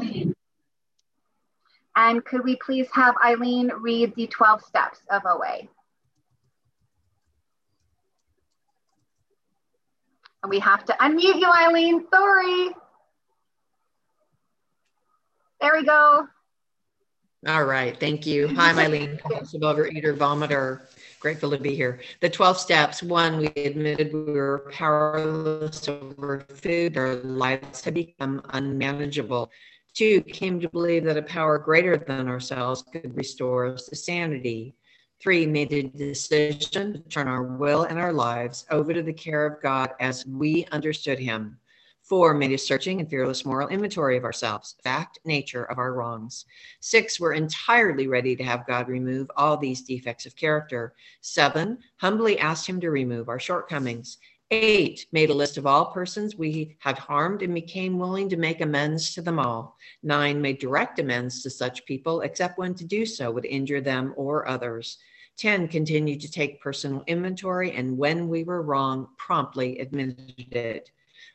Eileen. And could we please have Eileen read the 12 steps of OA? And we have to unmute you, Eileen. Sorry. There we go. All right. Thank you. Hi, Eileen, compulsive overeater, vomiter. Grateful to be here. The 12 steps one, we admitted we were powerless over food. Our lives had become unmanageable. Two, came to believe that a power greater than ourselves could restore us to sanity. Three, made a decision to turn our will and our lives over to the care of God as we understood Him. Four, made a searching and fearless moral inventory of ourselves, fact, nature of our wrongs. Six, we're entirely ready to have God remove all these defects of character. Seven, humbly asked Him to remove our shortcomings. Eight, made a list of all persons we had harmed and became willing to make amends to them all. Nine, made direct amends to such people, except when to do so would injure them or others. 10, continued to take personal inventory and when we were wrong, promptly admitted it.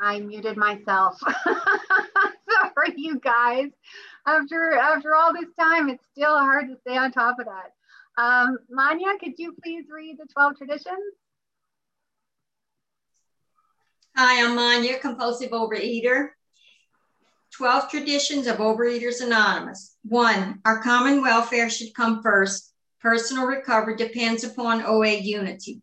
I muted myself. Sorry, you guys. After after all this time, it's still hard to stay on top of that. Um, Manya, could you please read the 12 traditions? Hi, I'm Manya, compulsive overeater. 12 traditions of Overeaters Anonymous. One, our common welfare should come first. Personal recovery depends upon OA unity.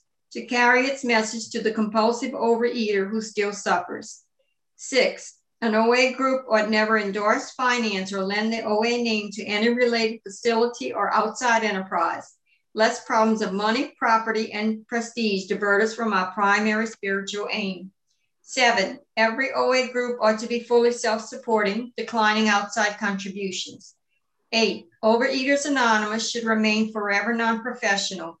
to carry its message to the compulsive overeater who still suffers. Six, an OA group ought never endorse, finance, or lend the OA name to any related facility or outside enterprise, lest problems of money, property, and prestige divert us from our primary spiritual aim. Seven, every OA group ought to be fully self supporting, declining outside contributions. Eight, Overeaters Anonymous should remain forever non professional,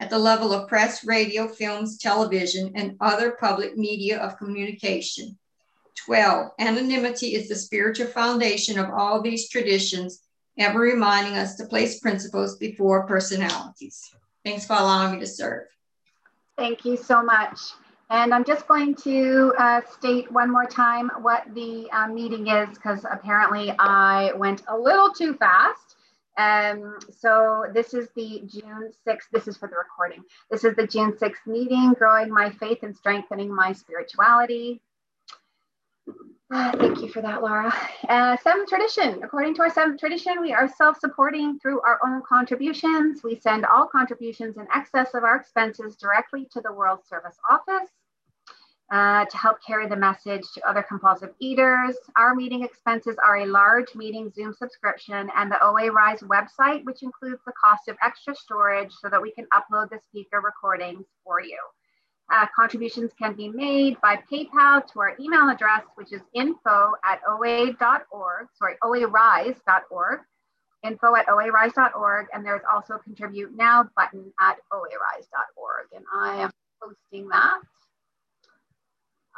at the level of press, radio, films, television, and other public media of communication. 12. Anonymity is the spiritual foundation of all these traditions, ever reminding us to place principles before personalities. Thanks for allowing me to serve. Thank you so much. And I'm just going to uh, state one more time what the uh, meeting is because apparently I went a little too fast. Um, so this is the June 6th, this is for the recording. This is the June 6th meeting, growing my faith and strengthening my spirituality. Uh, thank you for that, Laura. Uh, seventh tradition. According to our seventh tradition, we are self-supporting through our own contributions. We send all contributions in excess of our expenses directly to the World Service Office uh, to help carry the message to other compulsive eaters. Our meeting expenses are a large meeting Zoom subscription and the OA Rise website, which includes the cost of extra storage so that we can upload the speaker recordings for you. Uh, contributions can be made by PayPal to our email address, which is info at oa.org, sorry, oarise.org, info at oarise.org, and there's also a contribute now button at oarise.org. And I am posting that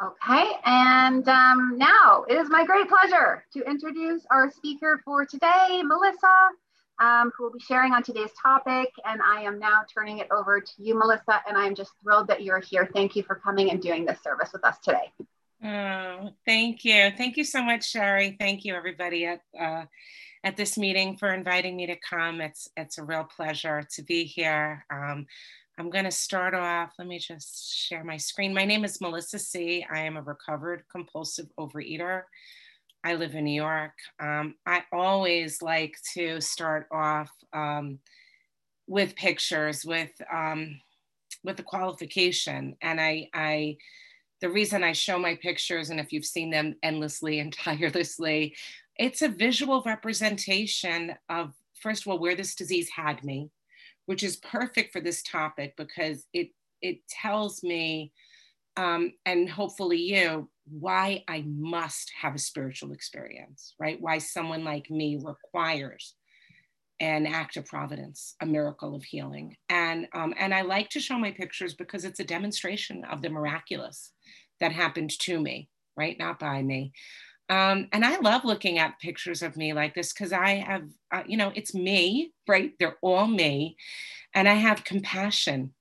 Okay, and um, now it is my great pleasure to introduce our speaker for today, Melissa, um, who will be sharing on today's topic. And I am now turning it over to you, Melissa, and I'm just thrilled that you're here. Thank you for coming and doing this service with us today. Oh, thank you. Thank you so much, Sherry. Thank you, everybody at uh, at this meeting for inviting me to come. It's it's a real pleasure to be here. Um, I'm going to start off. Let me just share my screen. My name is Melissa C. I am a recovered compulsive overeater. I live in New York. Um, I always like to start off um, with pictures, with um, with the qualification, and I, I the reason I show my pictures, and if you've seen them endlessly and tirelessly, it's a visual representation of first of all where this disease had me which is perfect for this topic because it it tells me um, and hopefully you why I must have a spiritual experience, right? Why someone like me requires an act of providence, a miracle of healing, and um, and I like to show my pictures because it's a demonstration of the miraculous that happened to me, right? Not by me. Um, and I love looking at pictures of me like this because I have, uh, you know, it's me, right? They're all me. And I have compassion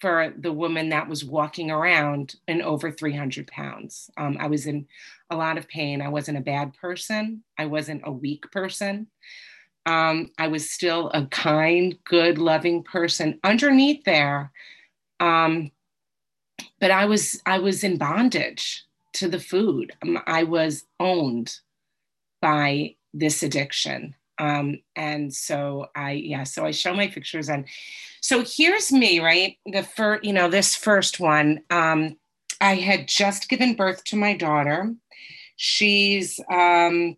for the woman that was walking around in over 300 pounds. Um, I was in a lot of pain. I wasn't a bad person, I wasn't a weak person. Um, I was still a kind, good, loving person underneath there. Um, but I was I was in bondage to the food. Um, I was owned by this addiction. Um, and so I, yeah, so I show my pictures and so here's me, right? The first, you know, this first one, um, I had just given birth to my daughter. She's, um,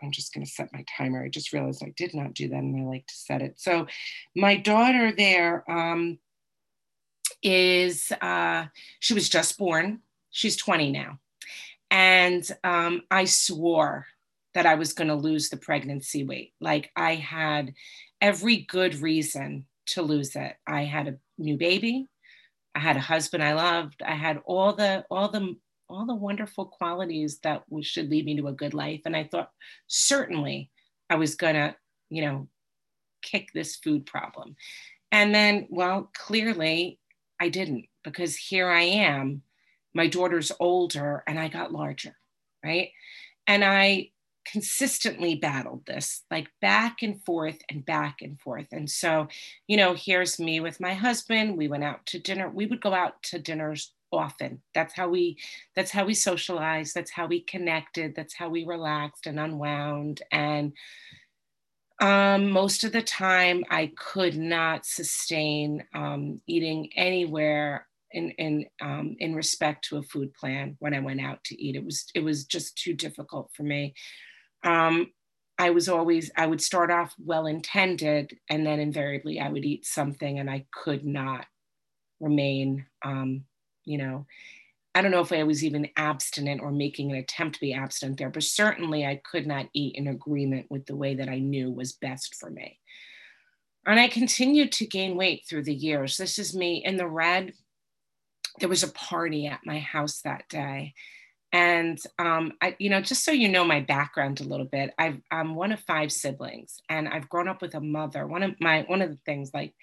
I'm just going to set my timer. I just realized I did not do that and I like to set it. So my daughter there um, is, uh, she was just born. She's 20 now. And um, I swore that I was going to lose the pregnancy weight. Like I had every good reason to lose it. I had a new baby. I had a husband I loved. I had all the all the all the wonderful qualities that should lead me to a good life. And I thought certainly I was gonna, you know, kick this food problem. And then, well, clearly I didn't because here I am my daughter's older and I got larger, right? And I consistently battled this, like back and forth and back and forth. And so, you know, here's me with my husband. We went out to dinner. We would go out to dinners often. That's how we that's how we socialized, that's how we connected, that's how we relaxed and unwound and um, most of the time, I could not sustain um, eating anywhere in in um, in respect to a food plan when I went out to eat. It was it was just too difficult for me. Um, I was always I would start off well intended, and then invariably I would eat something, and I could not remain. Um, you know, I don't know if I was even abstinent or making an attempt to be abstinent there, but certainly I could not eat in agreement with the way that I knew was best for me. And I continued to gain weight through the years. This is me in the red there was a party at my house that day. And um, I, you know, just so you know my background a little bit, i am one of five siblings, and I've grown up with a mother. One of my one of the things like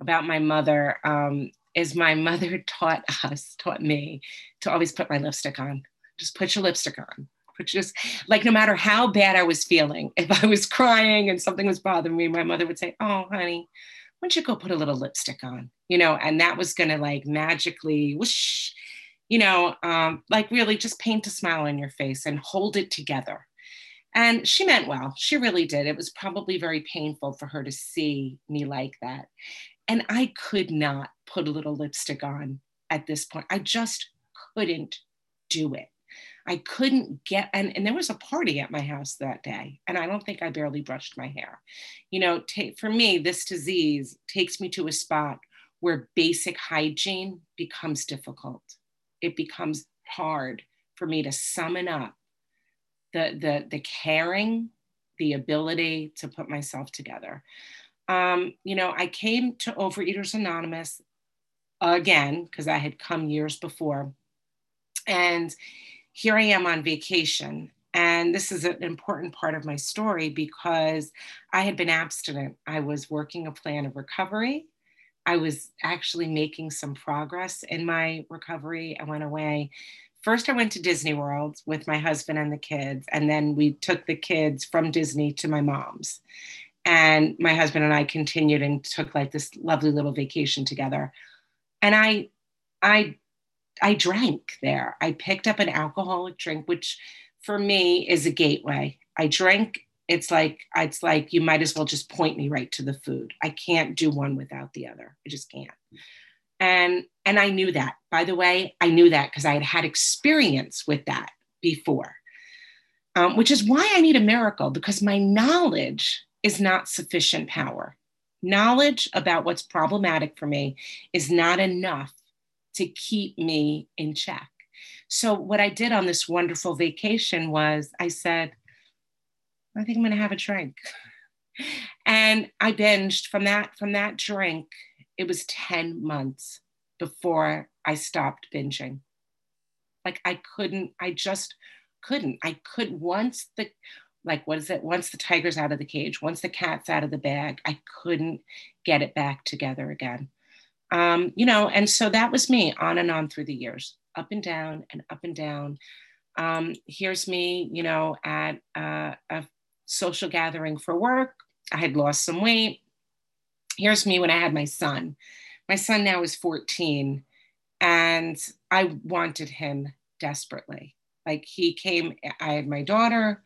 about my mother um, is my mother taught us, taught me to always put my lipstick on. Just put your lipstick on. Put just like no matter how bad I was feeling, if I was crying and something was bothering me, my mother would say, "Oh, honey, why don't you go put a little lipstick on? You know, and that was gonna like magically whoosh, you know, um, like really just paint a smile on your face and hold it together. And she meant well. She really did. It was probably very painful for her to see me like that. And I could not put a little lipstick on at this point. I just couldn't do it. I couldn't get, and, and there was a party at my house that day, and I don't think I barely brushed my hair. You know, for me, this disease takes me to a spot where basic hygiene becomes difficult. It becomes hard for me to summon up the, the, the caring, the ability to put myself together. Um, you know, I came to Overeaters Anonymous again because I had come years before And here I am on vacation. And this is an important part of my story because I had been abstinent. I was working a plan of recovery. I was actually making some progress in my recovery. I went away. First, I went to Disney World with my husband and the kids, and then we took the kids from Disney to my mom's. And my husband and I continued and took like this lovely little vacation together. And I, I I drank there. I picked up an alcoholic drink, which for me is a gateway. I drink. It's like it's like you might as well just point me right to the food. I can't do one without the other. I just can't. And and I knew that. By the way, I knew that because I had had experience with that before, um, which is why I need a miracle because my knowledge is not sufficient power. Knowledge about what's problematic for me is not enough to keep me in check. So, what I did on this wonderful vacation was I said, I think I'm going to have a drink. And I binged from that from that drink. It was 10 months before I stopped binging. Like I couldn't, I just couldn't. I could once the like what is it? Once the tiger's out of the cage, once the cat's out of the bag, I couldn't get it back together again um, you know, and so that was me on and on through the years, up and down and up and down. Um, here's me, you know, at uh, a social gathering for work. I had lost some weight. Here's me when I had my son. My son now is 14, and I wanted him desperately. Like he came, I had my daughter,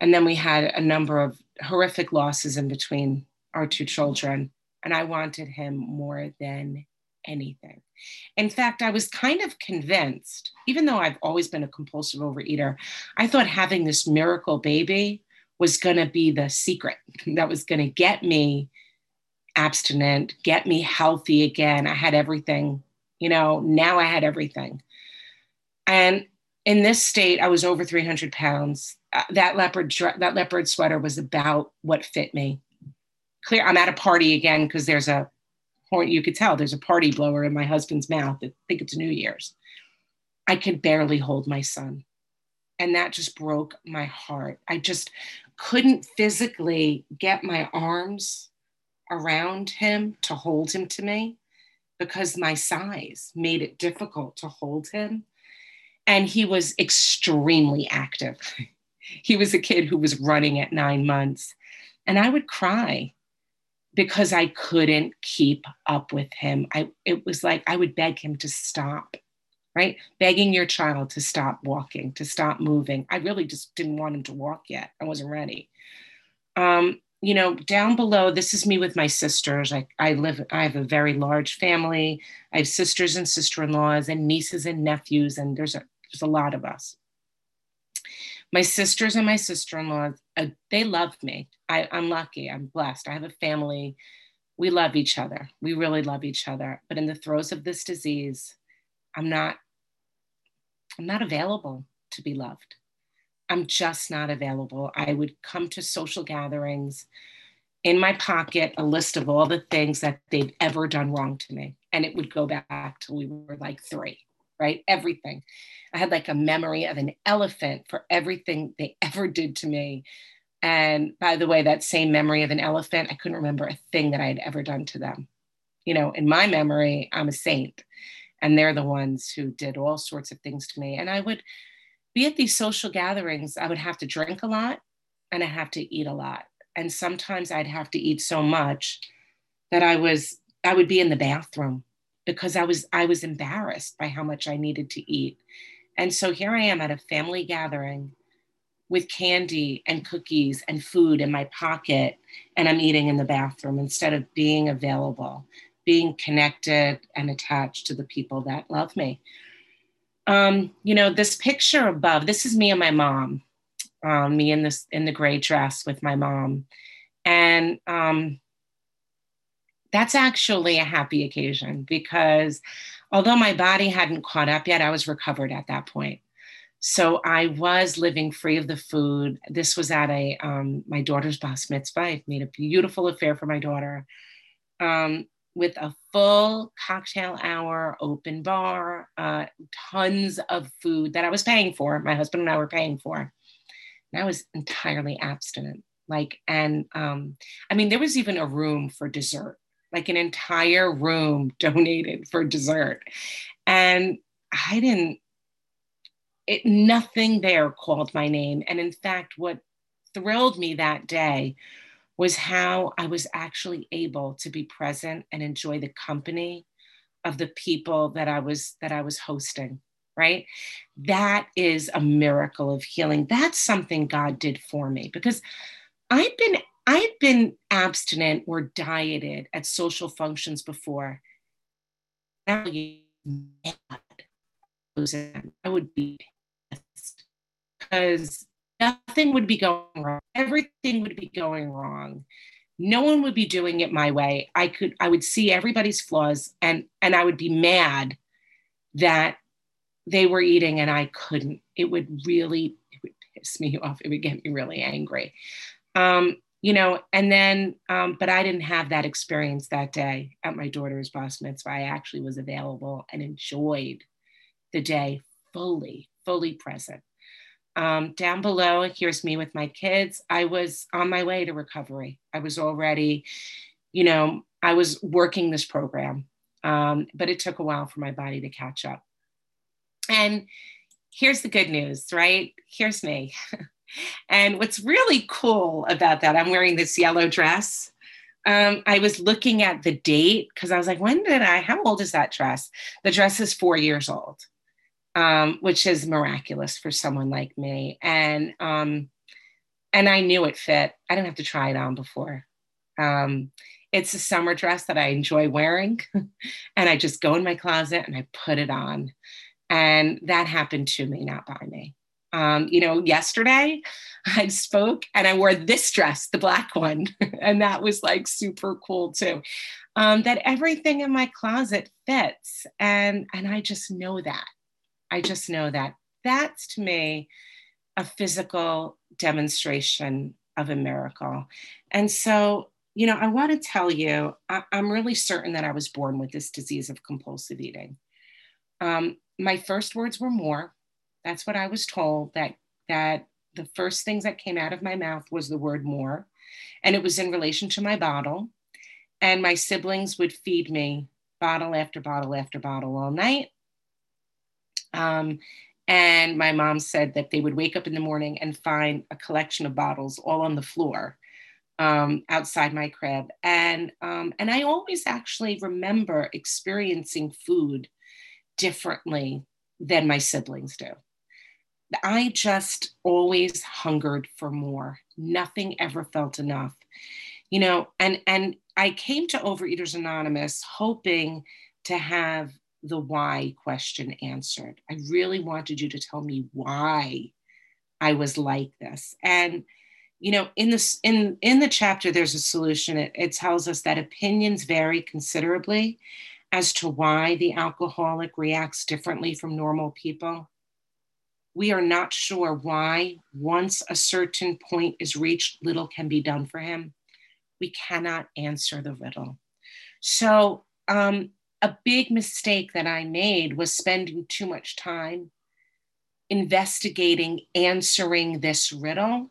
and then we had a number of horrific losses in between our two children and I wanted him more than anything. In fact, I was kind of convinced, even though I've always been a compulsive overeater, I thought having this miracle baby was going to be the secret that was going to get me abstinent, get me healthy again. I had everything, you know, now I had everything. And in this state, I was over 300 pounds. Uh, that leopard, that leopard sweater was about what fit me clear i'm at a party again because there's a point you could tell there's a party blower in my husband's mouth i think it's new year's. I could barely hold my son. And that just broke my heart. I just couldn't physically get my arms around him to hold him to me because my size made it difficult to hold him. And he was extremely active. He was a kid who was running at nine months. And i would cry because I couldn't keep up with him. I it was like I would beg him to stop, right? Begging your child to stop walking, to stop moving. I really just didn't want him to walk yet. I wasn't ready. Um, you know, down below, this is me with my sisters. I, I live, I have a very large family. I have sisters and sister-in-laws and nieces and nephews, and there's a there's a lot of us my sisters and my sister-in-law uh, they love me. I, i'm lucky. I'm blessed. I have a family. We love each other. We really love each other. But in the throes of this disease i'm not i'm not available to be loved. I'm just not available. I would come to social gatherings in my pocket a list of all the things that they've ever done wrong to me and it would go back till we were like three right? Everything. I had like a memory of an elephant for everything they ever did to me. And by the way, that same memory of an elephant, I couldn't remember a thing that I had ever done to them. You know, in my memory, I'm a saint, and they're the ones who did all sorts of things to me. And I would be at these social gatherings, I would have to drink a lot and I have to eat a lot. And sometimes I'd have to eat so much that I was, I would be in the bathroom because I was I was embarrassed by how much I needed to eat. And so here I am at a family gathering with candy and cookies and food in my pocket and I'm eating in the bathroom instead of being available, being connected and attached to the people that love me. Um, you know, this picture above, this is me and my mom. Um, me in this in the gray dress with my mom. And um, that's actually a happy occasion because although my body hadn't caught up yet, I was recovered at that point. So I was living free of the food. This was at a um, my daughter's bas mitzvah. I made a beautiful affair for my daughter. Um, with a full cocktail hour, open bar, uh, tons of food that I was paying for. My husband and I were paying for. And I was entirely abstinent. Like, and um, I mean, there was even a room for dessert, like an entire room donated for dessert. And I didn't, it, nothing there called my name. And in fact, what thrilled me that day was how I was actually able to be present and enjoy the company of the people that I was that I was hosting right that is a miracle of healing that's something God did for me because I've been I've been abstinent or dieted at social functions before I would be pissed because nothing would be going wrong. Everything would be going wrong. No one would be doing it my way. I could I would see everybody's flaws and and I would be mad that they were eating and I couldn't. It would really it would piss me off. It would get me really angry. Um, you know, and then, um, but I didn't have that experience that day at my daughter's bar mitzvah. I actually was available and enjoyed the day fully, fully present. Um, down below, here's me with my kids. I was on my way to recovery. I was already, you know, I was working this program, um, but it took a while for my body to catch up. And here's the good news, right? Here's me. and what's really cool about that, I'm wearing this yellow dress. Um, I was looking at the date because I was like, when did I, how old is that dress? The dress is four years old um, which is miraculous for someone like me. And um, and I knew it fit. I didn't have to try it on before. Um, it's a summer dress that I enjoy wearing, and I just go in my closet and I put it on. And that happened to me, not by me. Um, you know, yesterday I spoke and I wore this dress, the black one, and that was like super cool too. Um, that everything in my closet fits, and and I just know that. I just know that that's to me a physical demonstration of a miracle. And so, you know, I want to tell you, I, am really certain that I was born with this disease of compulsive eating. Um, my first words were more. That's what I was told that that the first things that came out of my mouth was the word more, and it was in relation to my bottle. And my siblings would feed me bottle after bottle after bottle all night um, and my mom said that they would wake up in the morning and find a collection of bottles all on the floor um, outside my crib. And, um, and I always actually remember experiencing food differently than my siblings do. I just always hungered for more. Nothing ever felt enough. You know, and and I came to Overeaters Anonymous hoping to have the why question answered. I really wanted you to tell me why I was like this. And you know, in this in in the chapter, there's a solution. It, it tells us that opinions vary considerably as to why the alcoholic reacts differently from normal people. We are not sure why, once a certain point is reached, little can be done for him. We cannot answer the riddle. So, um, a big mistake that I made was spending too much time investigating answering this riddle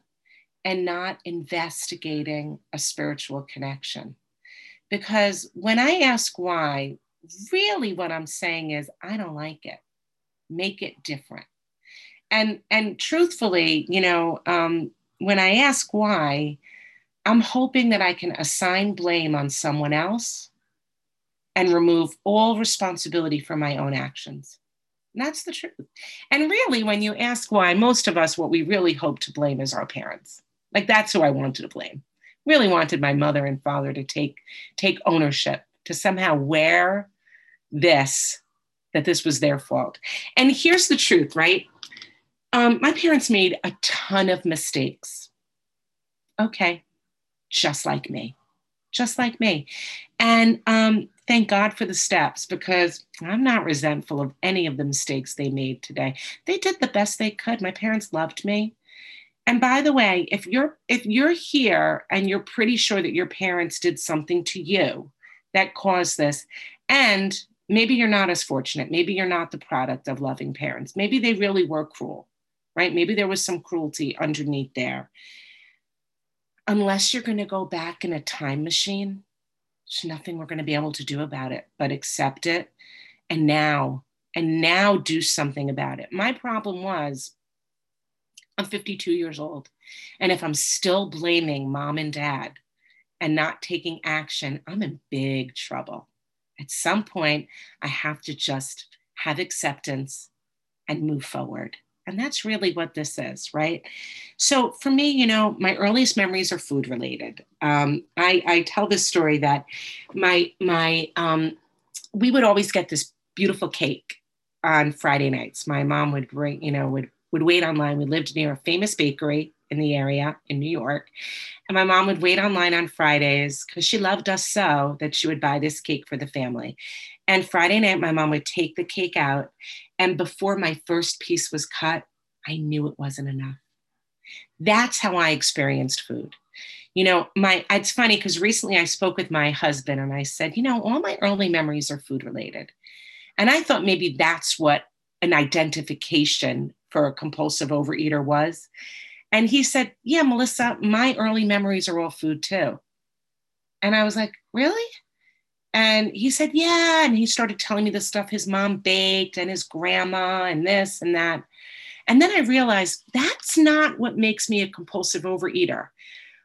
and not investigating a spiritual connection. Because when I ask why, really what I'm saying is, I don't like it. Make it different. And, and truthfully, you know, um, when I ask why, I'm hoping that I can assign blame on someone else and remove all responsibility for my own actions. And that's the truth. And really, when you ask why, most of us, what we really hope to blame is our parents. Like that's who I wanted to blame. Really wanted my mother and father to take take ownership, to somehow wear this, that this was their fault. And here's the truth, right? Um, my parents made a ton of mistakes. Okay, just like me, just like me. And um, thank God for the steps because I'm not resentful of any of the mistakes they made today. They did the best they could. My parents loved me. And by the way, if you're if you're here and you're pretty sure that your parents did something to you that caused this. And maybe you're not as fortunate. Maybe you're not the product of loving parents. Maybe they really were cruel, right? Maybe there was some cruelty underneath there. Unless you're going to go back in a time machine, there's nothing we're going to be able to do about it but accept it and now and now do something about it. My problem was I'm 52 years old. And if I'm still blaming mom and dad and not taking action, I'm in big trouble. At some point, I have to just have acceptance and move forward. And that's really what this is, right? So for me, you know, my earliest memories are food related. Um, I, I tell this story that my my um, we would always get this beautiful cake on Friday nights. My mom would bring, you know, would would wait online. We lived near a famous bakery in the area in New York. And my mom would wait online on Fridays because she loved us so that she would buy this cake for the family. And Friday night, my mom would take the cake out. And before my first piece was cut, I knew it wasn't enough. That's how I experienced food. You know, my it's funny because recently I spoke with my husband and I said, you know, all my early memories are food related. And I thought maybe that's what an identification for a compulsive overeater was. And he said, Yeah, Melissa, my early memories are all food too. And I was like, Really? And he said, Yeah. And he started telling me the stuff his mom baked and his grandma and this and that. And then I realized that's not what makes me a compulsive overeater.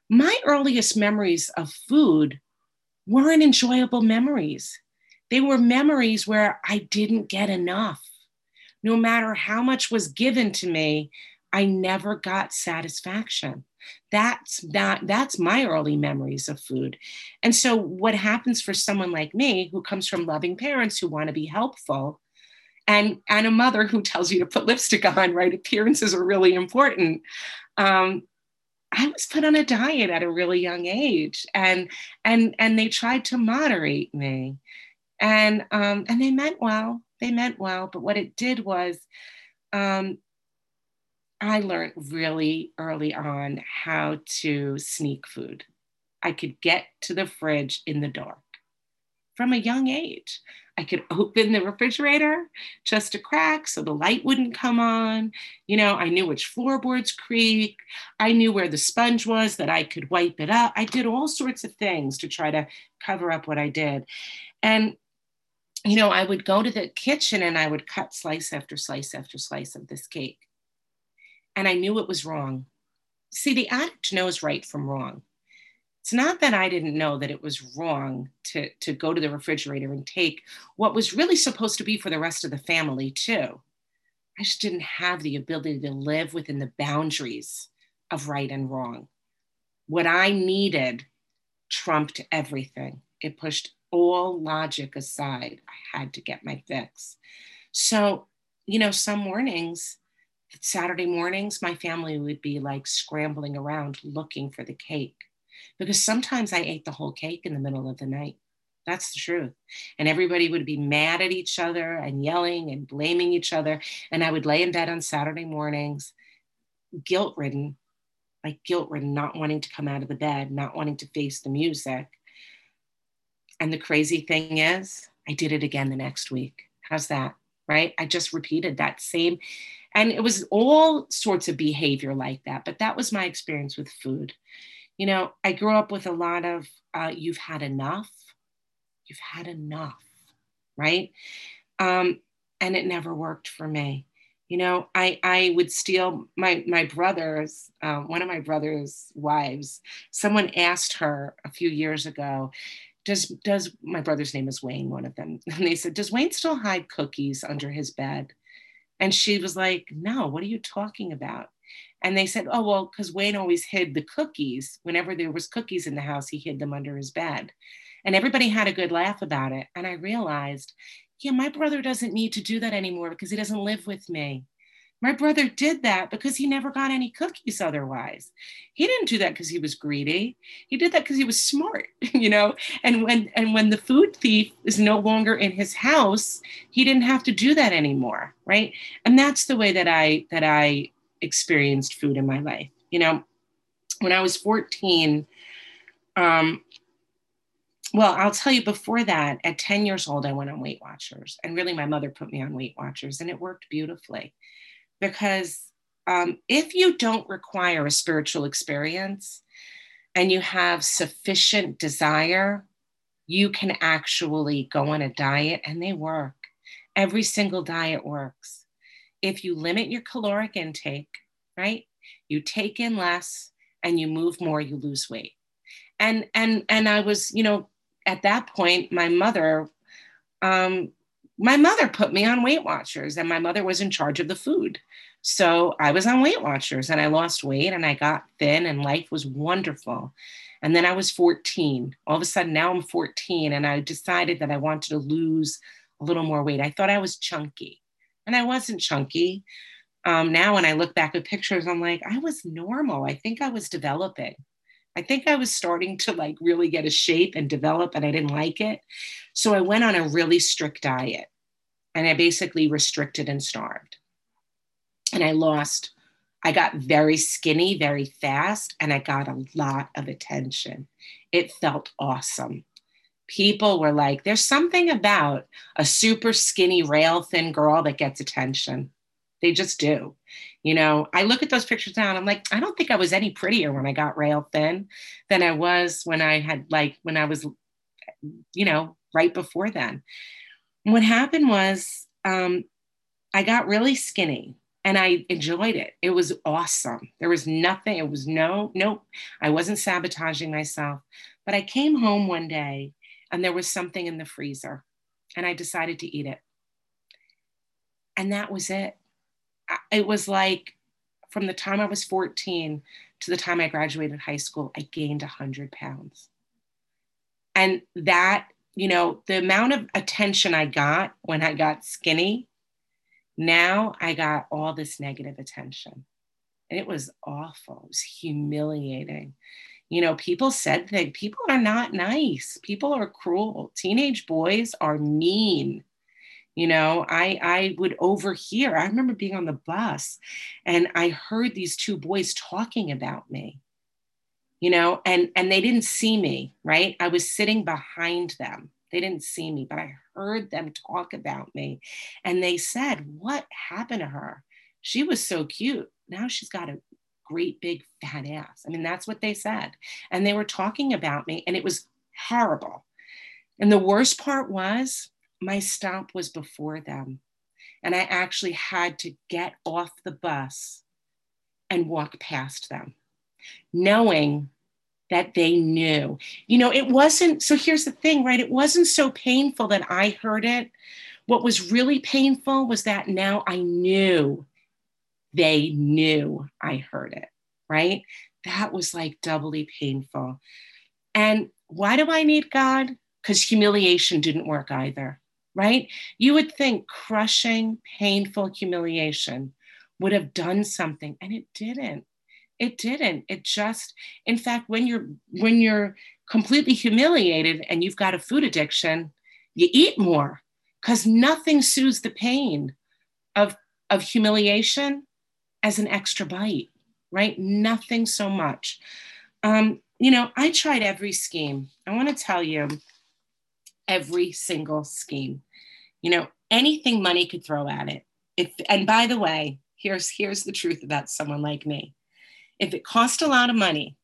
My earliest memories of food weren't enjoyable memories. They were memories where I didn't get enough. No matter how much was given to me, I never got satisfaction. That's that that's my early memories of food. And so what happens for someone like me who comes from loving parents who want to be helpful and and a mother who tells you to put lipstick on, right? Appearances are really important. Um, I was put on a diet at a really young age, and and and they tried to moderate me and um, and they meant well. They meant well, but what it did was, um, I learned really early on how to sneak food. I could get to the fridge in the dark from a young age. I could open the refrigerator just a crack so the light wouldn't come on. You know, I knew which floorboards creak. I knew where the sponge was that I could wipe it up. I did all sorts of things to try to cover up what I did. And you know, I would go to the kitchen and I would cut slice after slice after slice of this cake. And I knew it was wrong. See, the addict knows right from wrong. It's not that I didn't know that it was wrong to, to go to the refrigerator and take what was really supposed to be for the rest of the family, too. I just didn't have the ability to live within the boundaries of right and wrong. What I needed trumped everything. It pushed all logic aside, I had to get my fix. So, you know, some mornings, Saturday mornings, my family would be like scrambling around looking for the cake because sometimes I ate the whole cake in the middle of the night. That's the truth. And everybody would be mad at each other and yelling and blaming each other. And I would lay in bed on Saturday mornings, guilt ridden, like guilt ridden, not wanting to come out of the bed, not wanting to face the music. And the crazy thing is, I did it again the next week. How's that? Right? I just repeated that same. And it was all sorts of behavior like that. But that was my experience with food. You know, I grew up with a lot of uh, you've had enough. You've had enough. Right? Um, and it never worked for me you know i i would steal my my brother's uh, one of my brother's wives someone asked her a few years ago does does my brother's name is Wayne, one of them, and they said, does Wayne still hide cookies under his bed? And she was like, no, what are you talking about? And they said, oh well, because Wayne always hid the cookies. Whenever there was cookies in the house, he hid them under his bed. And everybody had a good laugh about it. And I realized, yeah, my brother doesn't need to do that anymore because he doesn't live with me. My brother did that because he never got any cookies otherwise. He didn't do that because he was greedy. He did that because he was smart, you know. And when and when the food thief is no longer in his house, he didn't have to do that anymore, right? And that's the way that I that I experienced food in my life. You know, when I was 14, um, well, I'll tell you before that, at 10 years old, I went on Weight Watchers. And really, my mother put me on Weight Watchers, and it worked beautifully. Because um, if you don't require a spiritual experience and you have sufficient desire, you can actually go on a diet and they work. Every single diet works. If you limit your caloric intake, right? You take in less and you move more, you lose weight. And and and I was, you know, at that point, my mother, um, my mother put me on Weight Watchers, and my mother was in charge of the food. So I was on Weight Watchers and I lost weight and I got thin and life was wonderful. And then I was 14. All of a sudden, now I'm 14 and I decided that I wanted to lose a little more weight. I thought I was chunky and I wasn't chunky. Um, now, when I look back at pictures, I'm like, I was normal. I think I was developing. I think I was starting to like really get a shape and develop, and I didn't like it. So I went on a really strict diet and I basically restricted and starved. And I lost, I got very skinny very fast, and I got a lot of attention. It felt awesome. People were like, there's something about a super skinny, rail thin girl that gets attention. They just do. You know, I look at those pictures now and I'm like, I don't think I was any prettier when I got rail thin than I was when I had like when I was, you know, right before then. what happened was um, I got really skinny and I enjoyed it. It was awesome. There was nothing, it was no, nope. I wasn't sabotaging myself. But I came home one day and there was something in the freezer and I decided to eat it. And that was it it was like from the time I was 14 to the time I graduated high school, I gained 100 pounds. And that, you know, the amount of attention I got when I got skinny, now I got all this negative attention. And it was awful. It was humiliating. You know, people said that people are not nice. People are cruel. Teenage boys are mean you know i i would overhear i remember being on the bus and i heard these two boys talking about me you know and and they didn't see me right? I was sitting behind them. They didn't see me but i heard them talk about me and they said what happened to her? She was so cute. Now she's got a great big fat ass. I mean that's what they said. And they were talking about me and it was horrible. And the worst part was my stop was before them. And I actually had to get off the bus and walk past them, knowing that they knew. You know, it wasn't, so here's the thing, right? It wasn't so painful that I heard it. What was really painful was that now I knew they knew I heard it, right? That was like doubly painful. And why do I need God? Because humiliation didn't work either right? You would think crushing, painful humiliation would have done something, and it didn't. It didn't. It just, in fact, when you're when you're completely humiliated and you've got a food addiction, you eat more because nothing soothes the pain of of humiliation as an extra bite, right? Nothing so much. Um, you know, I tried every scheme. I want to tell you every single scheme you know anything money could throw at it. If and by the way here's here's the truth about someone like me. If it cost a lot of money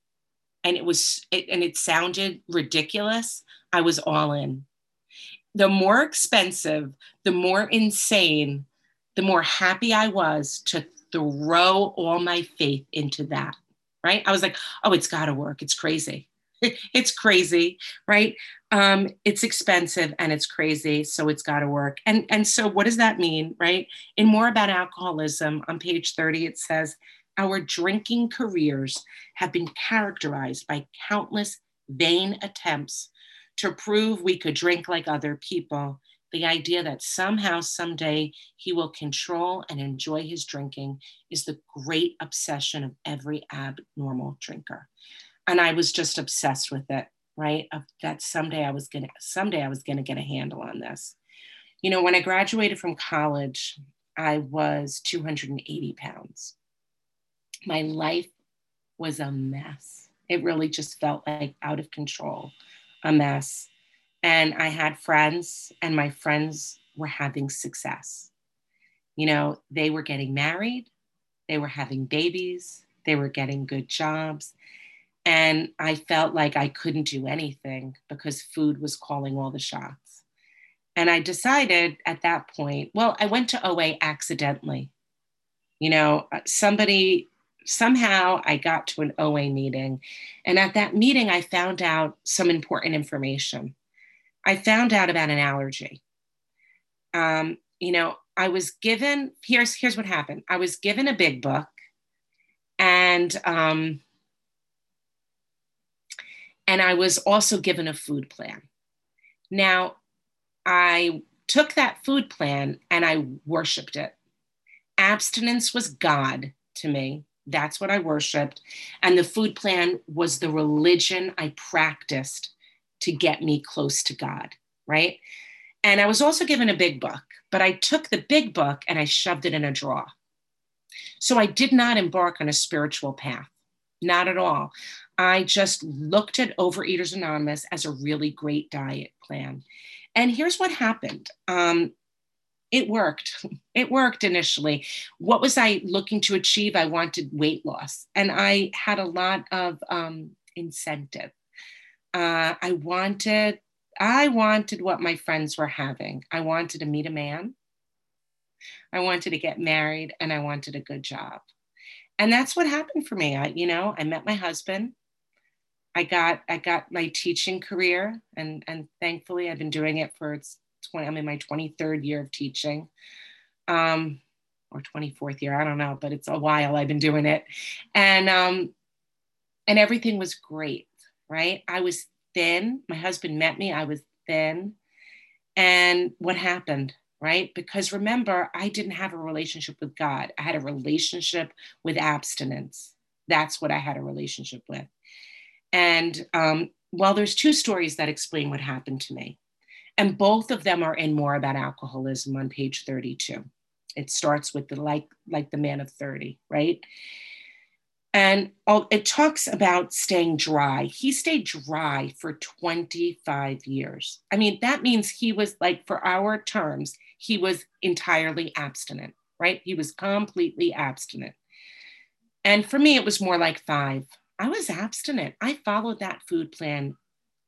and it was it, and it sounded ridiculous i was all in. The more expensive the more insane the more happy i was to throw all my faith into that right? I was like oh it's got to work. It's crazy it's crazy, right? Um, it's expensive and it's crazy, so it's got to work. And and so what does that mean, right? In more about alcoholism on page 30 it says our drinking careers have been characterized by countless vain attempts to prove we could drink like other people. The idea that somehow, someday, he will control and enjoy his drinking is the great obsession of every abnormal drinker and I was just obsessed with it, right? Of that someday I was gonna someday I was gonna get a handle on this. You know, when I graduated from college, I was 280 pounds. My life was a mess. It really just felt like out of control, a mess. and I had friends, and my friends were having success. You know, they were getting married, they were having babies, they were getting good jobs. And I felt like I couldn't do anything because food was calling all the shots. And I decided at that point, well, I went to OA accidentally. You know, uh, somebody, somehow I got to an OA meeting. And at that meeting, I found out some important information. I found out about an allergy. Um, you know, I was given, here's, here's what happened I was given a big book and um, and I was also given a food plan. Now, I took that food plan and I worshiped it. Abstinence was God to me. That's what I worshiped. And the food plan was the religion I practiced to get me close to God, right? And I was also given a big book, but I took the big book and I shoved it in a drawer. So I did not embark on a spiritual path, not at all. I just looked at Overeaters Anonymous as a really great diet plan. And here's what happened. Um, it worked. It worked initially. What was I looking to achieve? I wanted weight loss, and I had a lot of um, incentive. Uh, I wanted, I wanted what my friends were having. I wanted to meet a man. I wanted to get married and I wanted a good job. And that's what happened for me. I, you know, I met my husband. I got I got my teaching career and and thankfully I've been doing it for it's 20 I'm in my 23rd year of teaching. Um or 24th year, I don't know, but it's a while I've been doing it. And um and everything was great, right? I was thin. My husband met me, I was thin. And what happened? right? Because remember, I didn't have a relationship with God, I had a relationship with abstinence. That's what I had a relationship with. And um, well, there's two stories that explain what happened to me. And both of them are in more about alcoholism on page 32. It starts with the like, like the man of 30, right? And it talks about staying dry. He stayed dry for 25 years. I mean, that means he was like, for our terms, he was entirely abstinent, right? He was completely abstinent. And for me, it was more like five. I was abstinent. I followed that food plan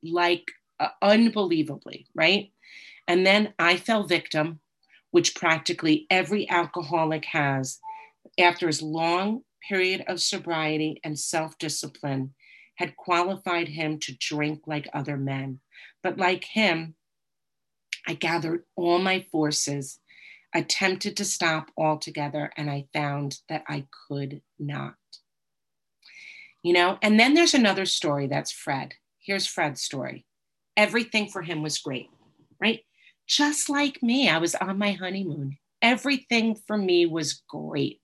like uh, unbelievably, right? And then I fell victim, which practically every alcoholic has after his long period of sobriety and self discipline had qualified him to drink like other men. But like him, I gathered all my forces, attempted to stop altogether, and I found that I could not. You know, and then there's another story that's Fred. Here's Fred's story. Everything for him was great, right? Just like me, I was on my honeymoon. Everything for me was great.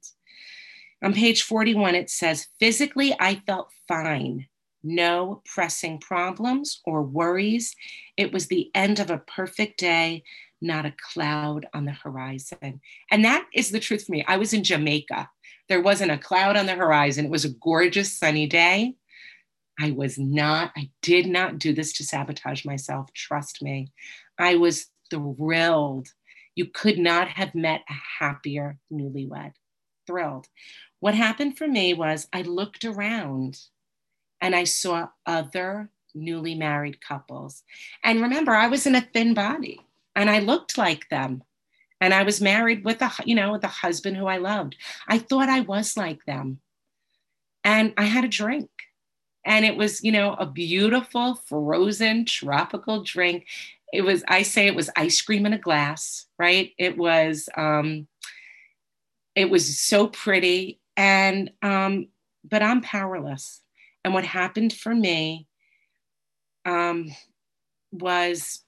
On page 41, it says, physically, I felt fine. No pressing problems or worries. It was the end of a perfect day, not a cloud on the horizon. And that is the truth for me. I was in Jamaica. There wasn't a cloud on the horizon. It was a gorgeous sunny day. I was not, I did not do this to sabotage myself. Trust me. I was thrilled. You could not have met a happier newlywed. Thrilled. What happened for me was I looked around and I saw other newly married couples. And remember, I was in a thin body and I looked like them. And I was married with a, you know, with a husband who I loved. I thought I was like them. And I had a drink. And it was, you know, a beautiful frozen tropical drink. It was, I say it was ice cream in a glass, right? It was um it was so pretty and, um, but I'm powerless. And what happened for me um, was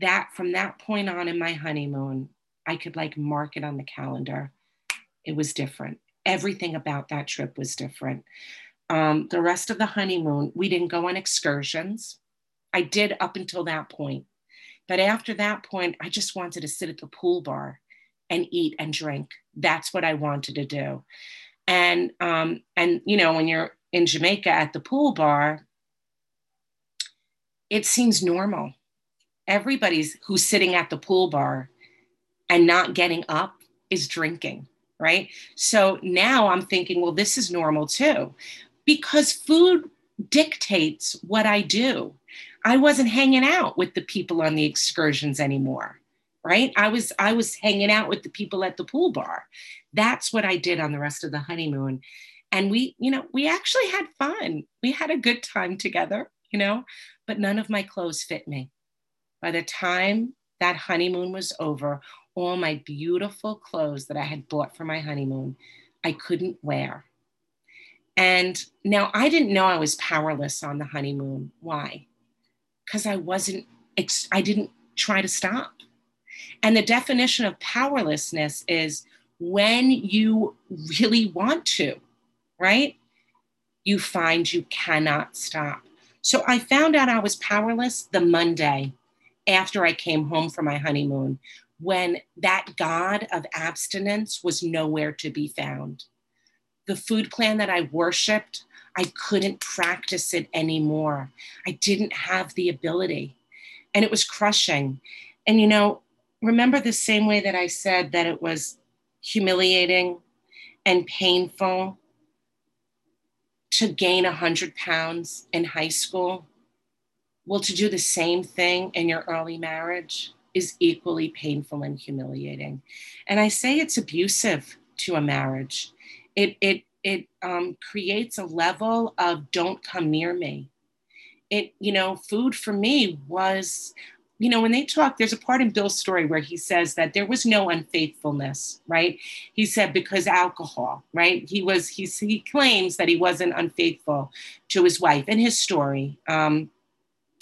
that from that point on in my honeymoon, I could like mark it on the calendar. It was different. Everything about that trip was different. Um, the rest of the honeymoon, we didn't go on excursions. I did up until that point. But after that point, I just wanted to sit at the pool bar and eat and drink. That's what I wanted to do and um, and you know when you're in Jamaica at the pool bar, it seems normal. Everybody's who's sitting at the pool bar and not getting up is drinking, right? So now I'm thinking, well, this is normal too, because food dictates what I do. I wasn't hanging out with the people on the excursions anymore, right? I was I was hanging out with the people at the pool bar. That's what I did on the rest of the honeymoon. And we, you know, we actually had fun. We had a good time together, you know, but none of my clothes fit me. By the time that honeymoon was over, all my beautiful clothes that I had bought for my honeymoon, I couldn't wear. And now I didn't know I was powerless on the honeymoon. Why? Because I wasn't, I didn't try to stop. And the definition of powerlessness is when you really want to, right? You find you cannot stop. So I found out I was powerless the Monday after I came home from my honeymoon when that God of abstinence was nowhere to be found. The food plan that I worshiped, I couldn't practice it anymore. I didn't have the ability, and it was crushing. And you know, remember the same way that I said that it was humiliating and painful to gain 100 pounds in high school? Well, to do the same thing in your early marriage is equally painful and humiliating. And I say it's abusive to a marriage. It, it, it um, creates a level of don't come near me. It, you know, food for me was you know, when they talk, there's a part in Bill's story where he says that there was no unfaithfulness, right? He said because alcohol, right? He was, he, he claims that he wasn't unfaithful to his wife in his story. Um,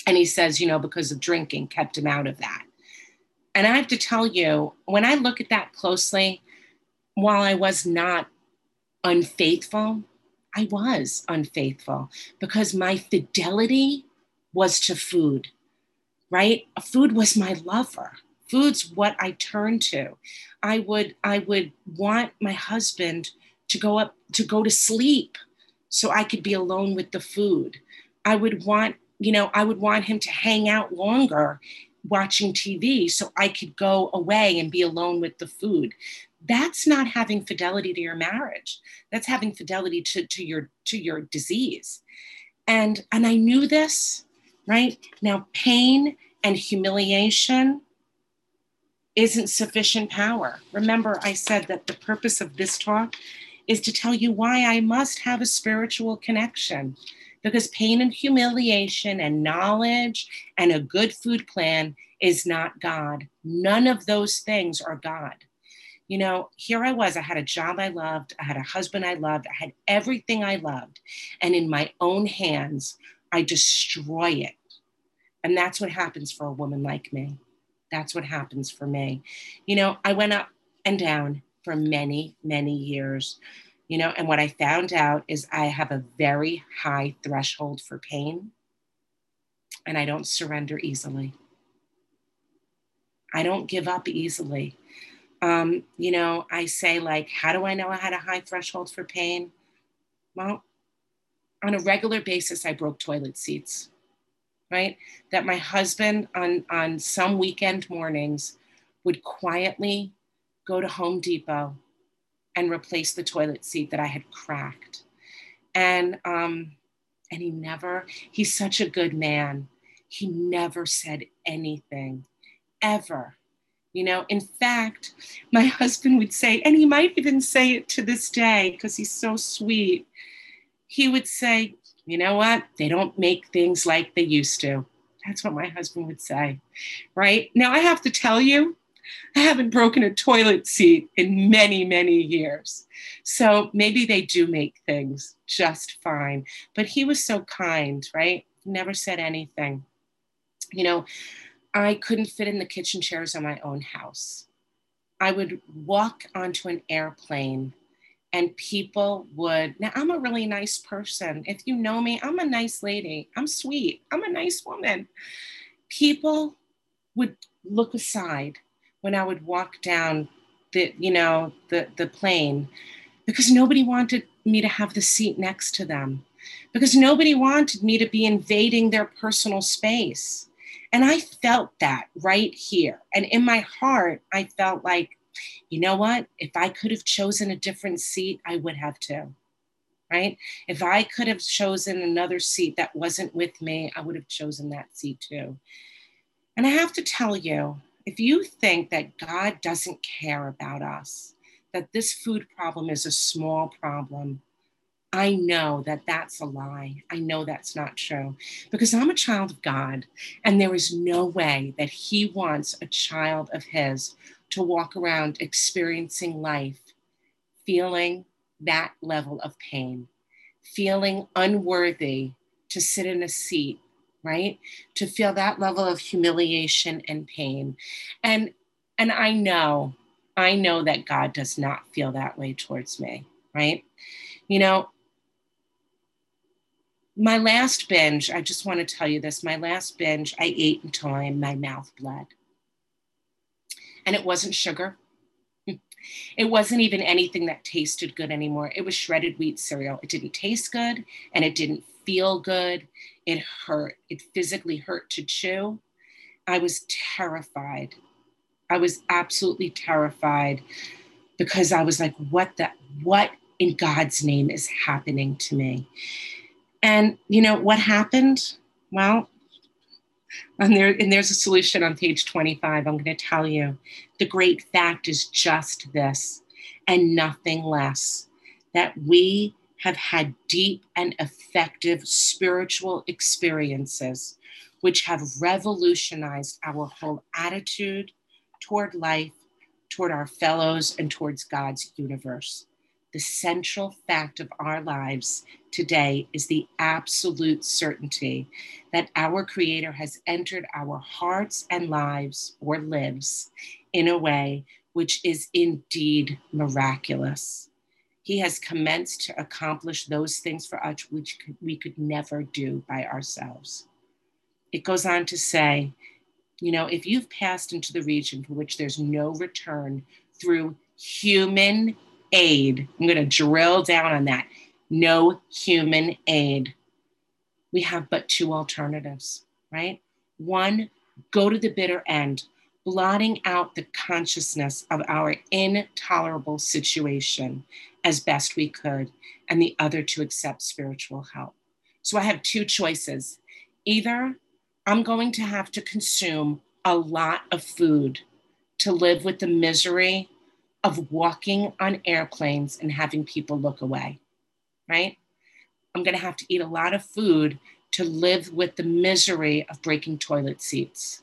and he says, you know, because of drinking kept him out of that. And I have to tell you, when I look at that closely, while I was not unfaithful, I was unfaithful because my fidelity was to food right? Food was my lover. Food's what I turned to. I would I would want my husband to go up to go to sleep so I could be alone with the food. I would want, you know, I would want him to hang out longer watching TV so I could go away and be alone with the food. That's not having fidelity to your marriage. That's having fidelity to, to your to your disease. And and I knew this right? Now, pain and humiliation isn't sufficient power. Remember, I said that the purpose of this talk is to tell you why I must have a spiritual connection. Because pain and humiliation and knowledge and a good food plan is not God. None of those things are God. You know, here I was, I had a job I loved, I had a husband I loved, I had everything I loved. And in my own hands, I destroy it. And that's what happens for a woman like me. That's what happens for me. You know, I went up and down for many, many years, you know, and what I found out is I have a very high threshold for pain and I don't surrender easily. I don't give up easily. Um, you know, I say, like, how do I know I had a high threshold for pain? Well, on a regular basis, I broke toilet seats, right? That my husband on, on some weekend mornings would quietly go to Home Depot and replace the toilet seat that I had cracked. And, um, and he never, he's such a good man. He never said anything, ever. You know, in fact, my husband would say, and he might even say it to this day because he's so sweet he would say, you know what? They don't make things like they used to. That's what my husband would say, right? Now, I have to tell you, I haven't broken a toilet seat in many, many years. So maybe they do make things just fine. But he was so kind, right? Never said anything. You know, I couldn't fit in the kitchen chairs on my own house. I would walk onto an airplane and people would now i'm a really nice person if you know me i'm a nice lady i'm sweet i'm a nice woman people would look aside when i would walk down the you know the the plane because nobody wanted me to have the seat next to them because nobody wanted me to be invading their personal space And I felt that right here. And in my heart, I felt like, you know what? If I could have chosen a different seat, I would have too. Right? If I could have chosen another seat that wasn't with me, I would have chosen that seat too. And I have to tell you, if you think that God doesn't care about us, that this food problem is a small problem, I know that that's a lie. I know that's not true because I'm a child of God, and there is no way that He wants a child of His to walk around experiencing life feeling that level of pain, feeling unworthy to sit in a seat, right? To feel that level of humiliation and pain. And and I know, I know that God does not feel that way towards me, right? You know, my last binge, I just want to tell you this. My last binge, I ate until my mouth bled and it wasn't sugar. It wasn't even anything that tasted good anymore. It was shredded wheat cereal. It didn't taste good and it didn't feel good. It hurt. It physically hurt to chew. I was terrified. I was absolutely terrified because I was like, what the, what in God's name is happening to me? And you know what happened? Well, and there and there's a solution on page 25 i'm going to tell you the great fact is just this and nothing less that we have had deep and effective spiritual experiences which have revolutionized our whole attitude toward life toward our fellows and towards god's universe the central fact of our lives today is the absolute certainty that our Creator has entered our hearts and lives or lives in a way which is indeed miraculous. He has commenced to accomplish those things for us which we could never do by ourselves. It goes on to say, you know, if you've passed into the region for which there's no return through human aid. I'm going to drill down on that. No human aid. We have but two alternatives, right? One, go to the bitter end, blotting out the consciousness of our intolerable situation as best we could, and the other to accept spiritual help. So I have two choices. Either I'm going to have to consume a lot of food to live with the misery of walking on airplanes and having people look away, right? I'm going to have to eat a lot of food to live with the misery of breaking toilet seats.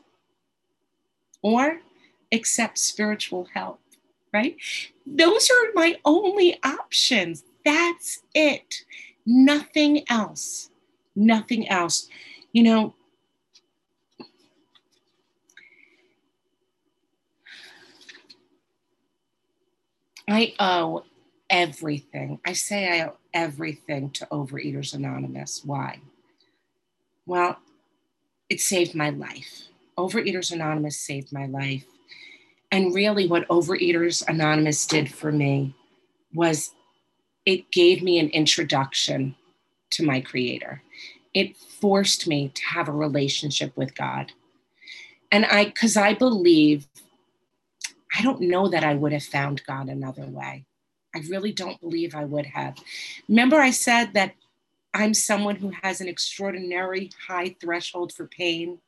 Or accept spiritual help, right? Those are my only options. That's it. Nothing else. Nothing else. You know, I owe everything. I say I owe everything to Overeaters Anonymous. Why? Well, it saved my life. Overeaters Anonymous saved my life. And really, what Overeaters Anonymous did for me was it gave me an introduction to my Creator. It forced me to have a relationship with God. And I, because I believe I don't know that I would have found God another way. I really don't believe I would have. Remember, I said that I'm someone who has an extraordinary high threshold for pain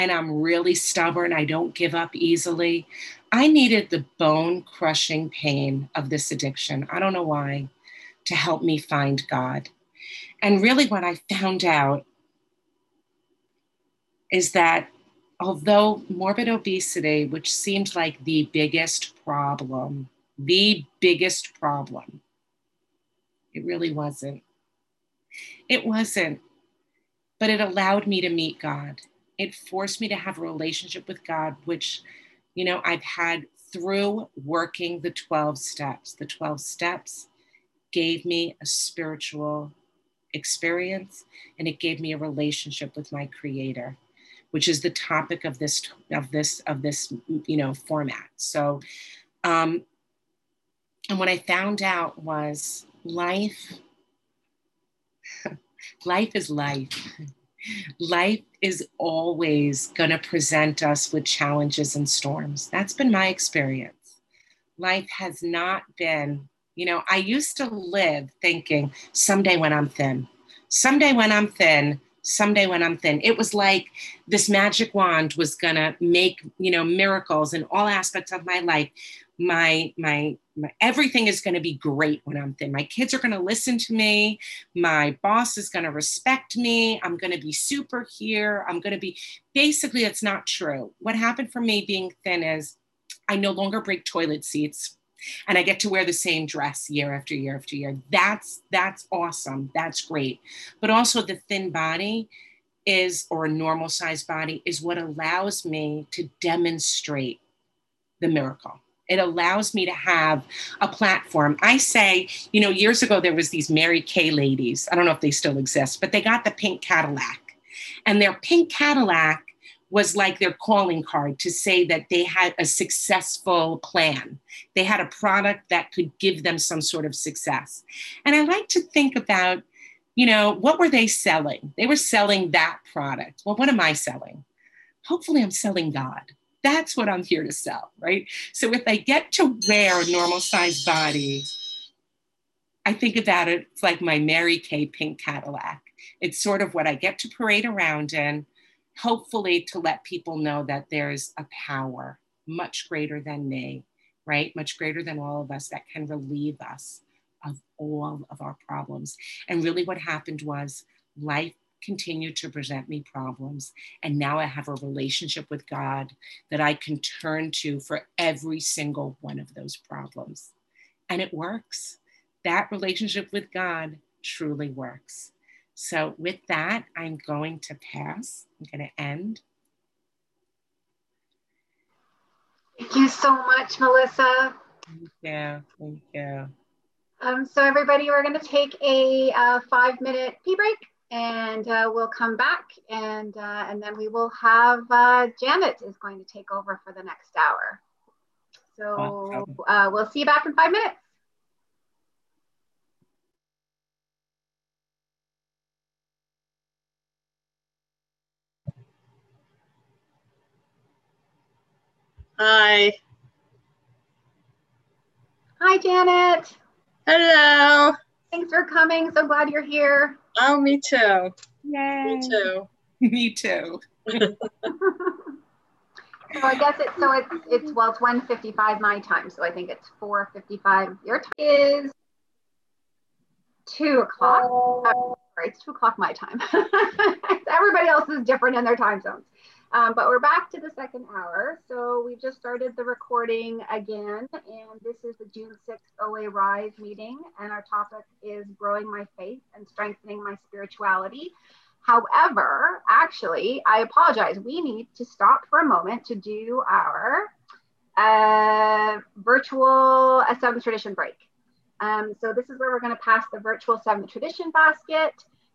and I'm really stubborn. I don't give up easily. I needed the bone crushing pain of this addiction. I don't know why, to help me find God. And really, what I found out is that although morbid obesity, which seemed like the biggest problem, the biggest problem, it really wasn't. It wasn't. But it allowed me to meet God. It forced me to have a relationship with God, which, you know, I've had through working the 12 steps. The 12 steps gave me a spiritual experience and it gave me a relationship with my creator which is the topic of this of this of this you know format. So, um, and what I found out was life. life is life. Life is always going to present us with challenges and storms. That's been my experience. Life has not been, you know, I used to live thinking someday when I'm thin, someday when I'm thin, someday when I'm thin. It was like this magic wand was going to make, you know, miracles in all aspects of my life. My, my, my everything is going to be great when I'm thin. My kids are going to listen to me. My boss is going to respect me. I'm going to be super here. I'm going to be basically, it's not true. What happened for me being thin is I no longer break toilet seats and I get to wear the same dress year after year after year. That's that's awesome. That's great. But also the thin body is or a normal size body is what allows me to demonstrate the miracle. It allows me to have a platform. I say, you know, years ago there was these Mary Kay ladies. I don't know if they still exist, but they got the pink Cadillac. And their pink Cadillac was like their calling card to say that they had a successful plan. They had a product that could give them some sort of success. And I like to think about, you know, what were they selling? They were selling that product. Well, what am I selling? Hopefully, I'm selling God. That's what I'm here to sell, right? So if I get to wear a normal sized body, I think about it, it's like my Mary Kay pink Cadillac. It's sort of what I get to parade around in hopefully to let people know that there's a power much greater than me, right? Much greater than all of us that can relieve us of all of our problems. And really, what happened was life continued to present me problems. And now I have a relationship with God that I can turn to for every single one of those problems. And it works. That relationship with God truly works. So with that, I'm going to pass. I'm going to end. Thank you so much, Melissa. Thank you. Thank you. Um, so everybody, we're going to take a uh, five minute pee break and uh, we'll come back and, uh, and then we will have uh, Janet is going to take over for the next hour. So uh, we'll see you back in five minutes. Hi. Hi, Janet. Hello. Thanks for coming. So glad you're here. Oh, me too. Yay. Me too. me too. so I guess it's so it's it's well it's 1:55 my time, so I think it's 4:55 your time is two o'clock. Oh. sorry, it's two o'clock my time. Everybody else is different in their time zones. Um, but we're back to the second hour. So we just started the recording again, and this is the June 6th OA Rise meeting, and our topic is growing my faith and strengthening my spirituality. However, actually, I apologize. We need to stop for a moment to do our uh, virtual seventh tradition break. Um, so this is where we're going to pass the virtual seventh tradition basket.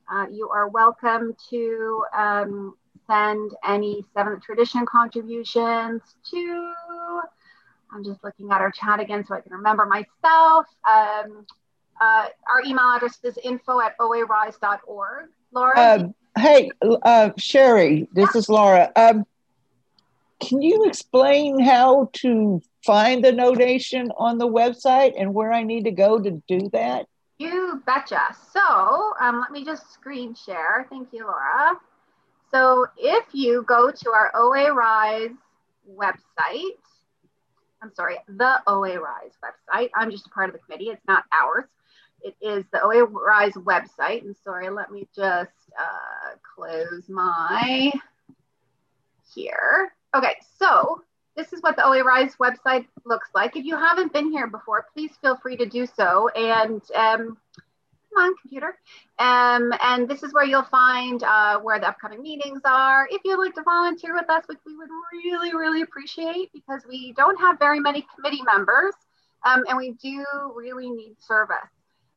Uh, you are welcome to um, send any seventh tradition contributions to, I'm just looking at our chat again so I can remember myself. Um, uh, our email address is info at oarise.org. Laura? Uh, hey, uh, Sherry, this yeah. is Laura. Um, can you explain how to find the donation on the website and where I need to go to do that? You betcha. So um, let me just screen share. Thank you, Laura. So if you go to our OA Rise website, I'm sorry, the OA Rise website, I'm just a part of the committee, it's not ours. It is the OA Rise website. And sorry, let me just uh, close my here. Okay, so this is what the OA Rise website looks like. If you haven't been here before, please feel free to do so. And um, come on, computer. Um, and this is where you'll find uh, where the upcoming meetings are. If you'd like to volunteer with us, which we would really, really appreciate because we don't have very many committee members um, and we do really need service.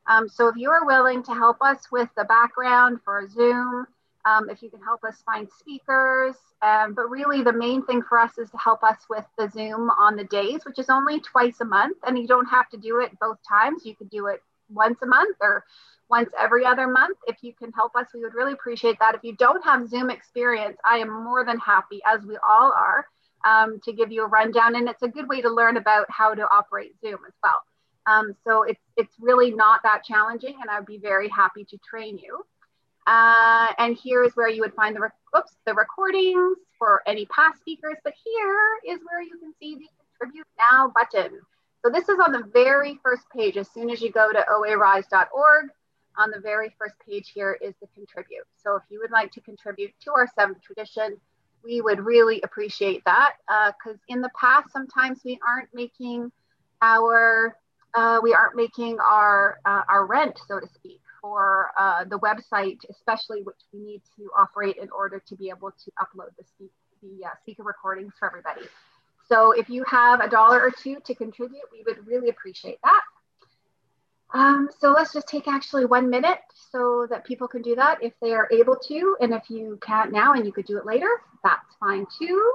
Um, so if you are willing to help us with the background for Zoom, um, if you can help us find speakers, um, but really the main thing for us is to help us with the Zoom on the days, which is only twice a month and you don't have to do it both times. You could do it once a month or once every other month. If you can help us, we would really appreciate that. If you don't have Zoom experience, I am more than happy, as we all are, um, to give you a rundown. And it's a good way to learn about how to operate Zoom as well. Um, so it's, it's really not that challenging, and I'd be very happy to train you. Uh, and here is where you would find the, oops, the recordings for any past speakers, but here is where you can see the contribute now button. So this is on the very first page. As soon as you go to oarise.org, on the very first page here is the contribute. So if you would like to contribute to our seventh tradition, we would really appreciate that because uh, in the past, sometimes we aren't making our uh, we aren't making our uh, our rent, so to speak, for uh, the website, especially which we need to operate in order to be able to upload the, speak, the uh, speaker recordings for everybody. So if you have a dollar or two to contribute, we would really appreciate that. Um, so let's just take actually one minute so that people can do that if they are able to. And if you can't now and you could do it later, that's fine too.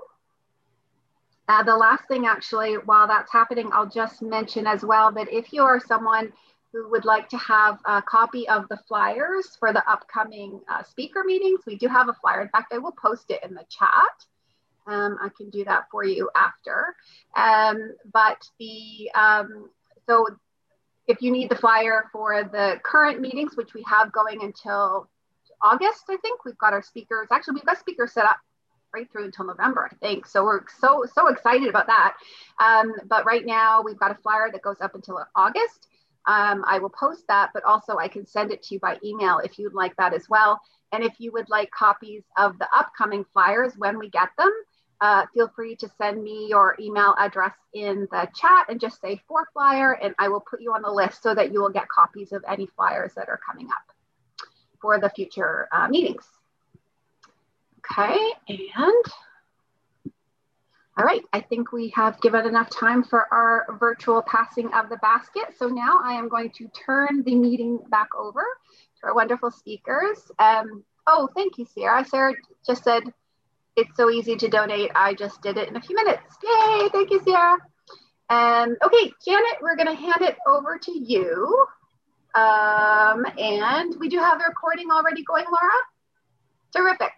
Uh, the last thing actually, while that's happening, I'll just mention as well that if you are someone who would like to have a copy of the flyers for the upcoming uh, speaker meetings, we do have a flyer. In fact, I will post it in the chat. Um, I can do that for you after. Um, but the um, so if you need the flyer for the current meetings, which we have going until August, I think we've got our speakers. Actually, we've got speakers set up right through until November, I think. So we're so so excited about that. Um, but right now we've got a flyer that goes up until August. Um, I will post that, but also I can send it to you by email if you'd like that as well. And if you would like copies of the upcoming flyers when we get them, uh, feel free to send me your email address in the chat and just say for flyer and I will put you on the list so that you will get copies of any flyers that are coming up for the future uh, meetings. Okay, and all right, I think we have given enough time for our virtual passing of the basket. So now I am going to turn the meeting back over to our wonderful speakers. Um, oh, thank you, Sarah. Sarah just said, it's so easy to donate. I just did it in a few minutes. Yay, thank you, Sierra. Um, okay, Janet, we're gonna hand it over to you. Um, and we do have the recording already going, Laura. Terrific.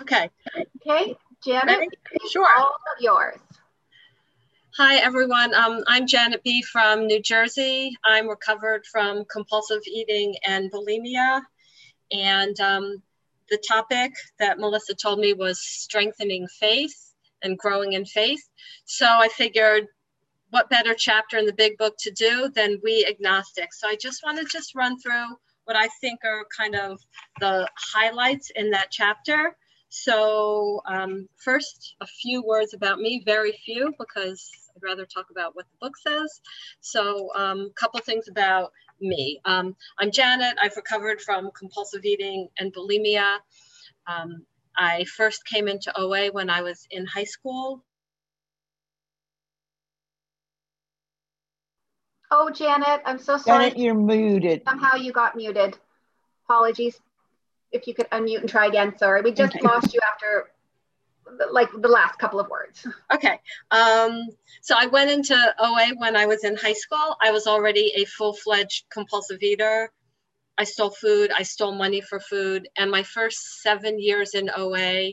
Okay. Okay, Janet, Ready? sure. all yours. Hi, everyone. Um, I'm Janet B. from New Jersey. I'm recovered from compulsive eating and bulimia. And um, the topic that Melissa told me was strengthening faith and growing in faith. So I figured what better chapter in the big book to do than we agnostics. So I just want to just run through what I think are kind of the highlights in that chapter. So um, first, a few words about me, very few because I'd rather talk about what the book says. So a um, couple things about me. Um, I'm Janet. I've recovered from compulsive eating and bulimia. Um, I first came into OA when I was in high school. Oh, Janet, I'm so sorry. Janet, you're muted. Somehow you got muted. Apologies. If you could unmute and try again. Sorry, we just okay. lost you after like the last couple of words. Okay. Um, so I went into OA when I was in high school. I was already a full-fledged compulsive eater. I stole food, I stole money for food. And my first seven years in OA,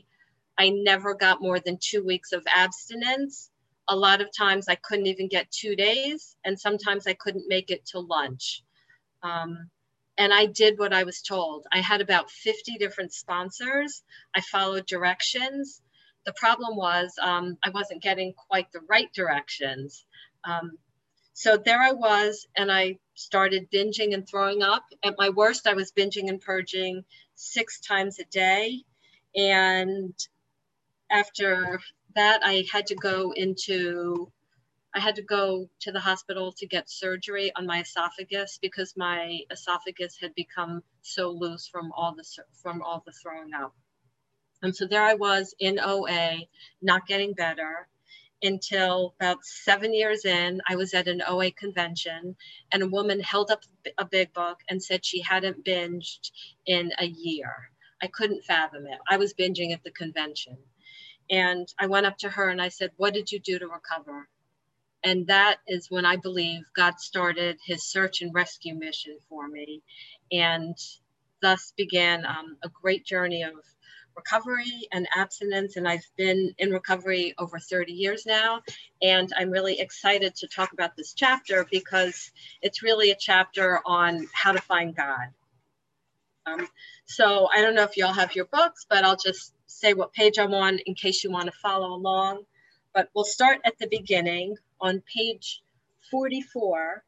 I never got more than two weeks of abstinence. A lot of times I couldn't even get two days, and sometimes I couldn't make it to lunch. Um, and I did what I was told. I had about 50 different sponsors. I followed directions the problem was um, I wasn't getting quite the right directions. Um, so there I was, and I started binging and throwing up. At my worst, I was binging and purging six times a day. And after that, I had to go into I had to go to the hospital to get surgery on my esophagus because my esophagus had become so loose from all the from all the throwing up. And so there I was in OA, not getting better until about seven years in. I was at an OA convention, and a woman held up a big book and said she hadn't binged in a year. I couldn't fathom it. I was binging at the convention. And I went up to her and I said, What did you do to recover? And that is when I believe God started his search and rescue mission for me. And thus began um, a great journey of recovery and abstinence. And I've been in recovery over 30 years now. And I'm really excited to talk about this chapter because it's really a chapter on how to find God. Um, so I don't know if y'all have your books, but I'll just say what page I'm on in case you want to follow along. But we'll start at the beginning on page 44.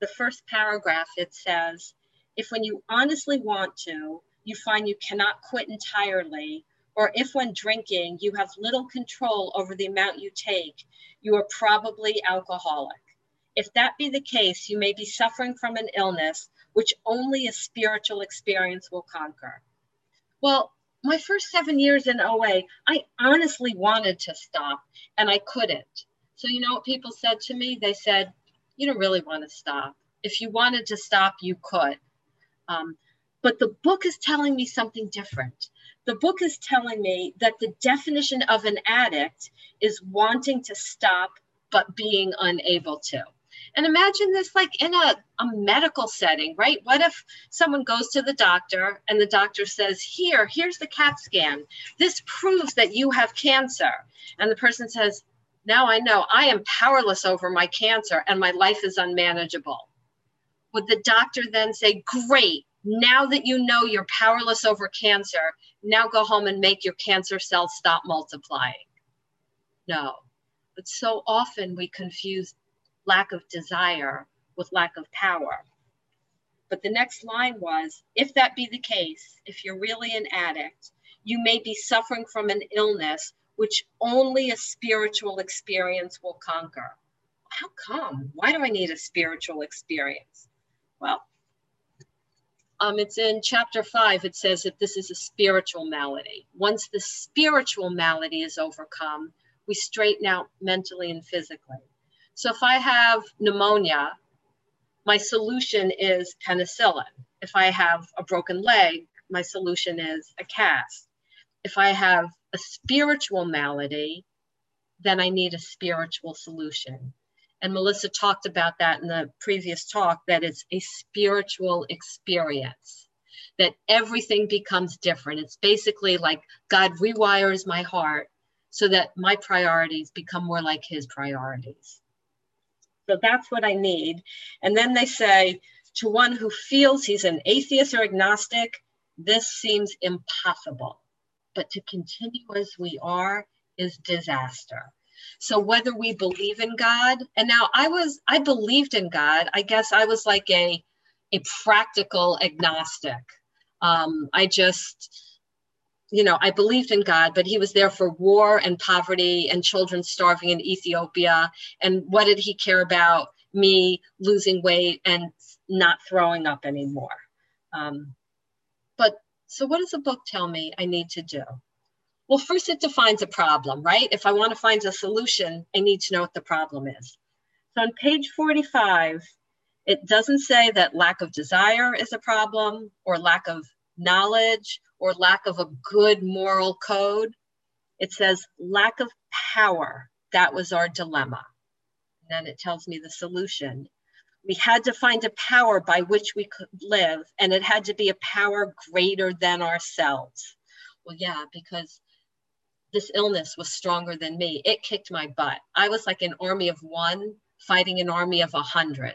The first paragraph, it says, if when you honestly want to, you find you cannot quit entirely, or if when drinking you have little control over the amount you take, you are probably alcoholic. If that be the case, you may be suffering from an illness which only a spiritual experience will conquer. Well, my first seven years in OA, I honestly wanted to stop and I couldn't. So, you know what people said to me? They said, You don't really want to stop. If you wanted to stop, you could. Um, but the book is telling me something different. The book is telling me that the definition of an addict is wanting to stop, but being unable to. And imagine this like in a, a medical setting, right? What if someone goes to the doctor and the doctor says, Here, here's the CAT scan. This proves that you have cancer. And the person says, Now I know I am powerless over my cancer and my life is unmanageable. Would the doctor then say, Great, now that you know you're powerless over cancer, now go home and make your cancer cells stop multiplying. No. But so often we confuse lack of desire with lack of power. But the next line was if that be the case, if you're really an addict, you may be suffering from an illness which only a spiritual experience will conquer. How come? Why do I need a spiritual experience? Well, um, it's in chapter five. It says that this is a spiritual malady. Once the spiritual malady is overcome, we straighten out mentally and physically. So if I have pneumonia, my solution is penicillin. If I have a broken leg, my solution is a cast. If I have a spiritual malady, then I need a spiritual solution. And Melissa talked about that in the previous talk that it's a spiritual experience, that everything becomes different. It's basically like God rewires my heart so that my priorities become more like his priorities. So that's what I need. And then they say, to one who feels he's an atheist or agnostic, this seems impossible. But to continue as we are is disaster. So whether we believe in God, and now I was, I believed in God. I guess I was like a, a practical agnostic. Um, I just, you know, I believed in God, but he was there for war and poverty and children starving in Ethiopia. And what did he care about? Me losing weight and not throwing up anymore. Um, but so, what does the book tell me I need to do? Well, first it defines a problem, right? If I want to find a solution, I need to know what the problem is. So on page 45, it doesn't say that lack of desire is a problem or lack of knowledge or lack of a good moral code. It says lack of power. That was our dilemma. And then it tells me the solution. We had to find a power by which we could live, and it had to be a power greater than ourselves. Well, yeah, because this illness was stronger than me. It kicked my butt. I was like an army of one fighting an army of a hundred.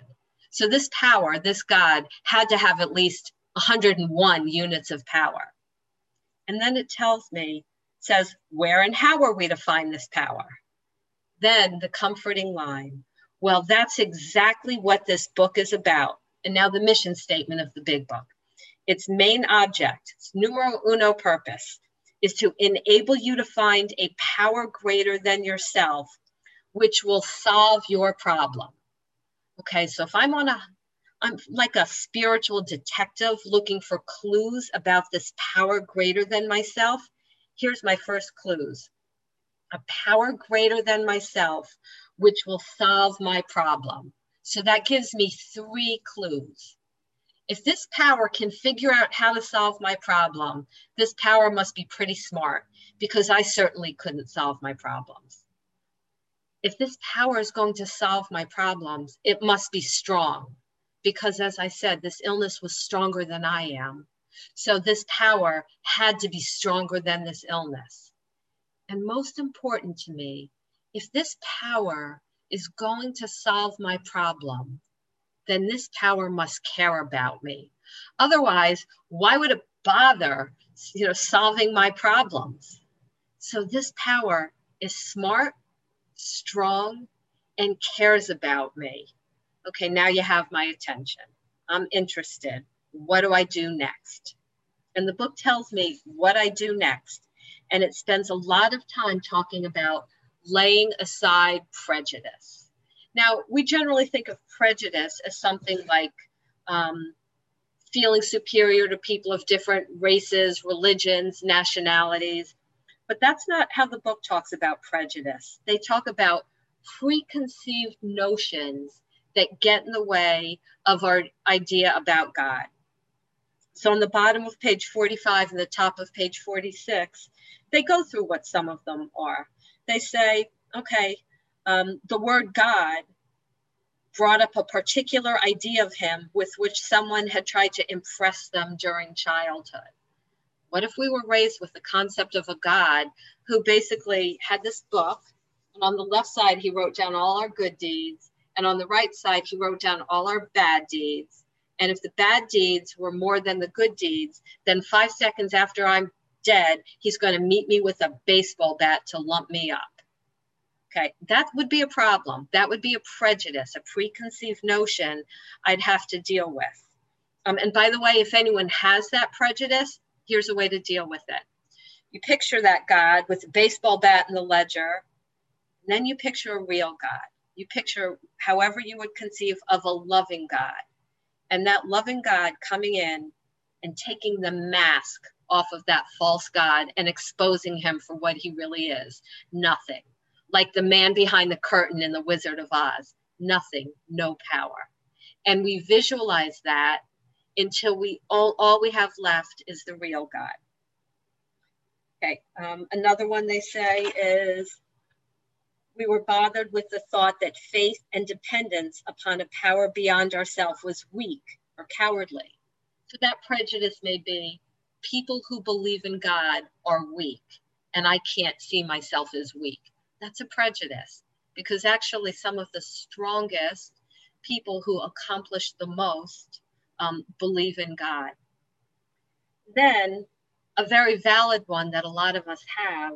So this power, this God, had to have at least 101 units of power. And then it tells me, says, where and how are we to find this power? Then the comforting line. Well, that's exactly what this book is about. And now the mission statement of the big book. Its main object, its numero uno purpose, is to enable you to find a power greater than yourself, which will solve your problem. Okay, so if I'm on a, I'm like a spiritual detective looking for clues about this power greater than myself. Here's my first clues a power greater than myself, which will solve my problem. So that gives me three clues. If this power can figure out how to solve my problem, this power must be pretty smart because I certainly couldn't solve my problems. if this power is going to solve my problems, it must be strong. Because as I said, this illness was stronger than I am. So this power had to be stronger than this illness. And most important to me, if this power is going to solve my problem, then this power must care about me. Otherwise, why would it bother, you know, solving my problems? So this power is smart, strong, and cares about me. Okay, now you have my attention. I'm interested. What do I do next? And the book tells me what I do next. And it spends a lot of time talking about laying aside prejudice. Now, we generally think of prejudice as something like um, feeling superior to people of different races, religions, nationalities. But that's not how the book talks about prejudice. They talk about preconceived notions that get in the way of our idea about God. So on the bottom of page 45 and the top of page 46, they go through what some of them are. They say, okay, um, the word God brought up a particular idea of him with which someone had tried to impress them during childhood. What if we were raised with the concept of a God who basically had this book, and on the left side, he wrote down all our good deeds, and on the right side, he wrote down all our bad deeds. And if the bad deeds were more than the good deeds, then five seconds after I'm dead, he's going to meet me with a baseball bat to lump me up. Okay, that would be a problem. That would be a prejudice, a preconceived notion I'd have to deal with. Um, and by the way, if anyone has that prejudice, here's a way to deal with it. You picture that God with a baseball bat in the ledger, then you picture a real God. You picture however you would conceive of a loving God. And that loving God coming in and taking the mask off of that false God and exposing him for what he really is nothing. Like the man behind the curtain in The Wizard of Oz nothing, no power. And we visualize that until we all, all we have left is the real God. Okay, um, another one they say is we were bothered with the thought that faith and dependence upon a power beyond ourselves was weak or cowardly. So that prejudice may be people who believe in God are weak, and I can't see myself as weak. That's a prejudice because actually, some of the strongest people who accomplish the most um, believe in God. Then, a very valid one that a lot of us have,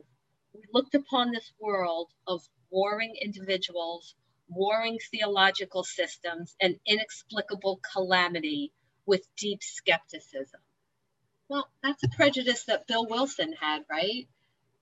we looked upon this world of warring individuals, warring theological systems, and inexplicable calamity with deep skepticism. Well, that's a prejudice that Bill Wilson had, right?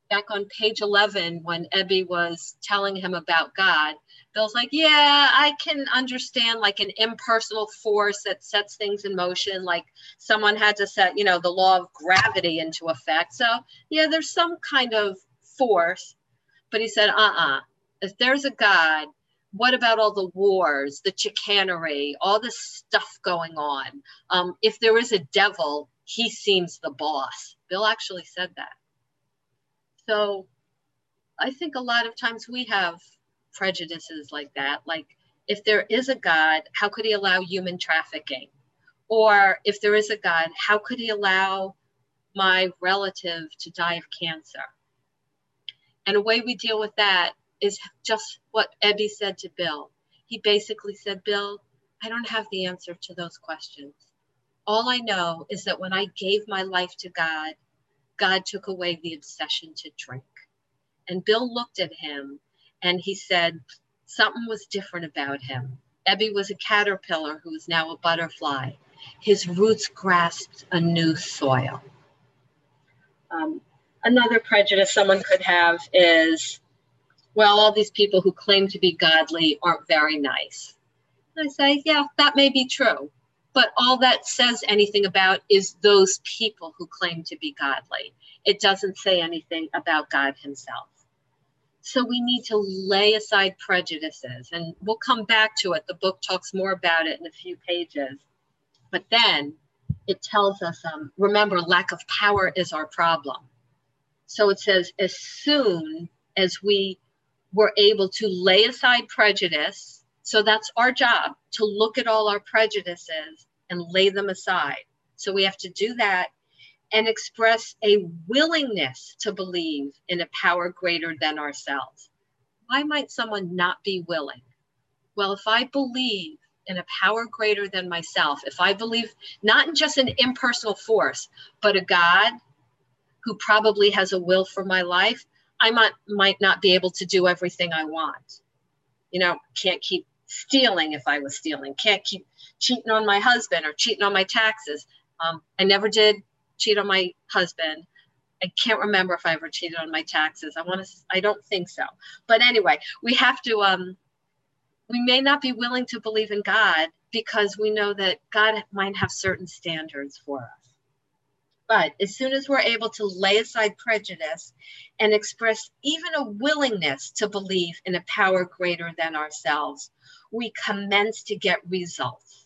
Back on page 11 when Ebby was telling him about God, Bill's like, yeah, I can understand like an impersonal force that sets things in motion, like someone had to set, you know, the law of gravity into effect. So, yeah, there's some kind of force. But he said, uh uh-uh. uh if there's a God, what about all the wars, the chicanery, all this stuff going on? Um, if there is a devil, he seems the boss. Bill actually said that. So I think a lot of times we have prejudices like that. Like, if there is a God, how could he allow human trafficking? Or if there is a God, how could he allow my relative to die of cancer? And a way we deal with that is just what Ebby said to Bill. He basically said, Bill, I don't have the answer to those questions. All I know is that when I gave my life to God, God took away the obsession to drink. And Bill looked at him and he said, something was different about him. Ebby was a caterpillar who is now a butterfly. His roots grasped a new soil. Um, another prejudice someone could have is, well, all these people who claim to be godly aren't very nice. I say, yeah, that may be true but all that says anything about is those people who claim to be godly. It doesn't say anything about God himself. So we need to lay aside prejudices, and we'll come back to it. The book talks more about it in a few pages. But then it tells us um, remember, lack of power is our problem. So it says, as soon as we we're able to lay aside prejudice. So that's our job to look at all our prejudices and lay them aside. So we have to do that and express a willingness to believe in a power greater than ourselves. Why might someone not be willing? Well, if I believe in a power greater than myself, if I believe not in just an impersonal force, but a God who probably has a will for my life, I might, might not be able to do everything I want. You know, can't keep stealing if I was stealing, can't keep cheating on my husband or cheating on my taxes. Um, I never did cheat on my husband. I can't remember if I ever cheated on my taxes. I want to, I don't think so. But anyway, we have to, um, we may not be willing to believe in God because we know that God might have certain standards for us. But as soon as we're able to lay aside prejudice and express even a willingness to believe in a power greater than ourselves, we commence to get results.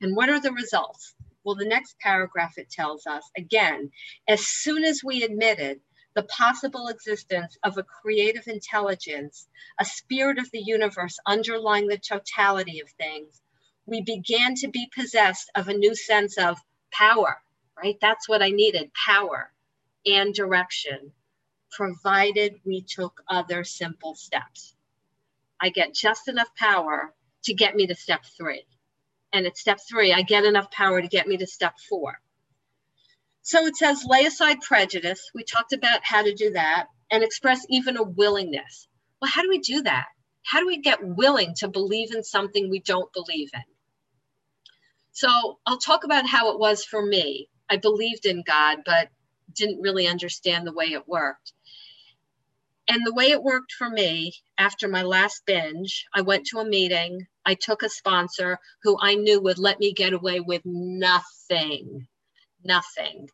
And what are the results? Well, the next paragraph it tells us again, as soon as we admitted the possible existence of a creative intelligence, a spirit of the universe underlying the totality of things, we began to be possessed of a new sense of power right? That's what I needed power and direction, provided we took other simple steps. I get just enough power to get me to step three. And at step three, I get enough power to get me to step four. So it says lay aside prejudice. We talked about how to do that and express even a willingness. Well, how do we do that? How do we get willing to believe in something we don't believe in? So I'll talk about how it was for me. I believed in God, but didn't really understand the way it worked. And the way it worked for me after my last binge, I went to a meeting. I took a sponsor who I knew would let me get away with nothing, nothing,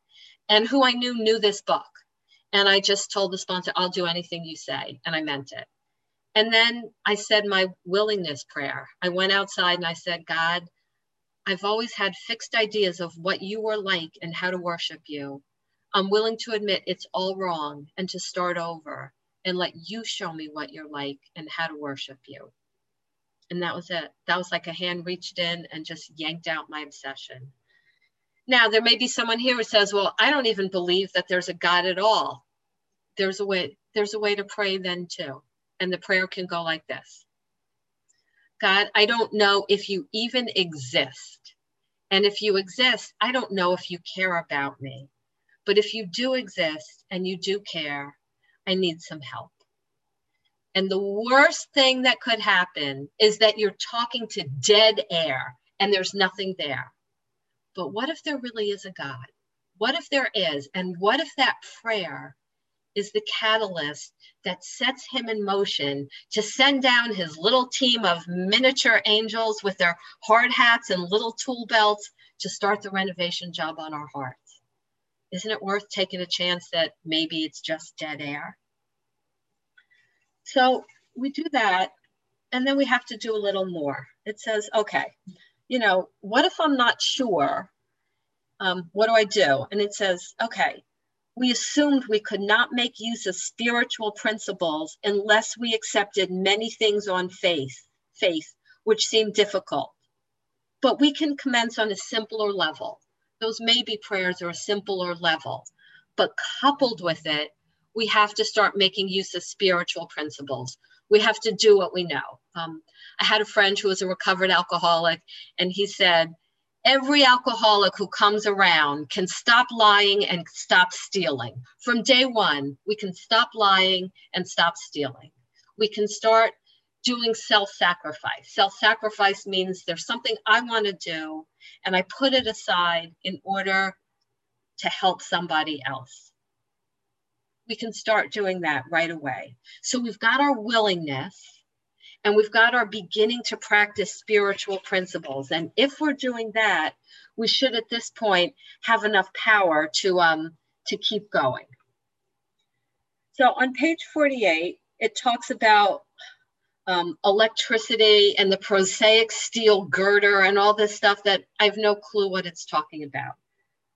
and who I knew knew this book. And I just told the sponsor, I'll do anything you say. And I meant it. And then I said my willingness prayer. I went outside and I said, God, I've always had fixed ideas of what you were like and how to worship you. I'm willing to admit it's all wrong and to start over and let you show me what you're like and how to worship you. And that was it. That was like a hand reached in and just yanked out my obsession. Now, there may be someone here who says, Well, I don't even believe that there's a God at all. There's a way, there's a way to pray then too. And the prayer can go like this God, I don't know if you even exist. And if you exist, I don't know if you care about me. But if you do exist and you do care, I need some help. And the worst thing that could happen is that you're talking to dead air and there's nothing there. But what if there really is a God? What if there is? And what if that prayer is the catalyst that sets him in motion to send down his little team of miniature angels with their hard hats and little tool belts to start the renovation job on our hearts. Isn't it worth taking a chance that maybe it's just dead air? So we do that, and then we have to do a little more. It says, okay, you know, what if I'm not sure? Um, what do I do? And it says, okay, we assumed we could not make use of spiritual principles unless we accepted many things on faith, faith, which seemed difficult. But we can commence on a simpler level. Those maybe prayers are a simpler level. But coupled with it, we have to start making use of spiritual principles. We have to do what we know. Um, I had a friend who was a recovered alcoholic, and he said, every alcoholic who comes around can stop lying and stop stealing. From day one, we can stop lying and stop stealing. We can start doing self sacrifice. Self sacrifice means there's something I want to do and I put it aside in order to help somebody else. We can start doing that right away. So we've got our willingness and we've got our beginning to practice spiritual principles. And if we're doing that, we should at this point have enough power to, um, to keep going. So on page 48, it talks about um, electricity and the prosaic steel girder and all this stuff that I have no clue what it's talking about.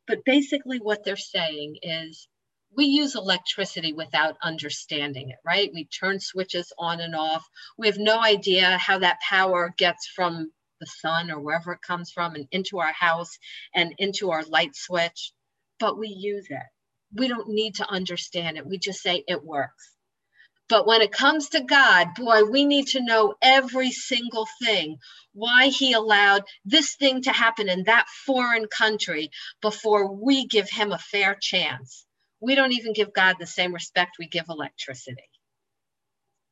But basically, what they're saying is we use electricity without understanding it, right? We turn switches on and off. We have no idea how that power gets from the sun or wherever it comes from and into our house and into our light switch, but we use it. We don't need to understand it. We just say it works. But when it comes to God, boy, we need to know every single thing why he allowed this thing to happen in that foreign country before we give him a fair chance we don't even give God the same respect we give electricity.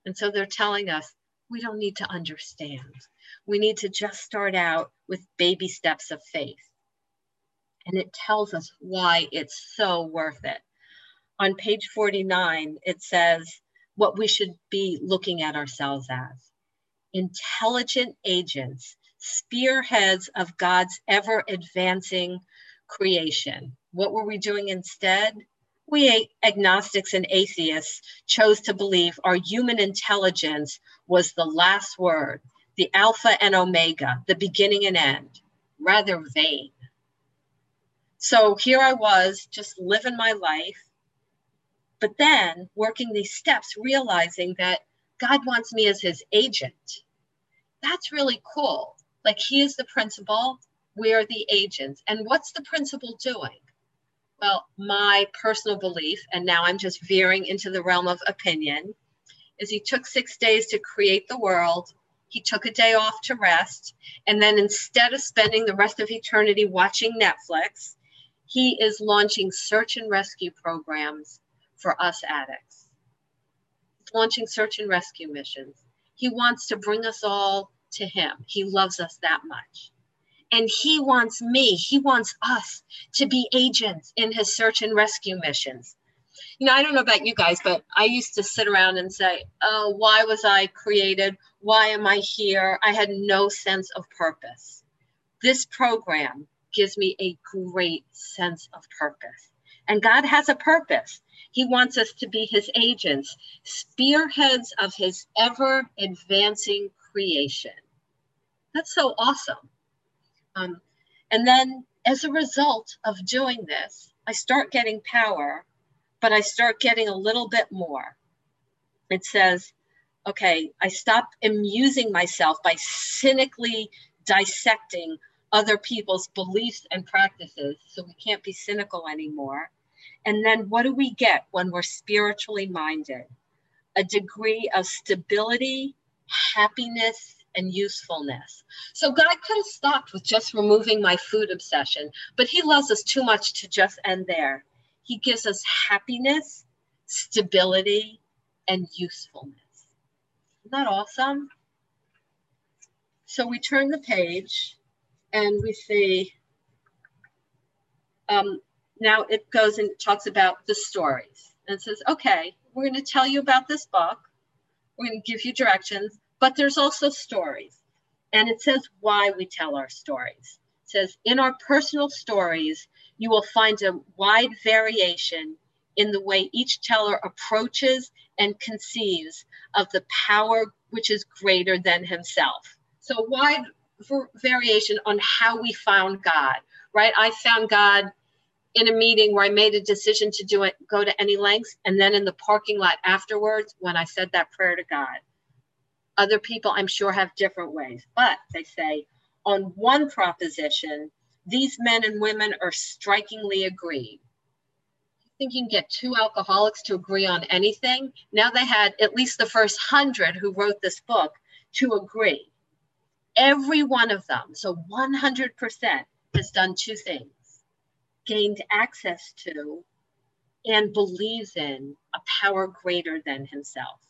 And so they're telling us we don't need to understand. We need to just start out with baby steps of faith. And it tells us why it's so worth it. On page 49, it says what we should be looking at ourselves as intelligent agents, spearheads of God's ever advancing creation. What were we doing instead? we agnostics and atheists chose to believe our human intelligence was the last word, the alpha and omega, the beginning and end, rather vain. So here I was just living my life, but then working these steps, realizing that God wants me as his agent. That's really cool. Like he is the principal, we are the agents. And what's the principal doing? Well, my personal belief, and now I'm just veering into the realm of opinion, is he took six days to create the world. He took a day off to rest. And then instead of spending the rest of eternity watching Netflix, he is launching search and rescue programs for us addicts. He's launching search and rescue missions. He wants to bring us all to him. He loves us that much. And he wants me, he wants us to be agents in his search and rescue missions. You know, I don't know about you guys, but I used to sit around and say, Oh, why was I created? Why am I here? I had no sense of purpose. This program gives me a great sense of purpose. And God has a purpose. He wants us to be his agents, spearheads of his ever advancing creation. That's so awesome. Um, and then as a result of doing this, I start getting power, but I start getting a little bit more. It says, okay, I stop amusing myself by cynically dissecting other people's beliefs and practices. So we can't be cynical anymore. And then what do we get when we're spiritually minded? A degree of stability, happiness, and usefulness. So God could have stopped with just removing my food obsession, but He loves us too much to just end there. He gives us happiness, stability, and usefulness. Isn't that awesome? So we turn the page and we see, um, now it goes and talks about the stories and says, okay, we're going to tell you about this book. We're going to give you directions but there's also stories. And it says why we tell our stories. It says, in our personal stories, you will find a wide variation in the way each teller approaches and conceives of the power which is greater than himself. So, wide variation on how we found God, right? I found God in a meeting where I made a decision to do it, go to any lengths, and then in the parking lot afterwards when I said that prayer to God. Other people, I'm sure, have different ways. But they say on one proposition, these men and women are strikingly agreed. You think you can get two alcoholics to agree on anything? Now they had at least the first hundred who wrote this book to agree. Every one of them, so 100%, has done two things gained access to and believes in a power greater than himself.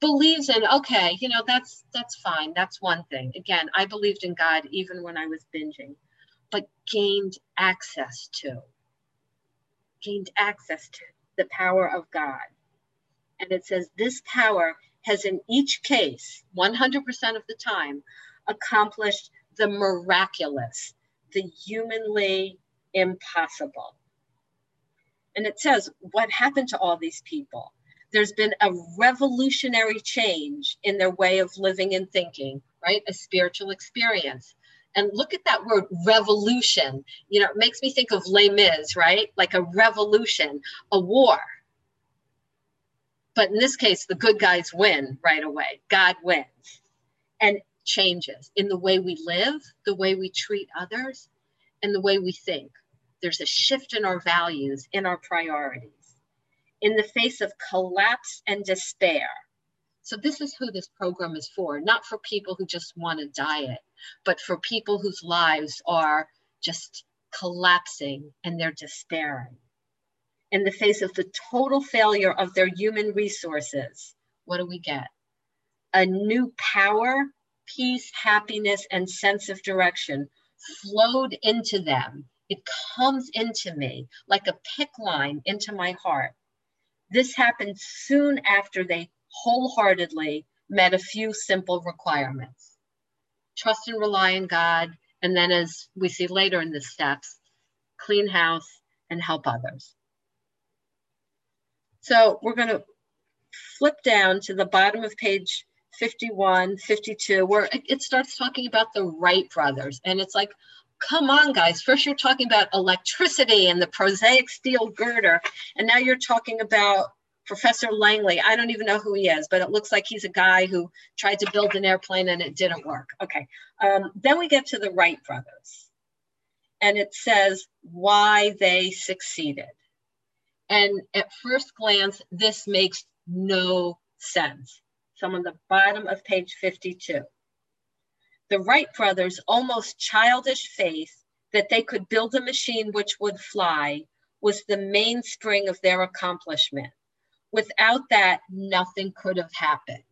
Believes in okay you know that's that's fine. That's one thing. Again i believed in god even when i was binging but gained access to gained access to the power of god. And it says this power has in each case 100% of the time accomplished the miraculous the humanly impossible and it says what happened to all these people there's been a revolutionary change in their way of living and thinking, right? A spiritual experience. And look at that word revolution. You know, it makes me think of Les Mis, right? Like a revolution, a war. But in this case, the good guys win right away. God wins and changes in the way we live, the way we treat others, and the way we think. There's a shift in our values, in our priorities. In the face of collapse and despair, so this is who this program is for, not for people who just want a diet, but for people whose lives are just collapsing and they're despairing. In the face of the total failure of their human resources, what do we get? A new power, peace, happiness, and sense of direction flowed into them. It comes into me like a PICC line into my heart. This happened soon after they wholeheartedly met a few simple requirements trust and rely on God. And then, as we see later in the steps, clean house and help others. So we're going to flip down to the bottom of page 51, 52, where it starts talking about the Wright brothers. And it's like, come on, guys. First, you're talking about electricity and the prosaic steel girder. And now you're talking about Professor Langley. I don't even know who he is, but it looks like he's a guy who tried to build an airplane and it didn't work. Okay. Um, then we get to the Wright brothers, and it says why they succeeded. And at first glance, this makes no sense. So on the bottom of page 52. The Wright brothers' almost childish faith that they could build a machine which would fly was the mainspring of their accomplishment. Without that, nothing could have happened.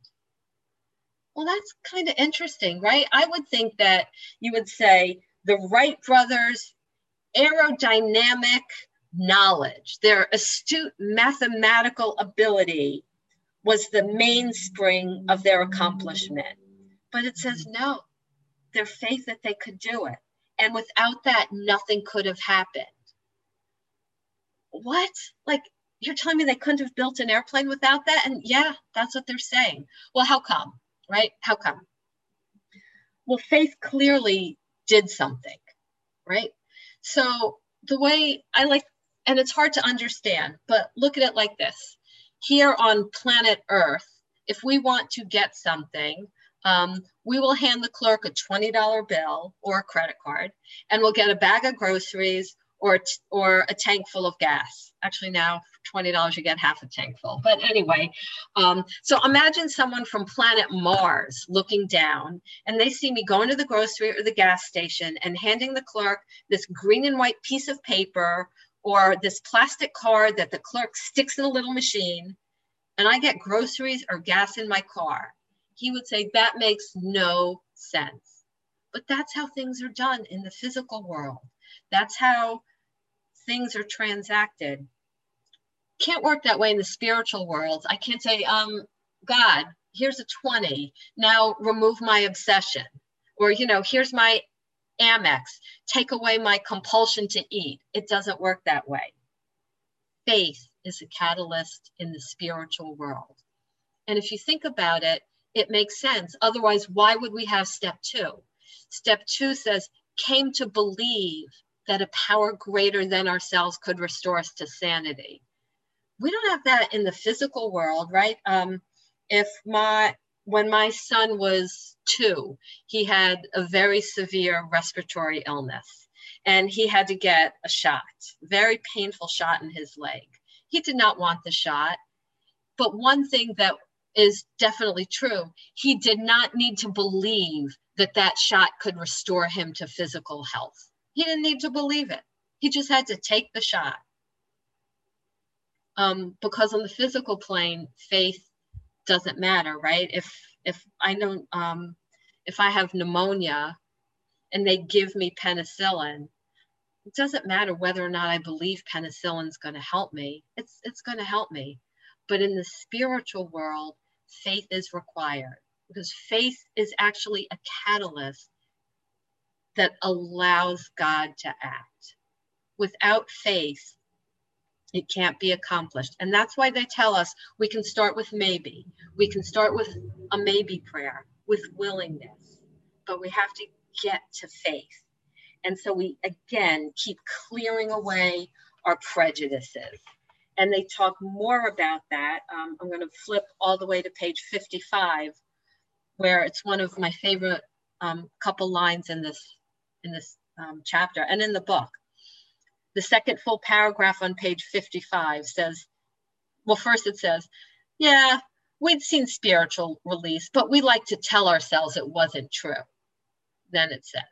Well, that's kind of interesting, right? I would think that you would say the Wright brothers' aerodynamic knowledge, their astute mathematical ability was the mainspring of their accomplishment. But it says no, their faith that they could do it. And without that, nothing could have happened. What? Like, you're telling me they couldn't have built an airplane without that? And yeah, that's what they're saying. Well, how come? Right? How come? Well, faith clearly did something, right? So the way I like, and it's hard to understand, but look at it like this. Here on planet Earth, if we want to get something, um, we will hand the clerk a $20 bill or a credit card, and we'll get a bag of groceries or, or a tank full of gas. Actually, now $20, you get half a tank full. But anyway, um, so imagine someone from planet Mars looking down and they see me going to the grocery or the gas station and handing the clerk this green and white piece of paper or this plastic card that the clerk sticks in a little machine and I get groceries or gas in my car. He would say that makes no sense. But that's how things are done in the physical world. That's how things are transacted can't work that way in the spiritual world. I can't say, um, God, here's a 20. Now remove my obsession. Or, you know, here's my Amex. Take away my compulsion to eat. It doesn't work that way. Faith is a catalyst in the spiritual world. And if you think about it, it makes sense. Otherwise, why would we have step two? Step two says, came to believe that a power greater than ourselves could restore us to sanity we don't have that in the physical world, right? Um, if my when my son was two, he had a very severe respiratory illness and he had to get a shot, very painful shot in his leg. He did not want the shot. But one thing that is definitely true, he did not need to believe that that shot could restore him to physical health. He didn't need to believe it. He just had to take the shot um, because on the physical plane, faith doesn't matter, right? If if I know um, if I have pneumonia and they give me penicillin, it doesn't matter whether or not I believe penicillin is going to help me. It's it's going to help me. But in the spiritual world, faith is required because faith is actually a catalyst that allows God to act. Without faith, it can't be accomplished. And that's why they tell us we can start with maybe. We can start with a maybe prayer, with willingness. But we have to get to faith. And so we again keep clearing away our prejudices. And they talk more about that. Um, I'm going to flip all the way to page 55, where it's one of my favorite um, couple lines in this in this um, chapter and in the book. The second full paragraph on page 55 says, well, first it says, yeah, we'd seen spiritual release, but we like to tell ourselves it wasn't true. Then it says,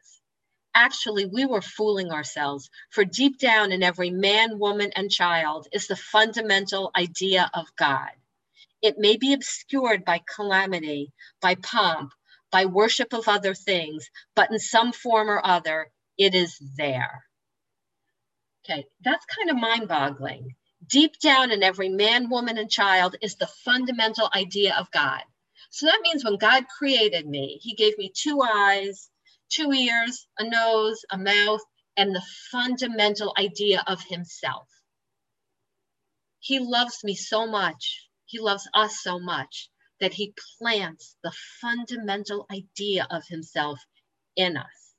actually, we were fooling ourselves, for deep down in every man, woman, and child is the fundamental idea of God. It may be obscured by calamity, by pomp, by worship of other things, but in some form or other, it is there. Okay, that's kind of mind boggling. Deep down in every man, woman, and child is the fundamental idea of God. So that means when God created me, He gave me two eyes, two ears, a nose, a mouth, and the fundamental idea of Himself. He loves me so much. He loves us so much that He plants the fundamental idea of Himself in us.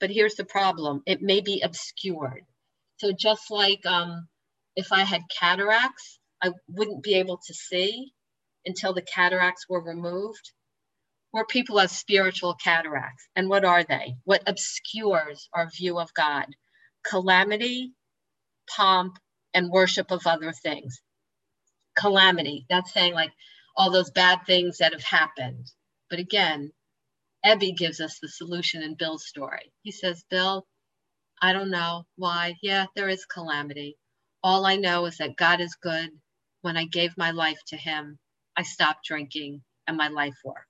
But here's the problem it may be obscured. So just like um, if I had cataracts, I wouldn't be able to see until the cataracts were removed. Or people have spiritual cataracts. And what are they? What obscures our view of God? Calamity, pomp, and worship of other things. Calamity, that's saying like all those bad things that have happened. But again, Ebby gives us the solution in Bill's story. He says, Bill, I don't know why. Yeah, there is calamity. All I know is that God is good. When I gave my life to Him, I stopped drinking and my life worked.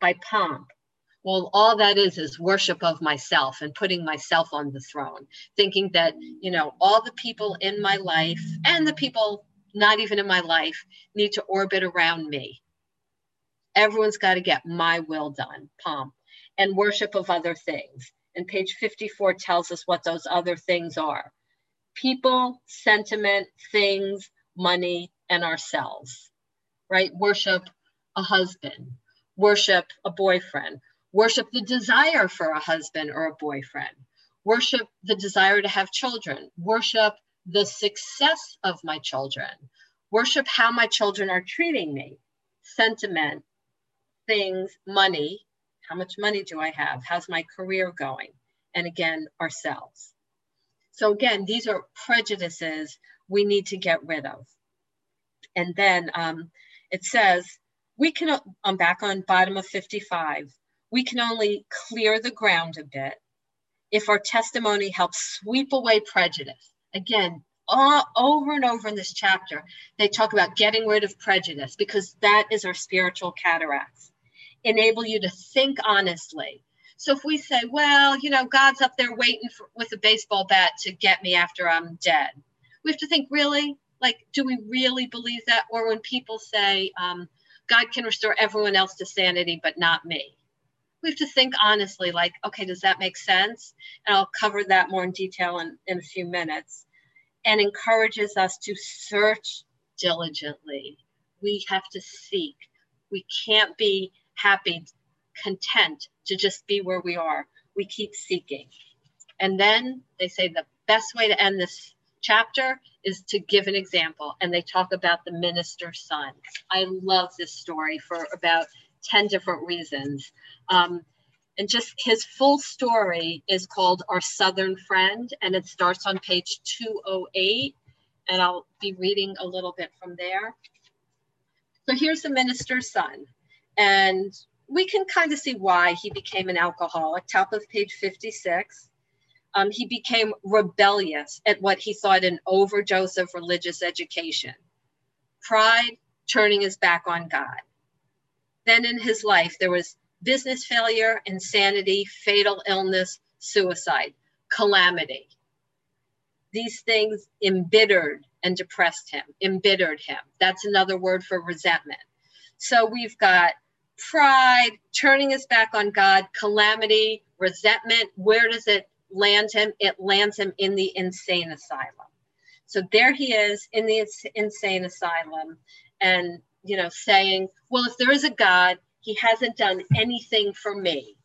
By pomp, well, all that is is worship of myself and putting myself on the throne, thinking that, you know, all the people in my life and the people not even in my life need to orbit around me. Everyone's got to get my will done, pomp, and worship of other things and page 54 tells us what those other things are people, sentiment, things, money, and ourselves, right? Worship a husband, worship a boyfriend, worship the desire for a husband or a boyfriend, worship the desire to have children, worship the success of my children, worship how my children are treating me, sentiment, things, money, how much money do I have? How's my career going? And again, ourselves. So again, these are prejudices we need to get rid of. And then um, it says, we can, I'm back on bottom of 55, we can only clear the ground a bit if our testimony helps sweep away prejudice. Again, all, over and over in this chapter, they talk about getting rid of prejudice because that is our spiritual cataracts enable you to think honestly. So if we say, well, you know, God's up there waiting for, with a baseball bat to get me after I'm dead, we have to think, really? Like, do we really believe that? Or when people say, um, God can restore everyone else to sanity, but not me. We have to think honestly, like, okay, does that make sense? And I'll cover that more in detail in, in a few minutes. And encourages us to search diligently. We have to seek. We can't be happy, content to just be where we are. We keep seeking. And then they say the best way to end this chapter is to give an example. And they talk about the minister's son. I love this story for about 10 different reasons. Um, and just his full story is called Our Southern Friend, and it starts on page 208. And I'll be reading a little bit from there. So here's the minister's son. And we can kind of see why he became an alcoholic. Top of page 56. Um, he became rebellious at what he thought an overdose of religious education, pride, turning his back on God. Then in his life, there was business failure, insanity, fatal illness, suicide, calamity. These things embittered and depressed him, embittered him. That's another word for resentment. So we've got pride, turning his back on God, calamity, resentment. Where does it land him? It lands him in the insane asylum. So there he is in the insane asylum and, you know, saying, well, if there is a God, he hasn't done anything for me.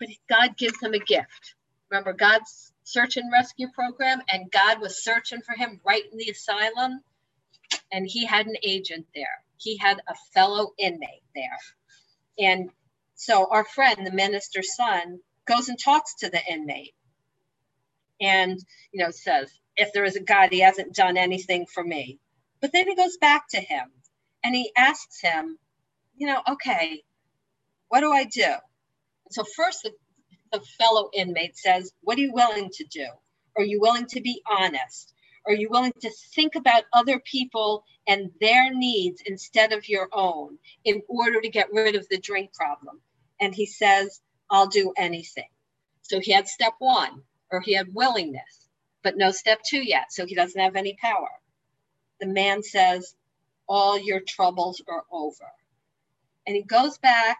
but God gives him a gift. Remember God's search and rescue program, and God was searching for him right in the asylum, and he had an agent there. He had a fellow inmate there. And so our friend, the minister's son, goes and talks to the inmate and, you know, says, if there is a God, he hasn't done anything for me. But then he goes back to him and he asks him, you know, okay, what do I do? So first the, the fellow inmate says, what are you willing to do? Are you willing to be honest? Are you willing to think about other people and their needs instead of your own in order to get rid of the drink problem? And he says, I'll do anything. So he had step one, or he had willingness, but no step two yet. So he doesn't have any power. The man says, All your troubles are over. And he goes back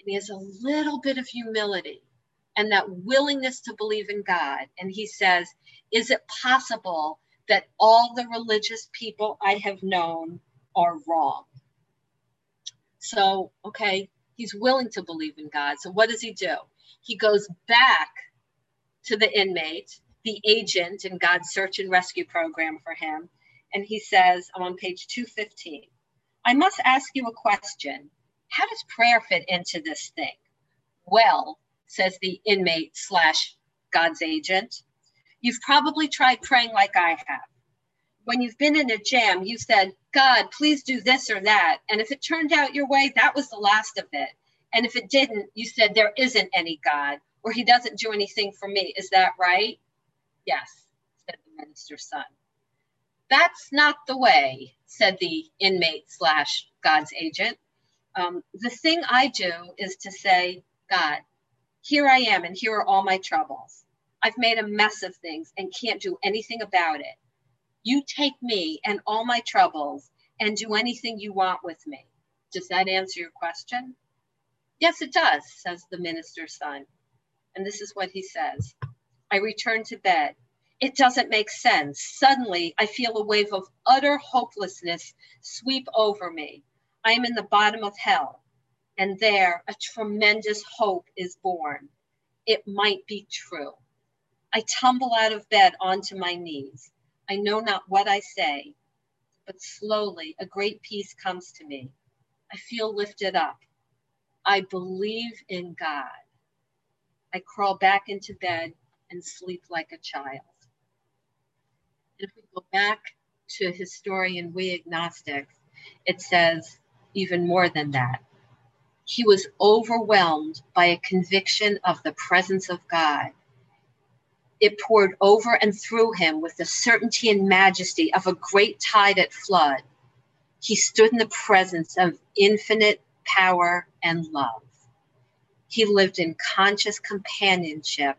and he has a little bit of humility and that willingness to believe in God. And he says, Is it possible that all the religious people I have known are wrong? So, okay, he's willing to believe in God. So, what does he do? He goes back to the inmate, the agent in God's search and rescue program for him, and he says, I'm on page 215, I must ask you a question. How does prayer fit into this thing? Well, says the inmate slash God's agent, you've probably tried praying like I have. When you've been in a jam, you said, God, please do this or that. And if it turned out your way, that was the last of it. And if it didn't, you said, there isn't any God or he doesn't do anything for me. Is that right? Yes, said the minister's son. That's not the way, said the inmate slash God's agent. Um, the thing I do is to say, God, here I am, and here are all my troubles. I've made a mess of things and can't do anything about it. You take me and all my troubles and do anything you want with me. Does that answer your question? Yes, it does, says the minister's son. And this is what he says I return to bed. It doesn't make sense. Suddenly, I feel a wave of utter hopelessness sweep over me. I am in the bottom of hell, and there a tremendous hope is born. It might be true. I tumble out of bed onto my knees. I know not what I say, but slowly a great peace comes to me. I feel lifted up. I believe in God. I crawl back into bed and sleep like a child. And if we go back to historian We Agnostic, it says even more than that. He was overwhelmed by a conviction of the presence of God. It poured over and through him with the certainty and majesty of a great tide at flood. He stood in the presence of infinite power and love. He lived in conscious companionship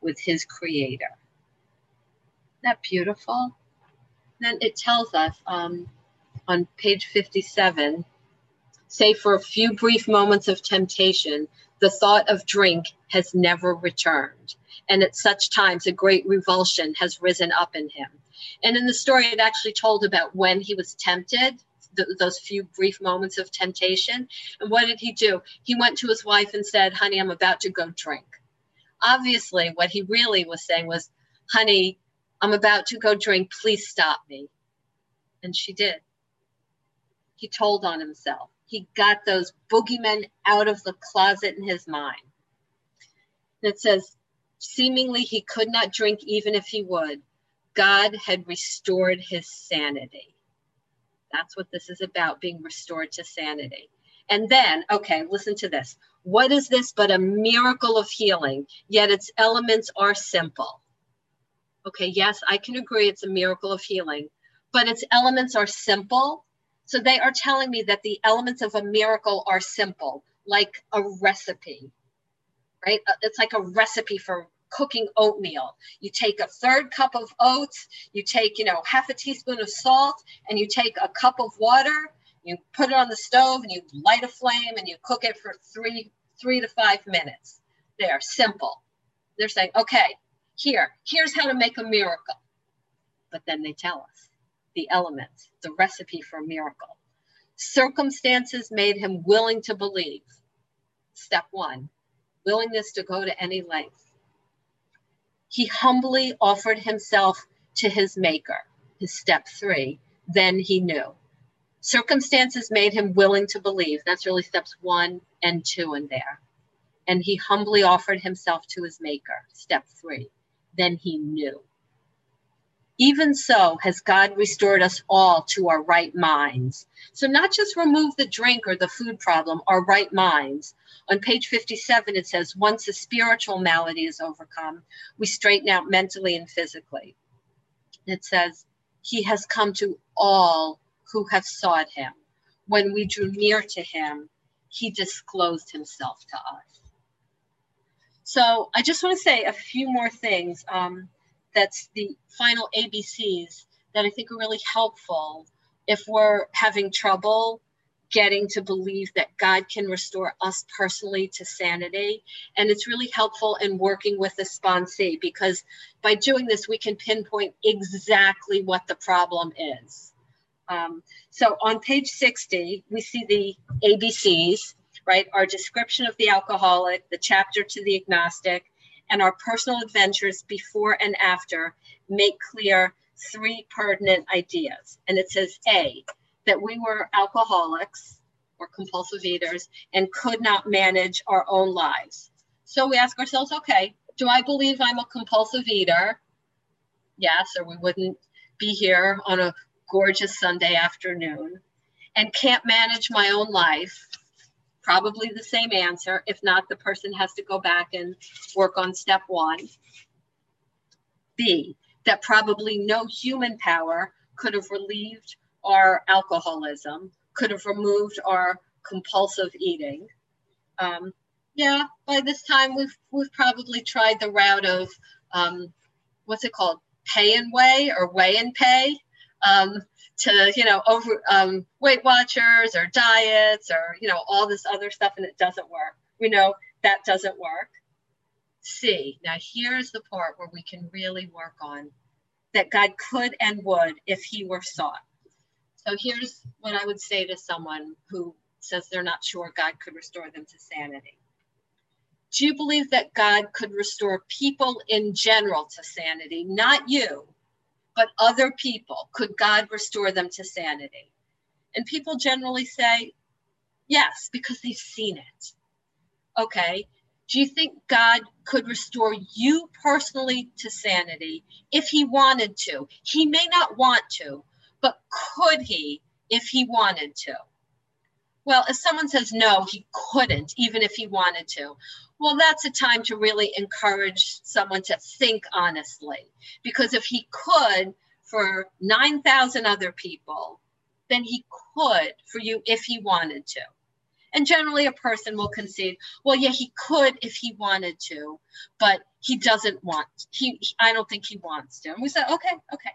with his creator. Isn't that beautiful? Then it tells us um, on page 57 say, for a few brief moments of temptation, the thought of drink has never returned. And at such times, a great revulsion has risen up in him. And in the story, it actually told about when he was tempted th- those few brief moments of temptation. And what did he do? He went to his wife and said, Honey, I'm about to go drink. Obviously, what he really was saying was, Honey, I'm about to go drink. Please stop me. And she did. He told on himself. He got those boogeymen out of the closet in his mind. And it says, seemingly he could not drink even if he would. God had restored his sanity. That's what this is about being restored to sanity. And then, okay, listen to this. What is this but a miracle of healing? Yet its elements are simple. Okay, yes, I can agree it's a miracle of healing, but its elements are simple. So they are telling me that the elements of a miracle are simple, like a recipe, right? Uh, it's like a recipe for cooking oatmeal. You take a third cup of oats, you take, you know, half a teaspoon of salt, and you take a cup of water, you put it on the stove and you light a flame and you cook it for three, three to five minutes. They are simple. They're saying, okay, here, here's how to make a miracle. But then they tell us the elements, the recipe for a miracle. Circumstances made him willing to believe. Step one, willingness to go to any length. He humbly offered himself to his maker, his step three, then he knew. Circumstances made him willing to believe. That's really steps one and two in there. And he humbly offered himself to his maker, step three. Then he knew. Even so has God restored us all to our right minds. So, not just remove the drink or the food problem, our right minds. On page 57, it says, once a spiritual malady is overcome, we straighten out mentally and physically. It says, He has come to all who have sought Him. When we drew near to Him, He disclosed Himself to us. So, I just want to say a few more things. Um, that's the final ABCs that I think are really helpful if we're having trouble getting to believe that God can restore us personally to sanity. And it's really helpful in working with the sponsee because by doing this, we can pinpoint exactly what the problem is. Um, so on page 60, we see the ABCs, right? Our description of the alcoholic, the chapter to the agnostic, and our personal adventures before and after make clear three pertinent ideas. And it says A, that we were alcoholics or compulsive eaters and could not manage our own lives. So we ask ourselves, okay, do I believe I'm a compulsive eater? Yes, or we wouldn't be here on a gorgeous Sunday afternoon and can't manage my own life probably the same answer. If not, the person has to go back and work on step one. B, that probably no human power could have relieved our alcoholism, could have removed our compulsive eating. Um, yeah, by this time we've we've probably tried the route of um, what's it called, pay and weigh or weigh and pay. Um, to you know over um, weight watchers or diets or you know all this other stuff and it doesn't work. We know that doesn't work. C now here's the part where we can really work on that god could and would if he were sought. So here's what i would say to someone who says they're not sure god could restore them to sanity. Do you believe that god could restore people in general to sanity? Not you but other people, could God restore them to sanity? And people generally say, yes, because they've seen it. Okay. Do you think God could restore you personally to sanity if he wanted to? He may not want to, but could he if he wanted to? Well, if someone says no, he couldn't, even if he wanted to, well, that's a time to really encourage someone to think honestly. Because if he could for 9,000 other people, then he could for you if he wanted to. And generally, a person will concede, well, yeah, he could if he wanted to, but he doesn't want. He, I don't think he wants to. And we said, okay, okay.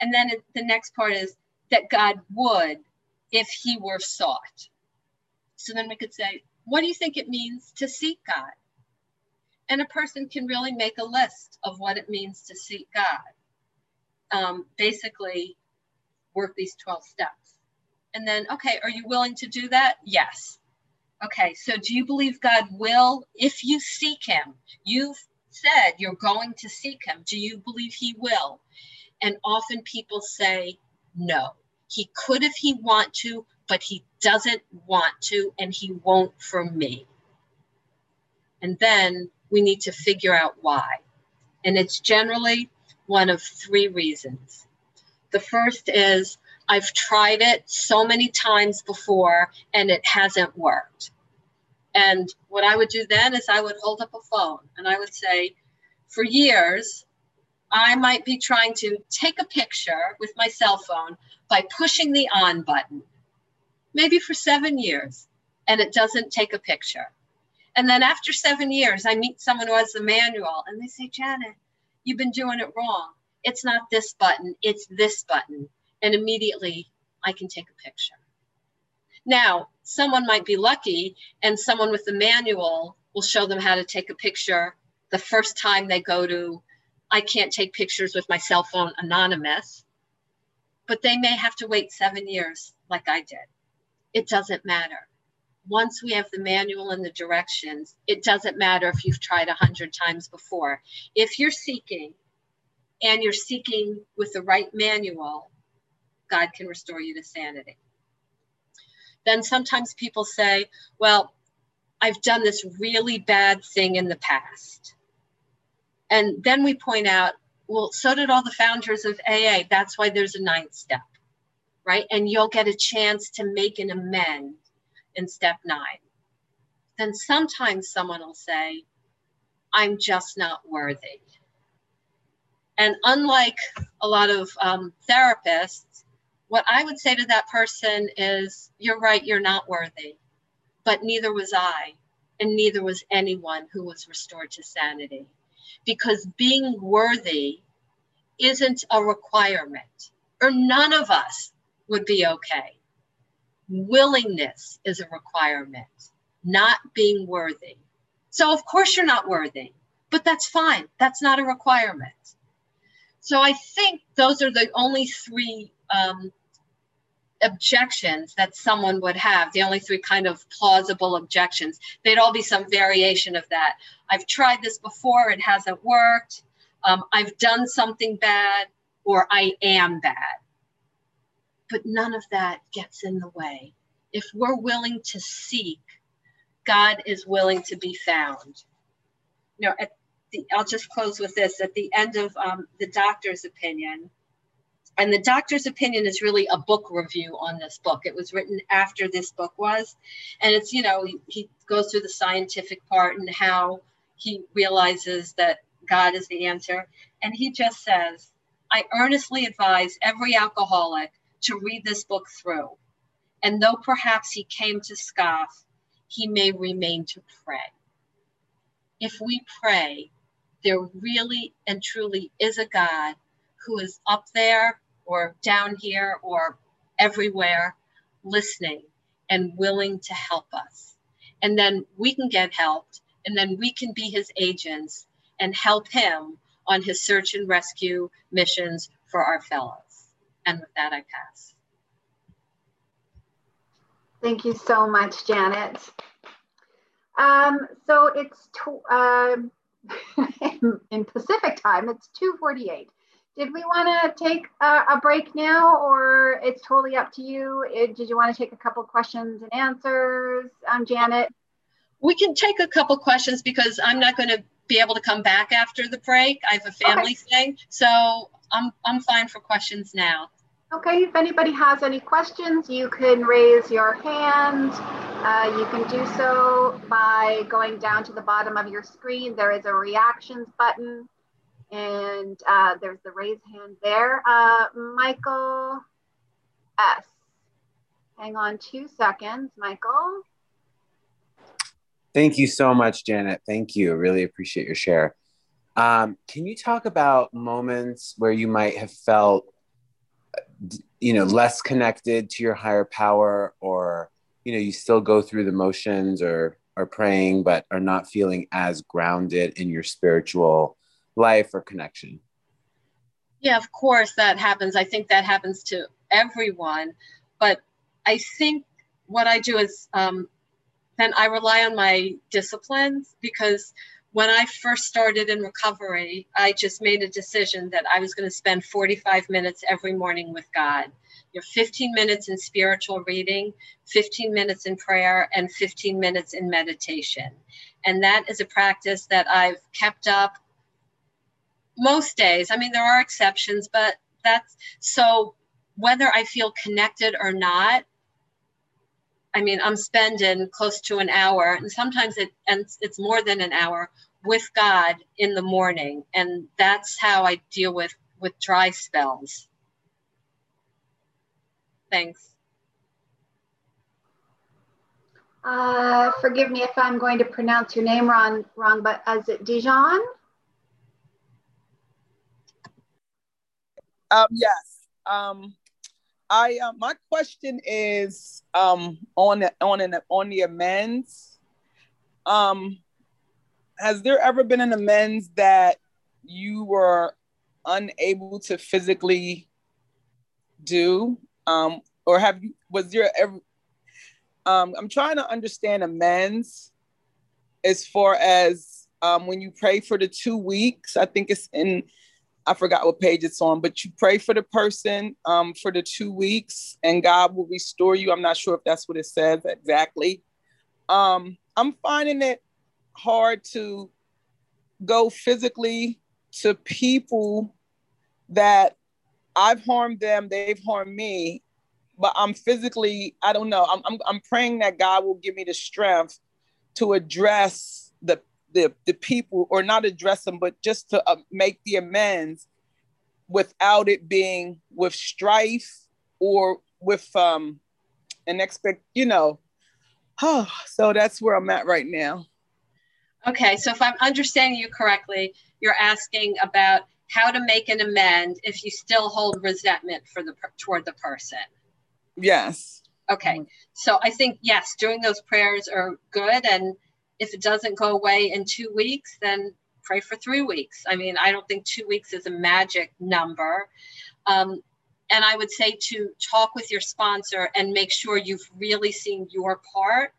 And then the next part is that God would if he were sought. So then we could say, what do you think it means to seek God? And a person can really make a list of what it means to seek God. Um, basically, work these 12 steps. And then, okay, are you willing to do that? Yes. Okay, so do you believe God will, if you seek Him? You've said you're going to seek Him. Do you believe He will? And often people say no. He could if He want to, but he doesn't want to and he won't for me. And then we need to figure out why. And it's generally one of three reasons. The first is I've tried it so many times before and it hasn't worked. And what I would do then is I would hold up a phone and I would say, for years, I might be trying to take a picture with my cell phone by pushing the on button maybe for seven years, and it doesn't take a picture. And then after seven years, I meet someone who has the manual and they say, Janet, you've been doing it wrong. It's not this button, it's this button. And immediately I can take a picture. Now, someone might be lucky and someone with the manual will show them how to take a picture the first time they go to, I can't take pictures with my cell phone anonymous, but they may have to wait seven years like I did it doesn't matter. once we have the manual and the directions, it doesn't matter if you've tried a hundred times before. If you're seeking and you're seeking with the right manual, God can restore you to sanity. Then sometimes people say, well, I've done this really bad thing in the past. And then we point out, well, so did all the founders of AA. That's why there's a ninth step, right? And you'll get a chance to make an amend in step nine. Then sometimes someone will say, I'm just not worthy. And unlike a lot of um, therapists, what I would say to that person is, You're right, you're not worthy, but neither was I, and neither was anyone who was restored to sanity. Because being worthy isn't a requirement, or none of us would be okay willingness is a requirement, not being worthy. So, of course, you're not worthy, but that's fine. That's not a requirement. So, I think those are the only three um, objections that someone would have, the only three kind of plausible objections. They'd all be some variation of that. I've tried this before, it hasn't worked. Um, I've done something bad, or I am bad but none of that gets in the way. If we're willing to seek, God is willing to be found. You know, the, I'll just close with this. At the end of um, the doctor's opinion, and the doctor's opinion is really a book review on this book. It was written after this book was, and it's you know he, he goes through the scientific part and how he realizes that God is the answer, and he just says, "I earnestly advise every alcoholic to read this book through. And though perhaps he came to scoff, he may remain to pray. If we pray, there really and truly is a God who is up there or down here or everywhere listening and willing to help us. And then we can get helped, and then we can be his agents and help him on his search and rescue missions for our fellows. And with that, I pass. Thank you so much, Janet. Um, so it's uh, in Pacific time, it's 2.48. Did we want to take a, a, break now or it's totally up to you? It, did you want to take a couple questions and answers, um, Janet? We can take a couple questions because I'm not going to be able to come back after the break. I have a family okay. thing. So I'm, I'm fine for questions now. Okay, if anybody has any questions, you can raise your hand. Uh, you can do so by going down to the bottom of your screen. There is a reactions button and uh, there's the raise hand there. Uh, Michael S. Hang on two seconds, Michael. Thank you so much, Janet. Thank you. Really appreciate your share. Um, can you talk about moments where you might have felt, you know, less connected to your higher power, or you know, you still go through the motions or are praying, but are not feeling as grounded in your spiritual life or connection? Yeah, of course that happens. I think that happens to everyone, but I think what I do is um, then I rely on my disciplines because when I first started in recovery, I just made a decision that I was going to spend 45 minutes every morning with God. You know, 15 minutes in spiritual reading, 15 minutes in prayer, and 15 minutes in meditation. And that is a practice that I've kept up most days. I mean, there are exceptions, but that's so whether I feel connected or not, I mean, I'm spending close to an hour, and sometimes it and it's more than an hour with God in the morning, and that's how I deal with with dry spells. Thanks. Uh, forgive me if I'm going to pronounce your name wrong, wrong, but is it Dijon? Um, yes. Um, I uh, my question is um, on on an, on the amends. Um, has there ever been an amends that you were unable to physically do, um, or have you? Was there ever? um, I'm trying to understand amends as far as um, when you pray for the two weeks. I think it's in, I forgot what page it's on, but you pray for the person um, for the two weeks and God will restore you. I'm not sure if that's what it says exactly. Um, I'm finding it hard to go physically to people that I've harmed them, they've harmed me, but I'm physically, I don't know. I'm, I'm, I'm praying that God will give me the strength to address the, the, people, or not address them, but just to uh, make the amends without it being with strife or with um, an expect, you know. Oh, so that's where I'm at right now. Okay, so if I'm understanding you correctly, you're asking about how to make an amend if you still hold resentment for the toward the person. Yes. Okay. So I think yes, doing those prayers are good and if it doesn't go away in 2 weeks, then pray for 3 weeks. I mean, I don't think 2 weeks is a magic number. Um, and I would say to talk with your sponsor and make sure you've really seen your part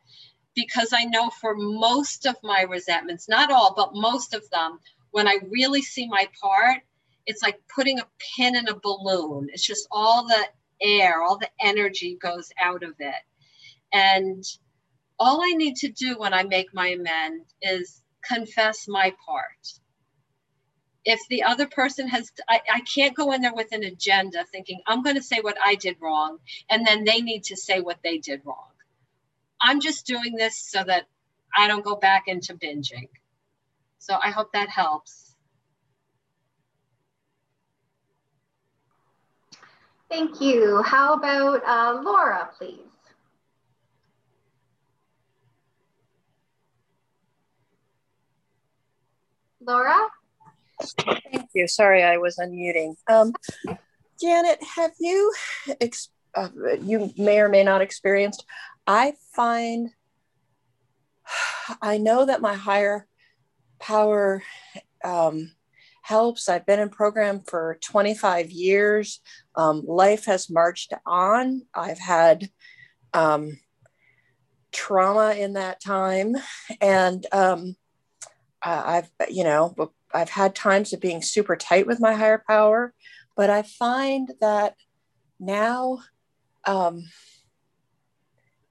because I know for most of my resentments, not all, but most of them, when I really see my part, it's like putting a pin in a balloon. It's just all the air, all the energy goes out of it. And all I need to do when I make my amend is confess my part. If the other person has, I, I can't go in there with an agenda thinking, I'm going to say what I did wrong, and then they need to say what they did wrong. I'm just doing this so that I don't go back into binging. So I hope that helps. Thank you. How about uh, Laura, please? Laura? Thank you. Sorry, I was unmuting. Um, Janet, have you, uh, you may or may not experienced, I find, I know that my higher power um, helps. I've been in program for 25 years. Um, life has marched on. I've had um, trauma in that time, and um, I've you know I've had times of being super tight with my higher power, but I find that now um,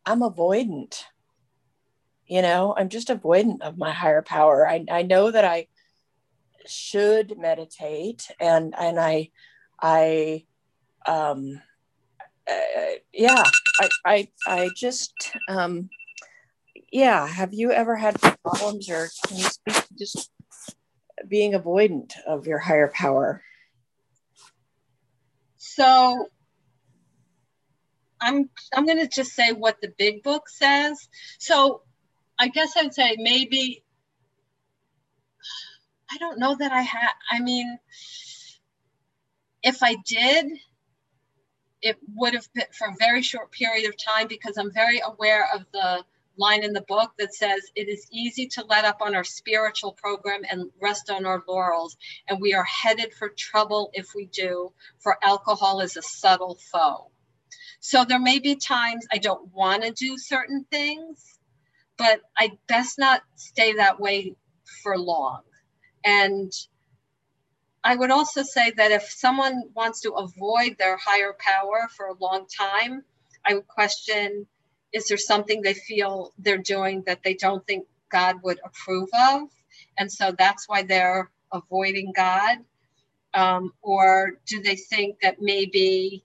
I'm avoidant you know i'm just avoidant of my higher power. I, I know that i should meditate and and i i um uh, yeah I, I i just um yeah have you ever had problems or can you speak to just being avoidant of your higher power? So i'm i'm going to just say what the big book says. So I guess I'd say maybe I don't know that I had I mean if I did it would have been for a very short period of time because I'm very aware of the line in the book that says it is easy to let up on our spiritual program and rest on our laurels and we are headed for trouble if we do for alcohol is a subtle foe so there may be times i don't want to do certain things but I best not stay that way for long. And I would also say that if someone wants to avoid their higher power for a long time, I would question is there something they feel they're doing that they don't think God would approve of? And so that's why they're avoiding God. Um, or do they think that maybe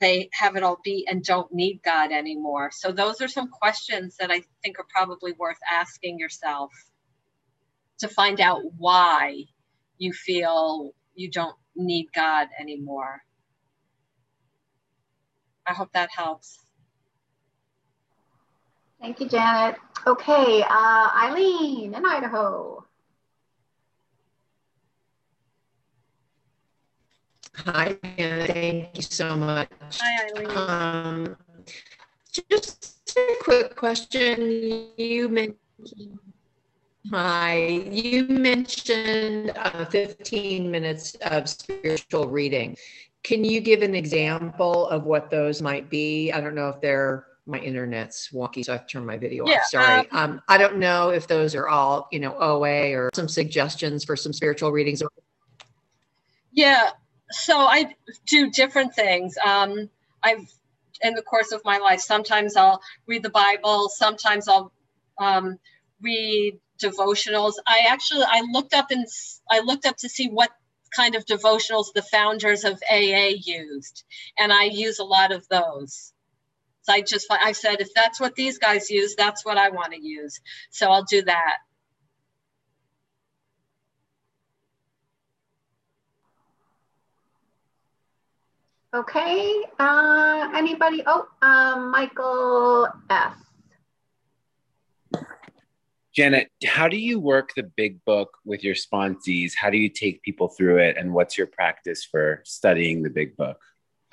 they have it all beat and don't need God anymore? So, those are some questions that I think are probably worth asking yourself to find out why you feel you don't need God anymore. I hope that helps. Thank you, Janet. Okay, uh, Eileen in Idaho. Hi, Anna. Thank you so much. Hi, Eileen. Um, just a quick question. You mentioned, hi, you mentioned uh, 15 minutes of spiritual reading. Can you give an example of what those might be? I don't know if they're my internet's wonky, so I've turned my video Yeah, off. Sorry. um, Um, I don't know if those are all, you know, OA or some suggestions for some spiritual readings. Yeah, so I do different things. Um, I've in the course of my life, sometimes I'll read the Bible, sometimes I'll um, read devotionals. I actually I looked up and I looked up to see what kind of devotionals the founders of AA used, and I use a lot of those. So I just I said if that's what these guys use, that's what I want to use. So I'll do that. Okay, uh, anybody? Oh, um, Michael S. Janet, how do you work the big book with your sponsees? How do you take people through it? And what's your practice for studying the big book?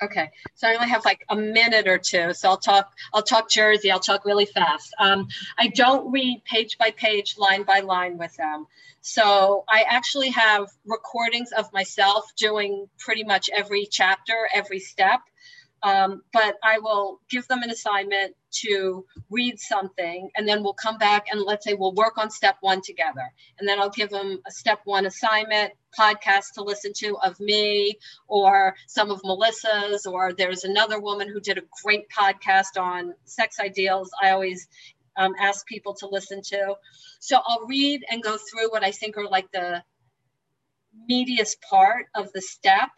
Okay, so I only have like a minute or two, so I'll talk. I'll talk Jersey. I'll talk really fast. Um, I don't read page by page, line by line with them. So I actually have recordings of myself doing pretty much every chapter, every step. Um, but I will give them an assignment to read something, and then we'll come back and let's say we'll work on step one together. And then I'll give them a step one assignment, podcast to listen to of me or some of Melissa's, or there's another woman who did a great podcast on sex ideals. I always um, ask people to listen to. So I'll read and go through what I think are like the meatiest part of the step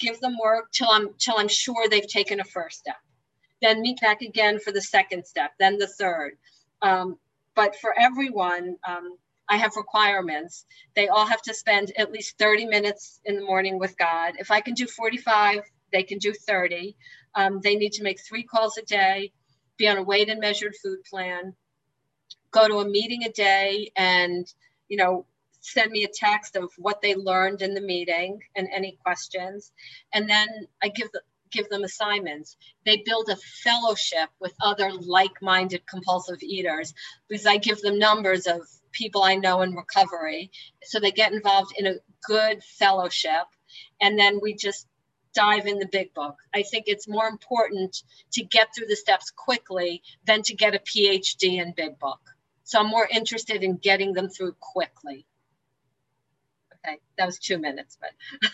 give them work till I'm till I'm sure they've taken a first step. Then meet back again for the second step, then the third. Um, but for everyone, um, I have requirements. They all have to spend at least 30 minutes in the morning with God. If I can do 45, they can do 30. Um, they need to make three calls a day, be on a weighed and measured food plan, go to a meeting a day, and you know send me a text of what they learned in the meeting and any questions. And then I give give them assignments. They build a fellowship with other like-minded compulsive eaters because I give them numbers of people I know in recovery. So they get involved in a good fellowship. And then we just dive in the big book. I think it's more important to get through the steps quickly than to get a PhD in big book. So I'm more interested in getting them through quickly. Okay, that was two minutes, but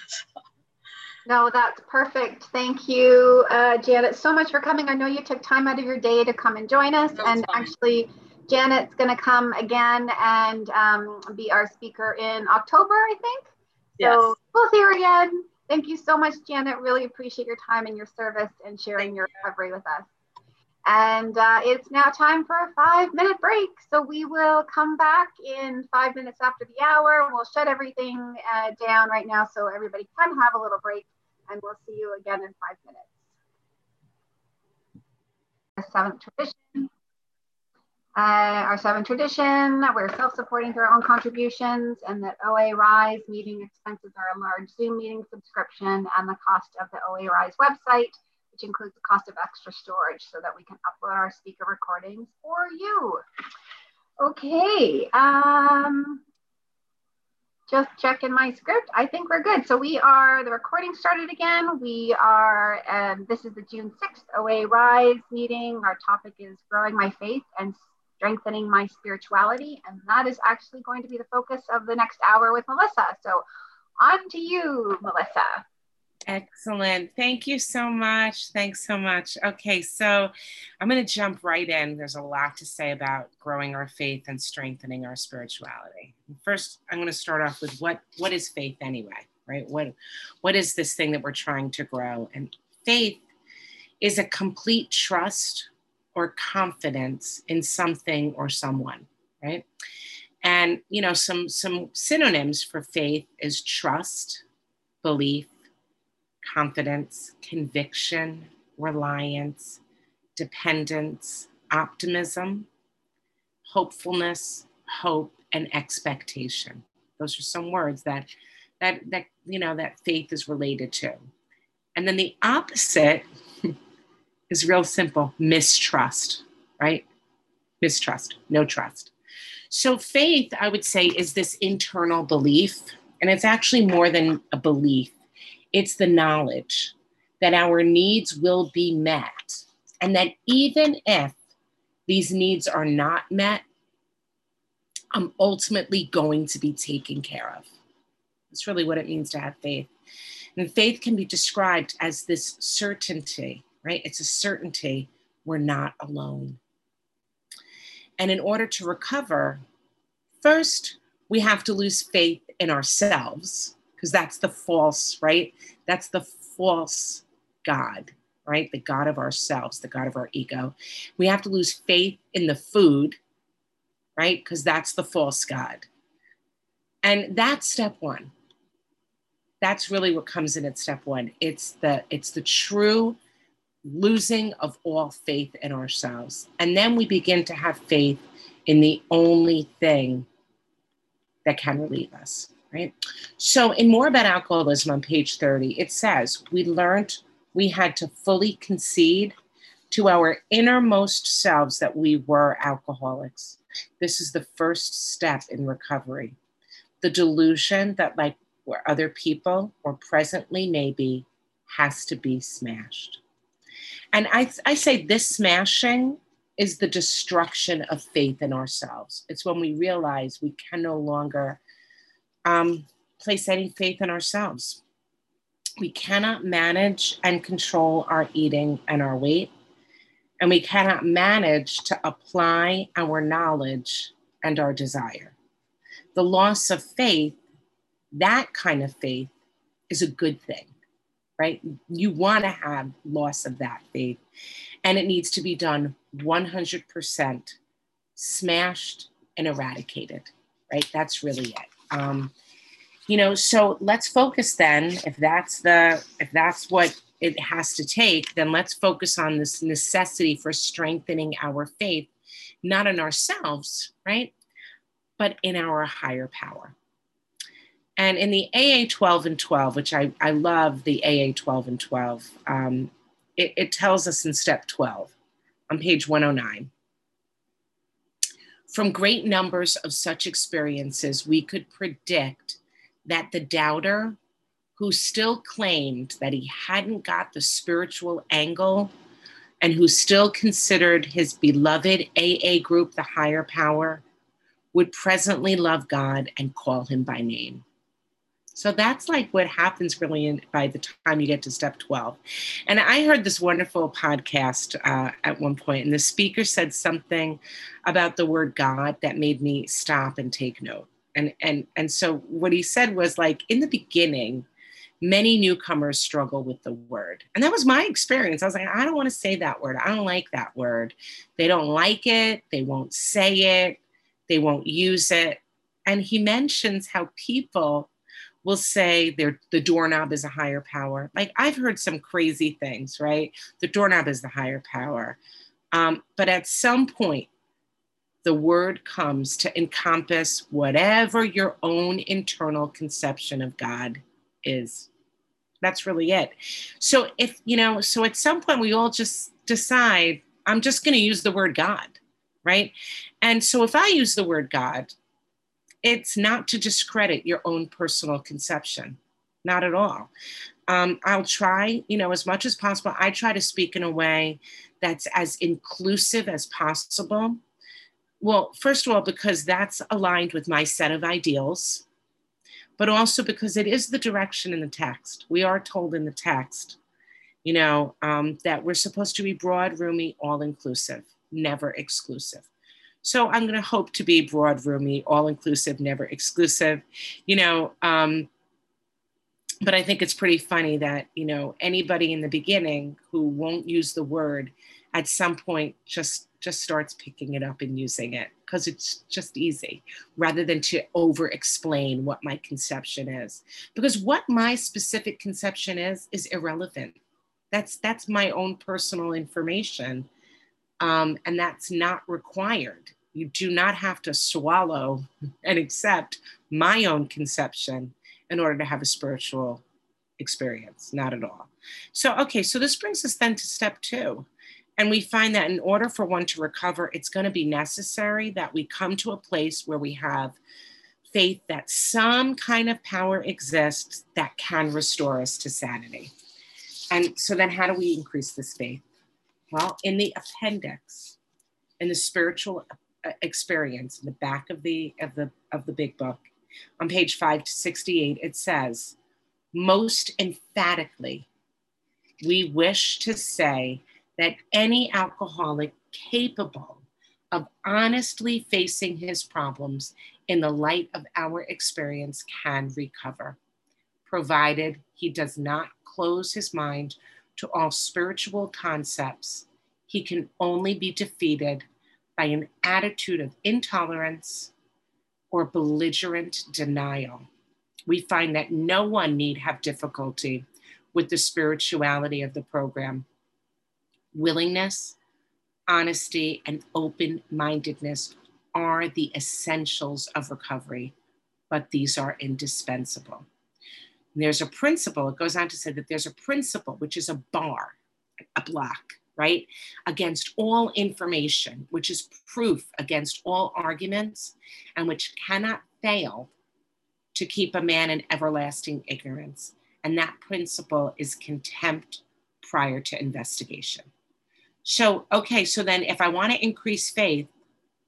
No, that's perfect. Thank you, uh, Janet, so much for coming. I know you took time out of your day to come and join us. And fine. actually, Janet's going to come again and um, be our speaker in October, I think. Yes. So we'll see her again. Thank you so much, Janet. Really appreciate your time and your service and sharing your recovery with us. And uh, it's now time for a five minute break. So we will come back in five minutes after the hour. We'll shut everything uh, down right now so everybody can have a little break. And we'll see you again in five minutes. The seventh tradition. Uh, our seventh tradition, we're self-supporting through our own contributions and that OA Rise meeting expenses are a large Zoom meeting subscription and the cost of the OA Rise website, which includes the cost of extra storage so that we can upload our speaker recordings for you. Okay, um, just checking my script. I think we're good. So we are, the recording started again. We are, um, this is the June 6th OA Rise meeting. Our topic is growing my faith and strengthening my spirituality. And that is actually going to be the focus of the next hour with Melissa. So on to you, Melissa. Excellent. Thank you so much. Thanks so much. Okay, so I'm going to jump right in. There's a lot to say about growing our faith and strengthening our spirituality. First, I'm going to start off with what what is faith anyway, right? What what is this thing that we're trying to grow? And faith is a complete trust or confidence in something or someone, right? And you know, some some synonyms for faith is trust, belief, confidence, conviction, reliance, dependence, optimism, hopefulness, hope, and expectation. Those are some words that that that you know that faith is related to. And then the opposite is real simple, mistrust, right? Mistrust, no trust. So faith, I would say, is this internal belief, and it's actually more than a belief it's the knowledge that our needs will be met And that even if these needs are not met, I'm ultimately going to be taken care of. That's really what it means to have faith. And faith can be described as this certainty, right? It's a certainty we're not alone. And in order to recover, first, we have to lose faith in ourselves, because that's the false, right? That's the false God, right? The God of ourselves, the God of our ego. We have to lose faith in the food, right? Because that's the false God. And that's step one. That's really what comes in at step one. It's the it's the true losing of all faith in ourselves. And then we begin to have faith in the only thing that can relieve us, right? So, in More About Alcoholism on page 30, it says, We learned we had to fully concede to our innermost selves that we were alcoholics. This is the first step in recovery. The delusion that, like where other people or presently maybe, has to be smashed. And I, I say this smashing is the destruction of faith in ourselves. It's when we realize we can no longer um, place any faith in ourselves. We cannot manage and control our eating and our weight, and we cannot manage to apply our knowledge and our desire. The loss of faith, that kind of faith, is a good thing right? You want to have loss of that faith. And it needs to be done 100% smashed and eradicated, right? That's really it. Um, you know, so let's focus then, if that's the, if that's what it has to take, then let's focus on this necessity for strengthening our faith, not in ourselves, right? But in our higher power. And in the AA 12 and 12, which I, I love the AA 12 and 12, um, it, it tells us in step 12 on page 109 from great numbers of such experiences, we could predict that the doubter who still claimed that he hadn't got the spiritual angle and who still considered his beloved AA group the higher power would presently love God and call him by name. So that's like what happens really in, by the time you get to step 12. And I heard this wonderful podcast uh, at one point, and the speaker said something about the word God that made me stop and take note. And, and, and so what he said was like, in the beginning, many newcomers struggle with the word. And that was my experience. I was like, I don't want to say that word. I don't like that word. They don't like it. They won't say it. They won't use it. And he mentions how people will say the doorknob is a higher power. Like I've heard some crazy things, right? The doorknob is the higher power. Um, but at some point, the word comes to encompass whatever your own internal conception of God is. That's really it. So if, you know, so at some point we all just decide, I'm just going to use the word God, right? And so if I use the word God, it's not to discredit your own personal conception, not at all. Um, I'll try, you know, as much as possible, I try to speak in a way that's as inclusive as possible. Well, first of all, because that's aligned with my set of ideals, but also because it is the direction in the text. We are told in the text, you know, um, that we're supposed to be broad, roomy, all inclusive, never exclusive. So I'm going to hope to be broad, roomy, all inclusive, never exclusive, you know. Um, but I think it's pretty funny that, you know, anybody in the beginning who won't use the word at some point just just starts picking it up and using it because it's just easy rather than to over explain what my conception is because what my specific conception is is irrelevant that's that's my own personal information um, and that's not required you do not have to swallow and accept my own conception in order to have a spiritual experience, not at all. So, okay, so this brings us then to step two. And we find that in order for one to recover, it's going to be necessary that we come to a place where we have faith that some kind of power exists that can restore us to sanity. And so, then how do we increase this faith? Well, in the appendix, in the spiritual Uh, experience, in the back of the of the of the big book, on page 568, it says, most emphatically, we wish to say that any alcoholic capable of honestly facing his problems in the light of our experience can recover, provided he does not close his mind to all spiritual concepts. He can only be defeated by an attitude of intolerance or belligerent denial. We find that no one need have difficulty with the spirituality of the program. Willingness, honesty, and open mindedness are the essentials of recovery, but these are indispensable. And there's a principle, it goes on to say that there's a principle, which is a bar, a block, right? Against all information, which is proof against all arguments, and which cannot fail to keep a man in everlasting ignorance. And that principle is contempt prior to investigation. So, okay, so then if I want to increase faith,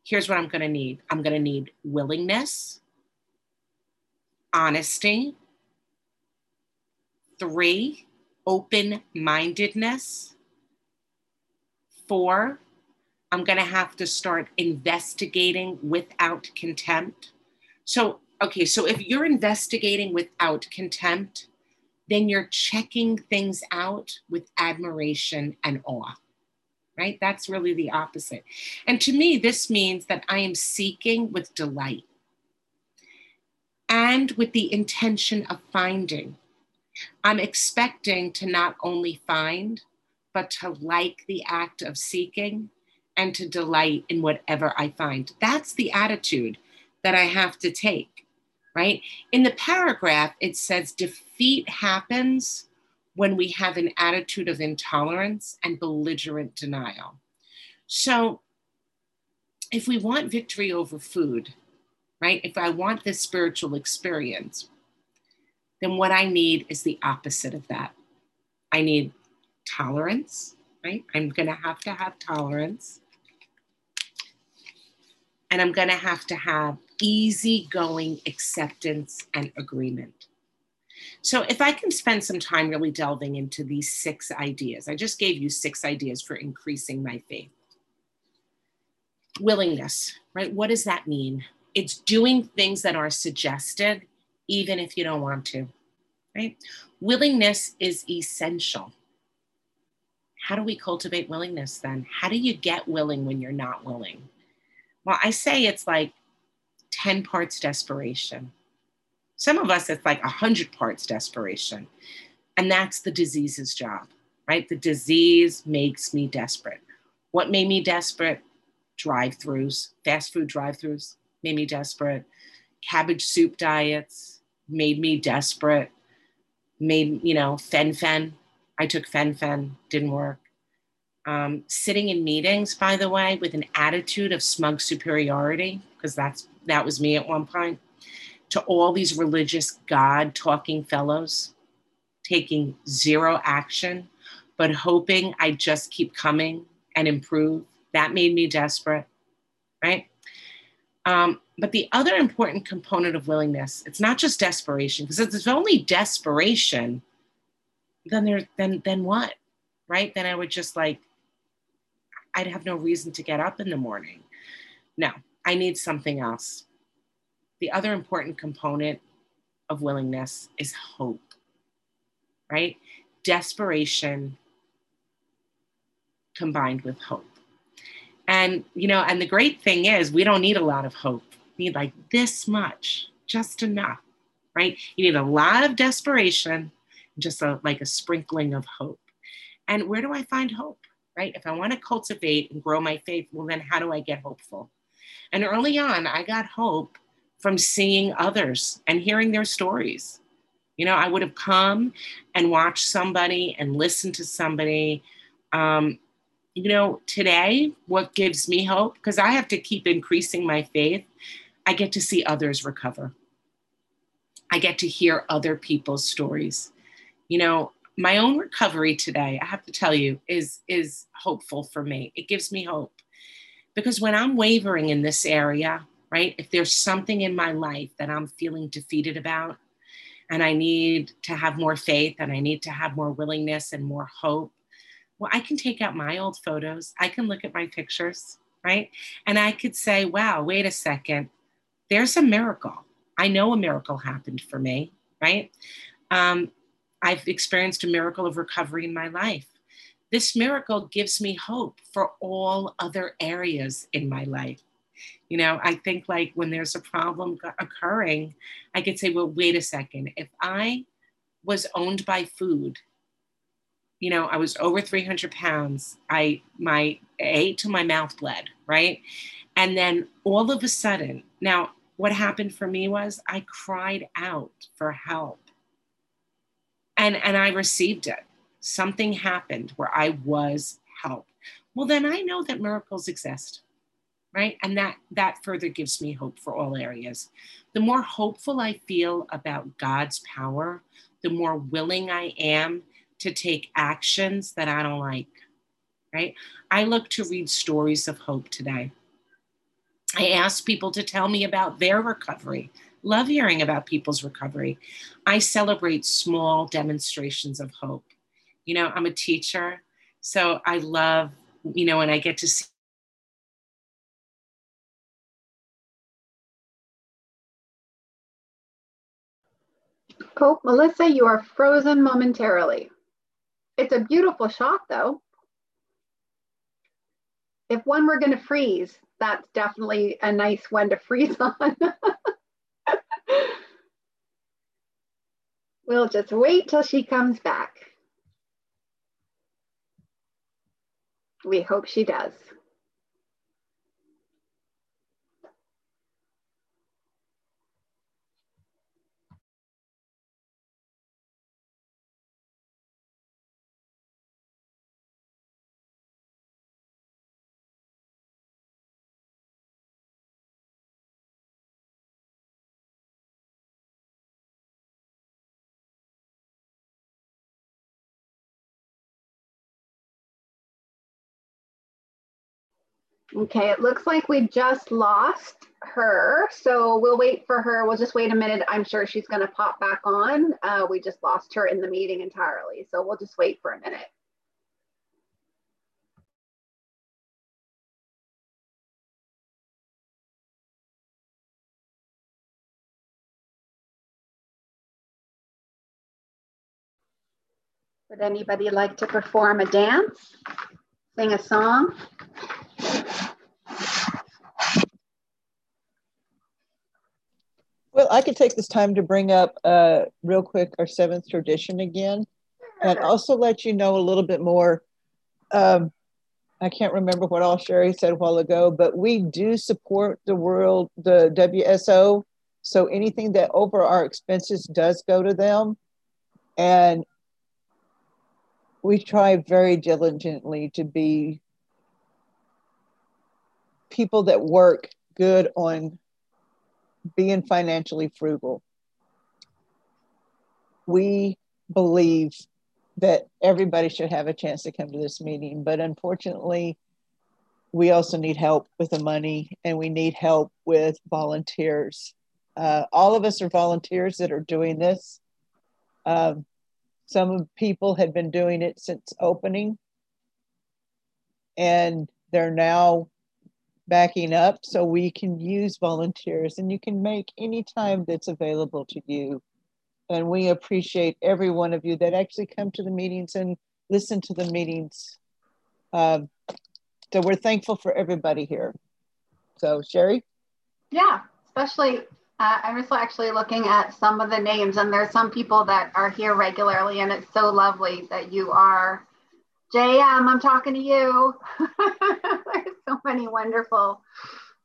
here's what I'm going to need I'm going to need willingness, honesty, three, open mindedness, four, I'm going to have to start investigating without contempt. So, okay, so if you're investigating without contempt, then you're checking things out with admiration and awe right? That's really the opposite. And to me, this means that I am seeking with delight and with the intention of finding. I'm expecting to not only find, but to like the act of seeking and to delight in whatever I find. That's the attitude that I have to take, right? In the paragraph, it says defeat happens when we have an attitude of intolerance and belligerent denial. So, if we want victory over food, right, if I want this spiritual experience, then what I need is the opposite of that. I need tolerance, right? I'm going to have to have tolerance. And I'm going to have to have easygoing acceptance and agreement. So, if I can spend some time really delving into these six ideas, I just gave you six ideas for increasing my faith. Willingness, right? What does that mean? It's doing things that are suggested, even if you don't want to, right? Willingness is essential. How do we cultivate willingness then? How do you get willing when you're not willing? Well, I say it's like 10 parts desperation, some of us, it's like 100 parts desperation. And that's the disease's job, right? The disease makes me desperate. What made me desperate? Drive throughs, fast food drive throughs made me desperate. Cabbage soup diets made me desperate. Made, you know, fen-phen. I took fen-phen, didn't work. Um, sitting in meetings, by the way, with an attitude of smug superiority, because that's that was me at one point to all these religious God talking fellows, taking zero action, but hoping I just keep coming and improve. That made me desperate, right? Um, but the other important component of willingness, it's not just desperation, because if it's only desperation, then there, then then what, right? Then I would just like, I'd have no reason to get up in the morning. No, I need something else. The other important component of willingness is hope, right? Desperation combined with hope. And, you know, and the great thing is we don't need a lot of hope. We need like this much, just enough, right? You need a lot of desperation, just a, like a sprinkling of hope. And where do I find hope, right? If I want to cultivate and grow my faith, well, then how do I get hopeful? And early on, I got hope from seeing others and hearing their stories. You know, I would have come and watched somebody and listened to somebody. Um, you know, today, what gives me hope, because I have to keep increasing my faith, I get to see others recover. I get to hear other people's stories. You know, my own recovery today, I have to tell you, is is hopeful for me. It gives me hope because when I'm wavering in this area, right? If there's something in my life that I'm feeling defeated about, and I need to have more faith, and I need to have more willingness and more hope, well, I can take out my old photos. I can look at my pictures, right? And I could say, wow, wait a second, there's a miracle. I know a miracle happened for me, right? Um, I've experienced a miracle of recovery in my life. This miracle gives me hope for all other areas in my life. You know, I think like when there's a problem occurring, I could say, well, wait a second. If I was owned by food, you know, I was over 300 pounds. I my I ate till my mouth bled, right? And then all of a sudden, now what happened for me was I cried out for help and and i received it. Something happened where i was helped. Well then i know that miracles exist right? And that that further gives me hope for all areas. The more hopeful i feel about god's power the more willing i am to take actions that i don't like right? I look to read stories of hope today. I ask people to tell me about their recovery Love hearing about people's recovery. I celebrate small demonstrations of hope. You know, I'm a teacher, so I love, you know, when I get to see Oh, Melissa, you are frozen momentarily. It's a beautiful shot, though. If one were going to freeze, that's definitely a nice one to freeze on. We'll just wait till she comes back. We hope she does. Okay, it looks like we just lost her. So we'll wait for her. We'll just wait a minute. I'm sure she's going to pop back on. Uh, we just lost her in the meeting entirely. So we'll just wait for a minute. Would anybody like to perform a dance, sing a song? Well, I could take this time to bring up uh, real quick our seventh tradition again, and also let you know a little bit more. Um, I can't remember what all Sherry said a while ago, but we do support the world, the WSO. So anything that over our expenses does go to them. And we try very diligently to be people that work good on being financially frugal. We believe that everybody should have a chance to come to this meeting, but unfortunately, we also need help with the money and we need help with volunteers. Uh, all of us are volunteers that are doing this. Um, some people had been doing it since opening, and they're now backing up so we can use volunteers and you can make any time that's available to you. And we appreciate every one of you that actually come to the meetings and listen to the meetings. Um, so we're thankful for everybody here. So Sherry? Yeah, especially uh, I'm just actually looking at some of the names and there's some people that are here regularly and it's so lovely that you are JM, I'm talking to you. There's so many wonderful.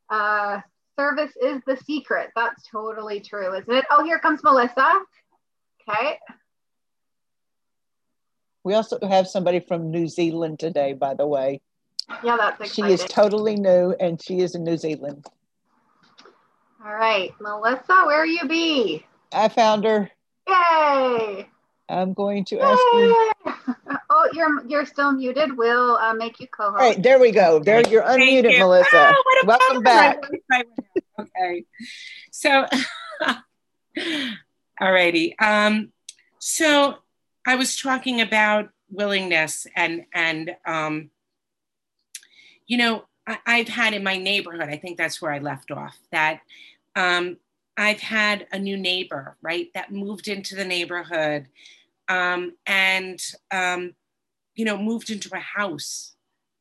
Uh, service is the secret. That's totally true, isn't it? Oh, here comes Melissa. Okay. We also have somebody from New Zealand today, by the way. Yeah, that's exciting. She is totally new and she is in New Zealand. All right, Melissa, where you be? I found her. Yay! I'm going to ask you. Oh, you're you're still muted. We'll uh, make you co-host. All right, there we go. There you're unmuted, you. Melissa. Oh, Welcome back. okay. So, alrighty. Um, so I was talking about willingness and and um, you know I, I've had in my neighborhood. I think that's where I left off. That um, I've had a new neighbor, right, that moved into the neighborhood um, and, um, you know, moved into a house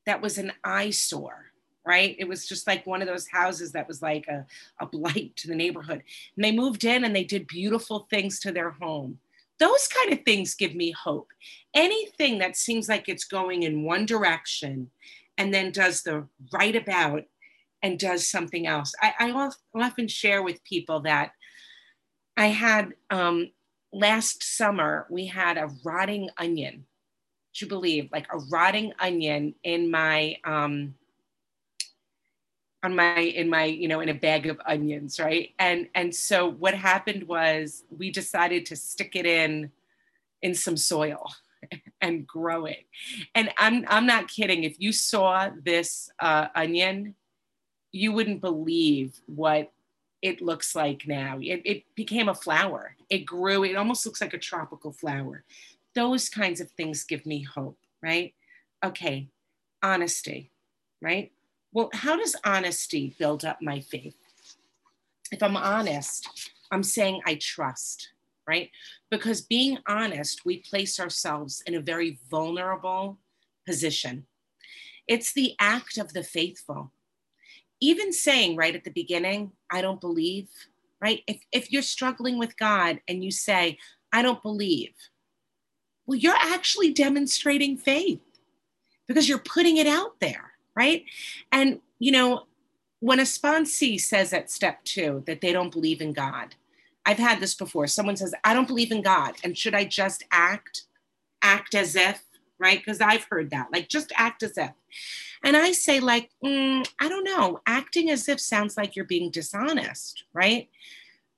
that was an eyesore, right? It was just like one of those houses that was like a, a blight to the neighborhood. And they moved in and they did beautiful things to their home. Those kind of things give me hope. Anything that seems like it's going in one direction and then does the right about and does something else. I, I often share with people that I had um, last summer, we had a rotting onion. Do you believe like a rotting onion in my um, on my in my you know in a bag of onions right and and so what happened was we decided to stick it in in some soil and grow it and i'm i'm not kidding if you saw this uh, onion you wouldn't believe what it looks like now. It, it, became a flower. It grew. It almost looks like a tropical flower. Those kinds of things give me hope, right? Okay, honesty, right? Well, how does honesty build up my faith? If I'm honest, I'm saying I trust, right? Because being honest, we place ourselves in a very vulnerable position. It's the act of the faithful even saying right at the beginning, I don't believe, right? If, if you're struggling with God and you say, I don't believe, well, you're actually demonstrating faith because you're putting it out there, right? And, you know, when a sponsee says at step two that they don't believe in God, I've had this before. Someone says, I don't believe in God. And should I just act, act as if, right? Because I've heard that, like just act as if. And I say, like, mm, I don't know, acting as if sounds like you're being dishonest, right?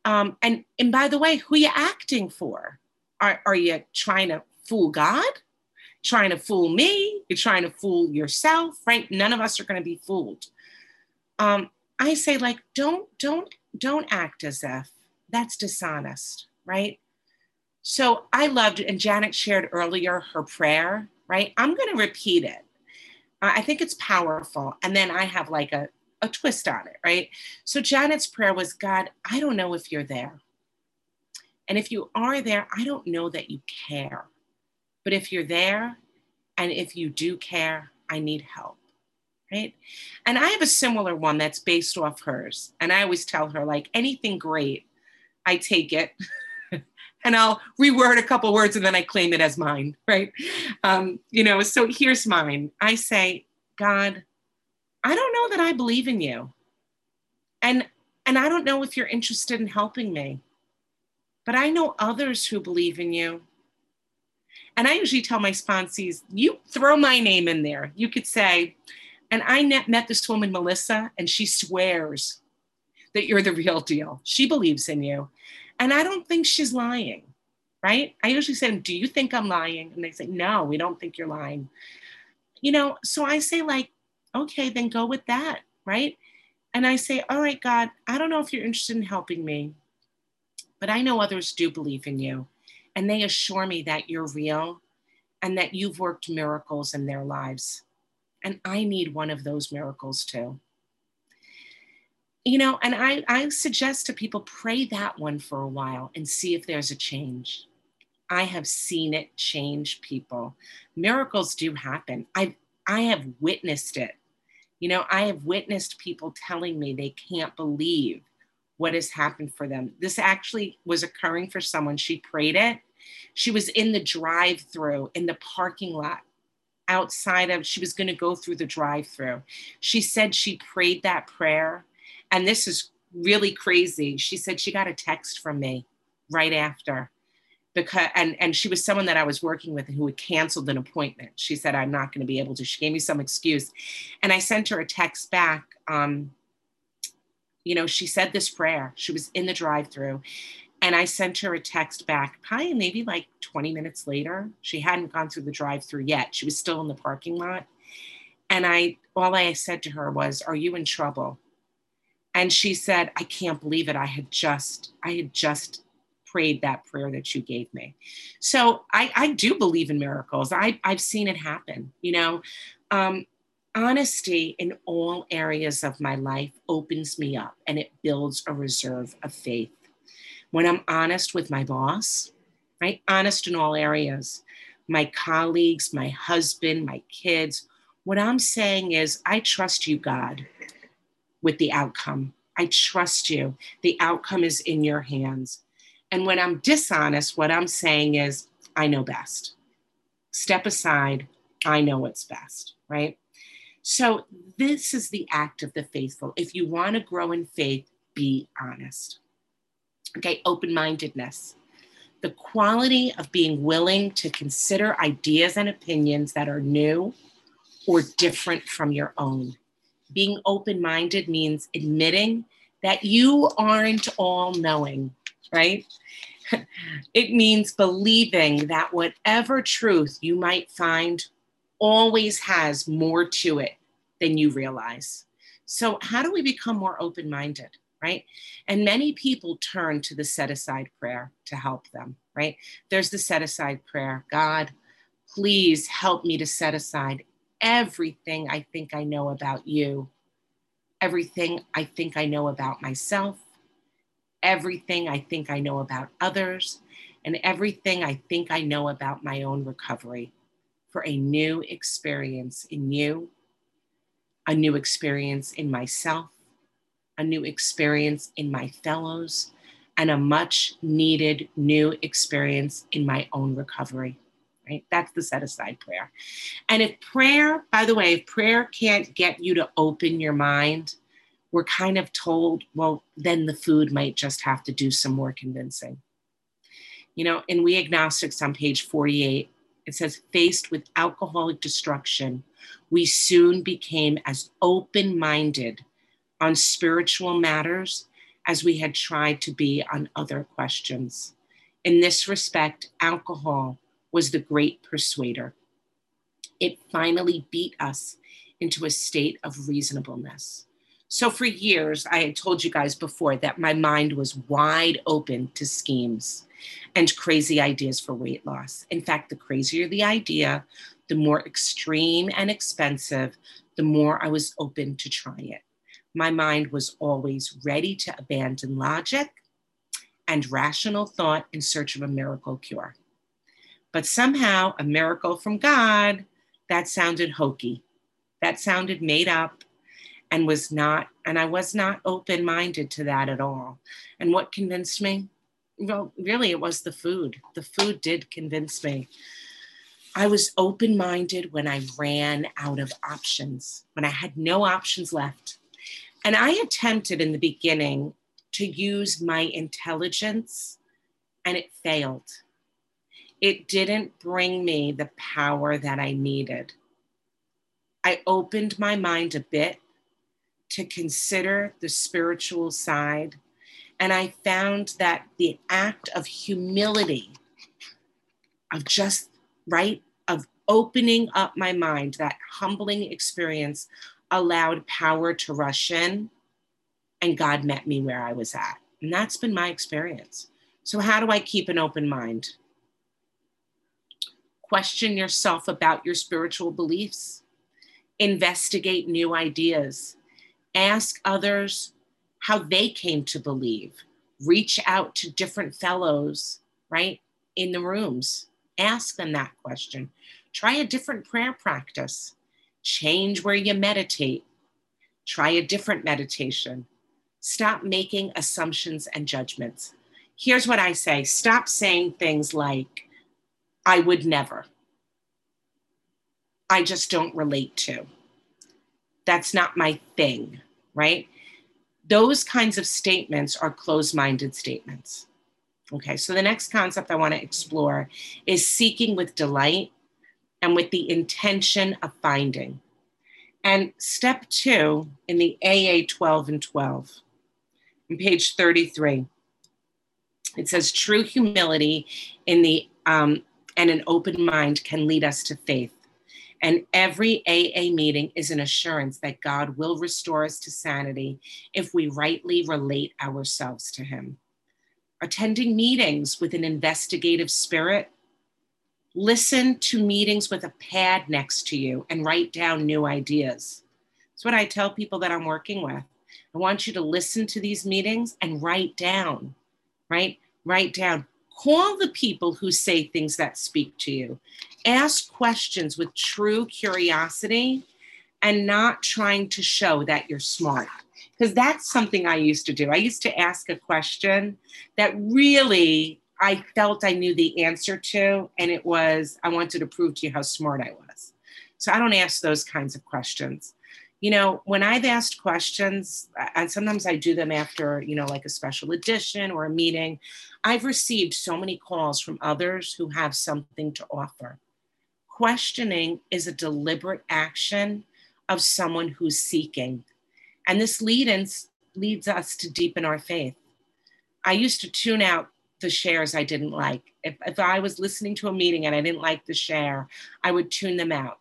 Um, and and by the way, who are you acting for? Are, are you trying to fool God? Trying to fool me? You're trying to fool yourself, right? None of us are going to be fooled. Um, I say, like, don't don't don't act as if that's dishonest, right? So I loved, and Janet shared earlier her prayer, right? I'm going to repeat it I think it's powerful. And then I have like a, a twist on it, right? So Janet's prayer was God, I don't know if you're there. And if you are there, I don't know that you care. But if you're there and if you do care, I need help. Right. And I have a similar one that's based off hers. And I always tell her, like, anything great, I take it. and I'll reword a couple words and then I claim it as mine, right? Um, you know, so here's mine. I say, God, I don't know that I believe in you. And and I don't know if you're interested in helping me. But I know others who believe in you. And I usually tell my sponsees, you throw my name in there. You could say, and I met this woman, Melissa, and she swears that you're the real deal. She believes in you. And I don't think she's lying, right? I usually say, Do you think I'm lying? And they say, No, we don't think you're lying. You know, so I say, like, okay, then go with that, right? And I say, All right, God, I don't know if you're interested in helping me, but I know others do believe in you. And they assure me that you're real and that you've worked miracles in their lives. And I need one of those miracles too you know and I, I suggest to people pray that one for a while and see if there's a change. I have seen it change people. Miracles do happen. I i have witnessed it. You know i have witnessed people telling me they can't believe what has happened for them. This actually was occurring for someone. She prayed it. She was in the drive through in the parking lot outside of she was going to go through the drive through she said she prayed that prayer and this is really crazy. She said she got a text from me right after because and and she was someone that I was working with who had canceled an appointment. She said I'm not going to be able to. She gave me some excuse, and I sent her a text back. Um, you know, she said this prayer. She was in the drive-through, And I sent her a text back, probably maybe like 20 minutes later. She hadn't gone through the drive through yet. She was still in the parking lot. And I, all I said to her was, Are you in trouble? And she said, I can't believe it. I had just, I had just prayed that prayer that you gave me. So I, I do believe in miracles. I, I've seen it happen. You know, um, honesty in all areas of my life opens me up and it builds a reserve of faith. When I'm honest with my boss, right? Honest in all areas, my colleagues, my husband, my kids, what I'm saying is, I trust you, God, with the outcome. I trust you. The outcome is in your hands. And when I'm dishonest, what I'm saying is, I know best. Step aside. I know what's best, right? So, this is the act of the faithful. If you want to grow in faith, be honest. Okay, open mindedness. The quality of being willing to consider ideas and opinions that are new or different from your own. Being open minded means admitting that you aren't all knowing, right? it means believing that whatever truth you might find always has more to it than you realize. So, how do we become more open minded? Right. And many people turn to the set aside prayer to help them. Right. There's the set aside prayer God, please help me to set aside everything I think I know about you, everything I think I know about myself, everything I think I know about others, and everything I think I know about my own recovery for a new experience in you, a new experience in myself, a new experience in my fellows, and a much needed new experience in my own recovery. Right? That's the set aside prayer. And if prayer, by the way, if prayer can't get you to open your mind, we're kind of told, well, then the food might just have to do some more convincing. You know, in We Agnostics on page 48, it says, faced with alcoholic destruction, we soon became as open minded on spiritual matters as we had tried to be on other questions. In this respect, alcohol was the great persuader. It finally beat us into a state of reasonableness. So, for years, I had told you guys before that my mind was wide open to schemes and crazy ideas for weight loss. In fact, the crazier the idea, the more extreme and expensive, the more I was open to try it. My mind was always ready to abandon logic and rational thought in search of a miracle cure. But somehow, a miracle from God, that sounded hokey. That sounded made up and was not, and I was not open minded to that at all. And what convinced me? well, really, it was the food. The food did convince me. I was open minded when I ran out of options, when I had no options left. And I attempted in the beginning to use my intelligence, and it failed. It didn't bring me the power that I needed. I opened my mind a bit to consider the spiritual side and I found that the act of humility, of just, right, of opening up my mind, that humbling experience allowed power to rush in, and God met me where I was at. And that's been my experience. So, how do I keep an open mind? Question yourself about your spiritual beliefs, investigate new ideas, ask others how they came to believe. Reach out to different fellows, right, in the rooms. Ask them that question. Try a different prayer practice. Change where you meditate. Try a different meditation. Stop making assumptions and judgments. Here's what I say stop saying things like, I would never. I just don't relate to. That's not my thing, right? those kinds of statements are closed minded statements. Okay, so the next concept I want to explore is seeking with delight and with the intention of finding. And step two in the AA 12 and 12, on page 33, It says true humility in the um, and an open mind can lead us to faith. And every AA meeting is an assurance that God will restore us to sanity if we rightly relate ourselves to Him. Attending meetings with an investigative spirit, listen to meetings with a pad next to you and write down new ideas. That's what I tell people that I'm working with. I want you to listen to these meetings and write down, right? Write down. Call the people who say things that speak to you. Ask questions with true curiosity and not trying to show that you're smart. Because that's something I used to do. I used to ask a question that really I felt I knew the answer to, and it was I wanted to prove to you how smart I was. So I don't ask those kinds of questions you know, when I've asked questions, and sometimes I do them after, you know, like a special edition or a meeting, I've received so many calls from others who have something to offer. Questioning is a deliberate action of someone who's seeking. And this leads, leads us to deepen our faith. I used to tune out the shares I didn't like. If, if I was listening to a meeting and I didn't like the share, I would tune them out.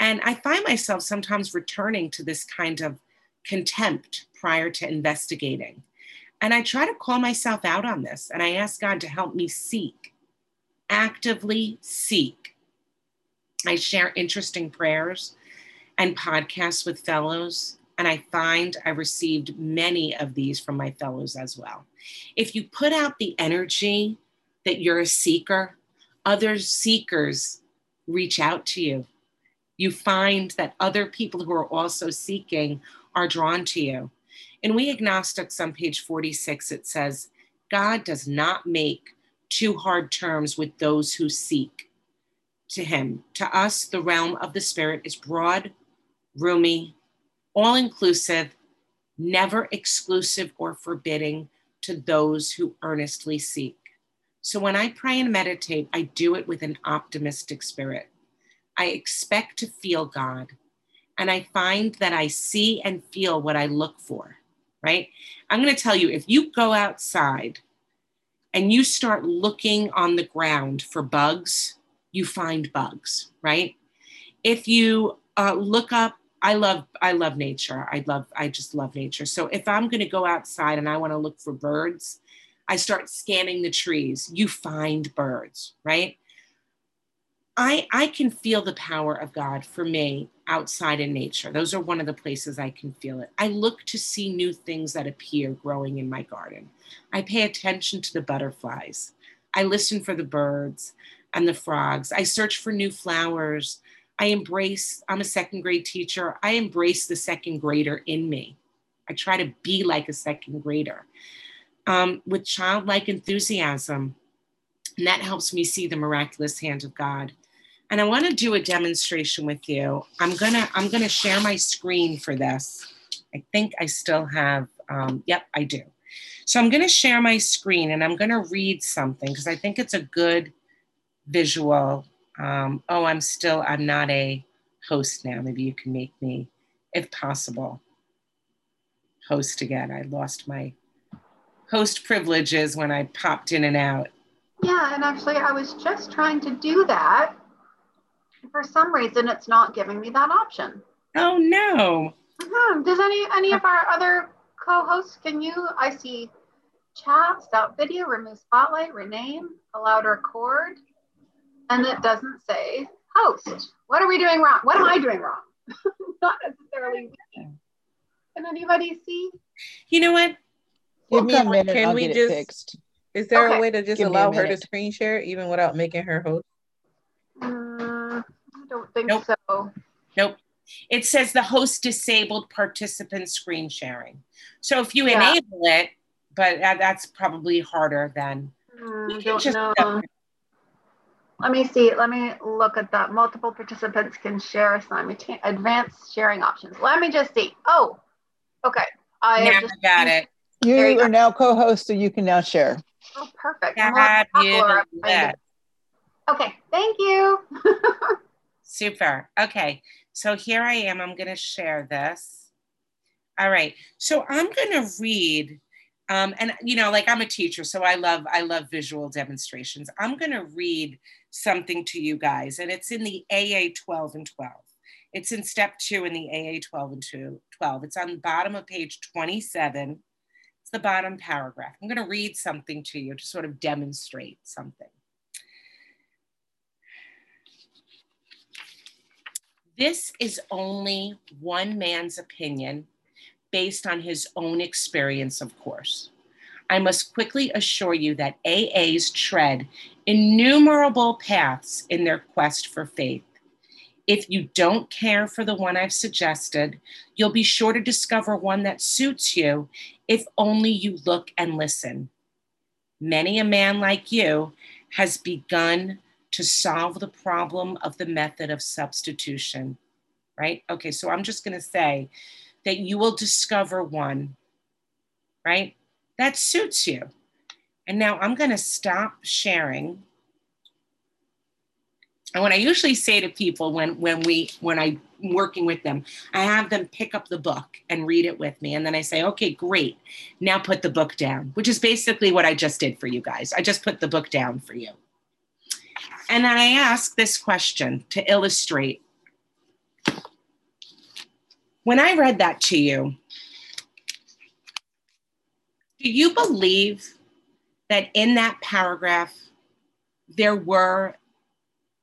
And I find myself sometimes returning to this kind of contempt prior to investigating. And I try to call myself out on this and I ask God to help me seek, actively seek. I share interesting prayers and podcasts with fellows, and I find I received many of these from my fellows as well. If you put out the energy that you're a seeker, other seekers reach out to you you find that other people who are also seeking are drawn to you. In We Agnostics on page 46, it says, God does not make too hard terms with those who seek to him. To us, the realm of the spirit is broad, roomy, all inclusive, never exclusive or forbidding to those who earnestly seek. So when I pray and meditate, I do it with an optimistic spirit. I expect to feel God. And I find that I see and feel what I look for, right? I'm going to tell you if you go outside and you start looking on the ground for bugs, you find bugs, right? If you uh, look up, I love I love nature. I love I just love nature. So if I'm going to go outside and I want to look for birds, I start scanning the trees. You find birds, right? I, I can feel the power of God for me outside in nature. Those are one of the places I can feel it. I look to see new things that appear growing in my garden. I pay attention to the butterflies. I listen for the birds and the frogs. I search for new flowers. I embrace, I'm a second grade teacher. I embrace the second grader in me. I try to be like a second grader um, with childlike enthusiasm. And that helps me see the miraculous hand of God and I want to do a demonstration with you. I'm gonna I'm gonna share my screen for this. I think I still have. Um, yep, I do. So I'm gonna share my screen and I'm gonna read something because I think it's a good visual. Um, oh, I'm still I'm not a host now. Maybe you can make me, if possible, host again. I lost my host privileges when I popped in and out. Yeah, and actually, I was just trying to do that for some reason it's not giving me that option. Oh no. Mm-hmm. Does any any of our other co-hosts can you I see chat, stop video, remove spotlight, rename, allow to record, and it doesn't say host. What are we doing wrong? What am I doing wrong? not necessarily. Can anybody see? You know what? Give me a minute. Can I'll we get just? it fixed. Is there Okay. a way to just Give allow her to screen share even without making her host? Mm, I don't think Nope. so. Nope. It says the host disabled participant screen sharing. So if you Yeah. enable it, but that, that's probably harder than. Mm, don't just- know. Let me see. Let me look at that. Multiple participants can share simultaneous advanced sharing options. Let me just see. Oh, okay. I Now just got it. There you You go. are now co-host, so you can now share. Oh, perfect. I'm gonna talk Laura behind Fabulous. it. Okay, thank you. Super. Okay. So here I am. I'm going to share this. All right. So I'm going to read Um, and you know, like I'm a teacher, so I love I love visual demonstrations. I'm going to read something to you guys, and it's in the AA 12 and 12. It's in step two in the AA 12 and 2, 12. It's on the bottom of page 27. It's the bottom paragraph. I'm going to read something to you to sort of demonstrate something. This is only one man's opinion based on his own experience, of course. I must quickly assure you that AAs tread innumerable paths in their quest for faith. If you don't care for the one I've suggested, you'll be sure to discover one that suits you if only you look and listen. Many a man like you has begun to solve the problem of the method of substitution, right? Okay, so I'm just going to say that you will discover one, right? That suits you. And now I'm going to stop sharing. And what I usually say to people when when we when I'm working with them, I have them pick up the book and read it with me, and then I say, "Okay, great. Now put the book down," which is basically what I just did for you guys. I just put the book down for you. And I ask this question to illustrate when I read that to you, do you believe that in that paragraph there were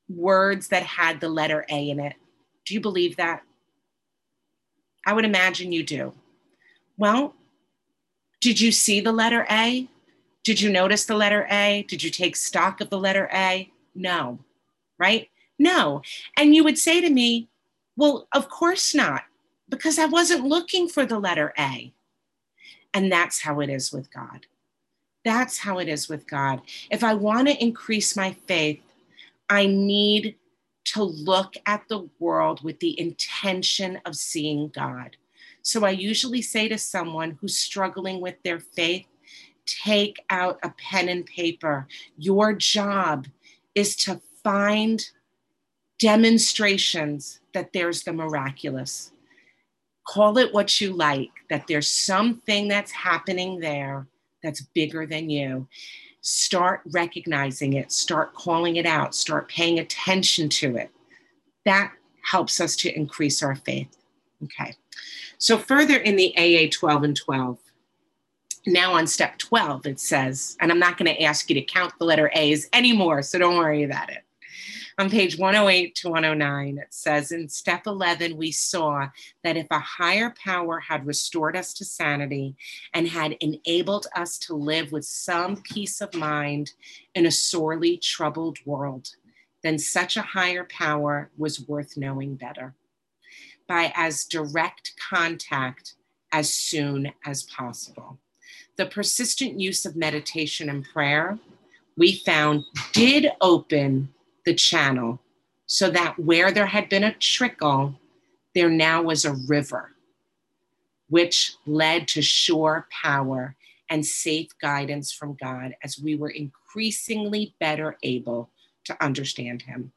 words that had the letter A in it? Do you believe that? I would imagine you do. Well, did you see the letter A? Did you notice the letter A? Did you take stock of the letter A? No, right? No. And you would say to me, well, of course not because I wasn't looking for the letter A. And that's how it is with God. That's how it is with God. If I want to increase my faith, I need to look at the world with the intention of seeing God. So I usually say to someone who's struggling with their faith, take out a pen and paper. Your job is to find demonstrations that there's the miraculous call it what you like, that there's something that's happening there that's bigger than you. Start recognizing it, start calling it out, start paying attention to it. That helps us to increase our faith. Okay. So, further in the AA 12 and 12, now on step 12, it says, and I'm not going to ask you to count the letter A's anymore, so don't worry about it. On page 108 to 109, it says in step 11, we saw that if a higher power had restored us to sanity and had enabled us to live with some peace of mind in a sorely troubled world, then such a higher power was worth knowing better. By as direct contact as soon as possible. The persistent use of meditation and prayer we found did open the channel so that where there had been a trickle, there now was a river, which led to sure power and safe guidance from God as we were increasingly better able to understand Him.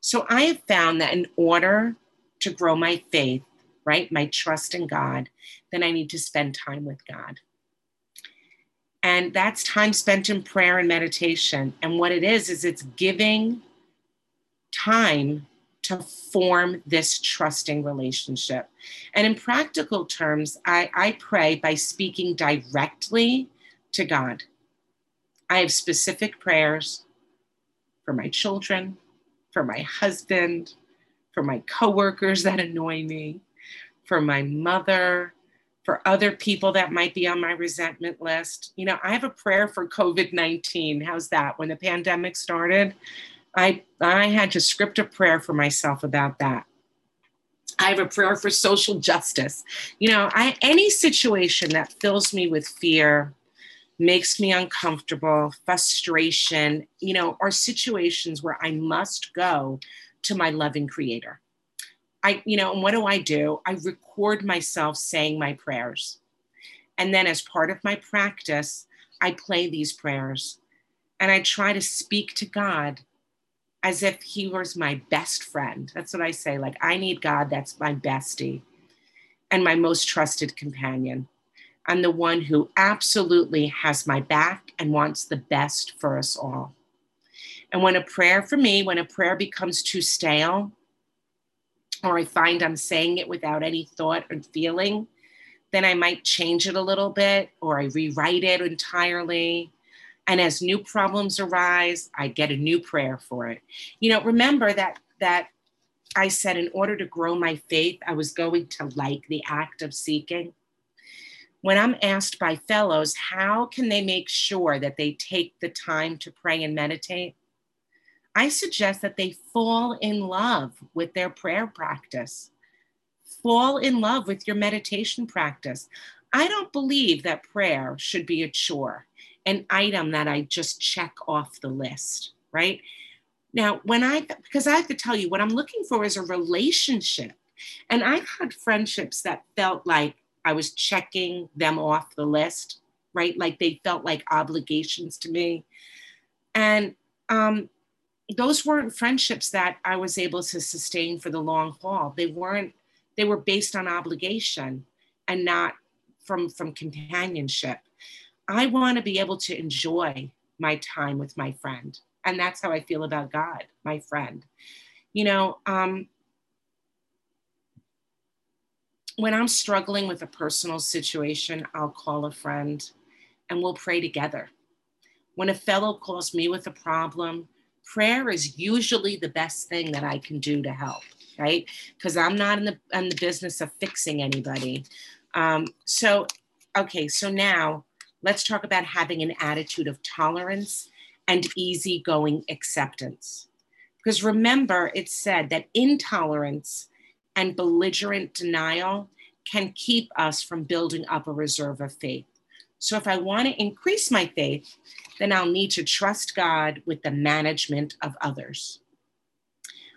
So I have found that in order to grow my faith, right, my trust in God, then I need to spend time with God. And that's time spent in prayer and meditation. And what it is, is it's giving time to form this trusting relationship. And in practical terms, I, I pray by speaking directly to God. I have specific prayers for my children, for my husband, for my coworkers that annoy me, for my mother, for other people that might be on my resentment list. You know, I have a prayer for COVID 19. How's that? When the pandemic started, I, I had to script a prayer for myself about that. I have a prayer for social justice. You know, I, any situation that fills me with fear, makes me uncomfortable, frustration, you know, are situations where I must go to my loving creator. I, you know, and what do I do? I record myself saying my prayers. And then as part of my practice, I play these prayers and I try to speak to God as if he was my best friend. That's what I say. Like, I need God, that's my bestie and my most trusted companion. I'm the one who absolutely has my back and wants the best for us all. And when a prayer for me, when a prayer becomes too stale, or I find I'm saying it without any thought or feeling, then I might change it a little bit or I rewrite it entirely. And as new problems arise, I get a new prayer for it. You know, remember that that I said in order to grow my faith, I was going to like the act of seeking. When I'm asked by fellows, how can they make sure that they take the time to pray and meditate? I suggest that they fall in love with their prayer practice. Fall in love with your meditation practice. I don't believe that prayer should be a chore, an item that I just check off the list, right? Now, when I, because I have to tell you, what I'm looking for is a relationship. And I've had friendships that felt like I was checking them off the list, right? Like they felt like obligations to me. And um, those weren't friendships that I was able to sustain for the long haul. They weren't, they were based on obligation and not from, from companionship. I want to be able to enjoy my time with my friend. And that's how I feel about God, my friend. You know, um, when I'm struggling with a personal situation, I'll call a friend and we'll pray together. When a fellow calls me with a problem, prayer is usually the best thing that I can do to help, right? Because I'm not in the in the business of fixing anybody. Um, so, okay, so now let's talk about having an attitude of tolerance and easygoing acceptance. Because remember, it's said that intolerance and belligerent denial can keep us from building up a reserve of faith. So, if I want to increase my faith, then I'll need to trust God with the management of others.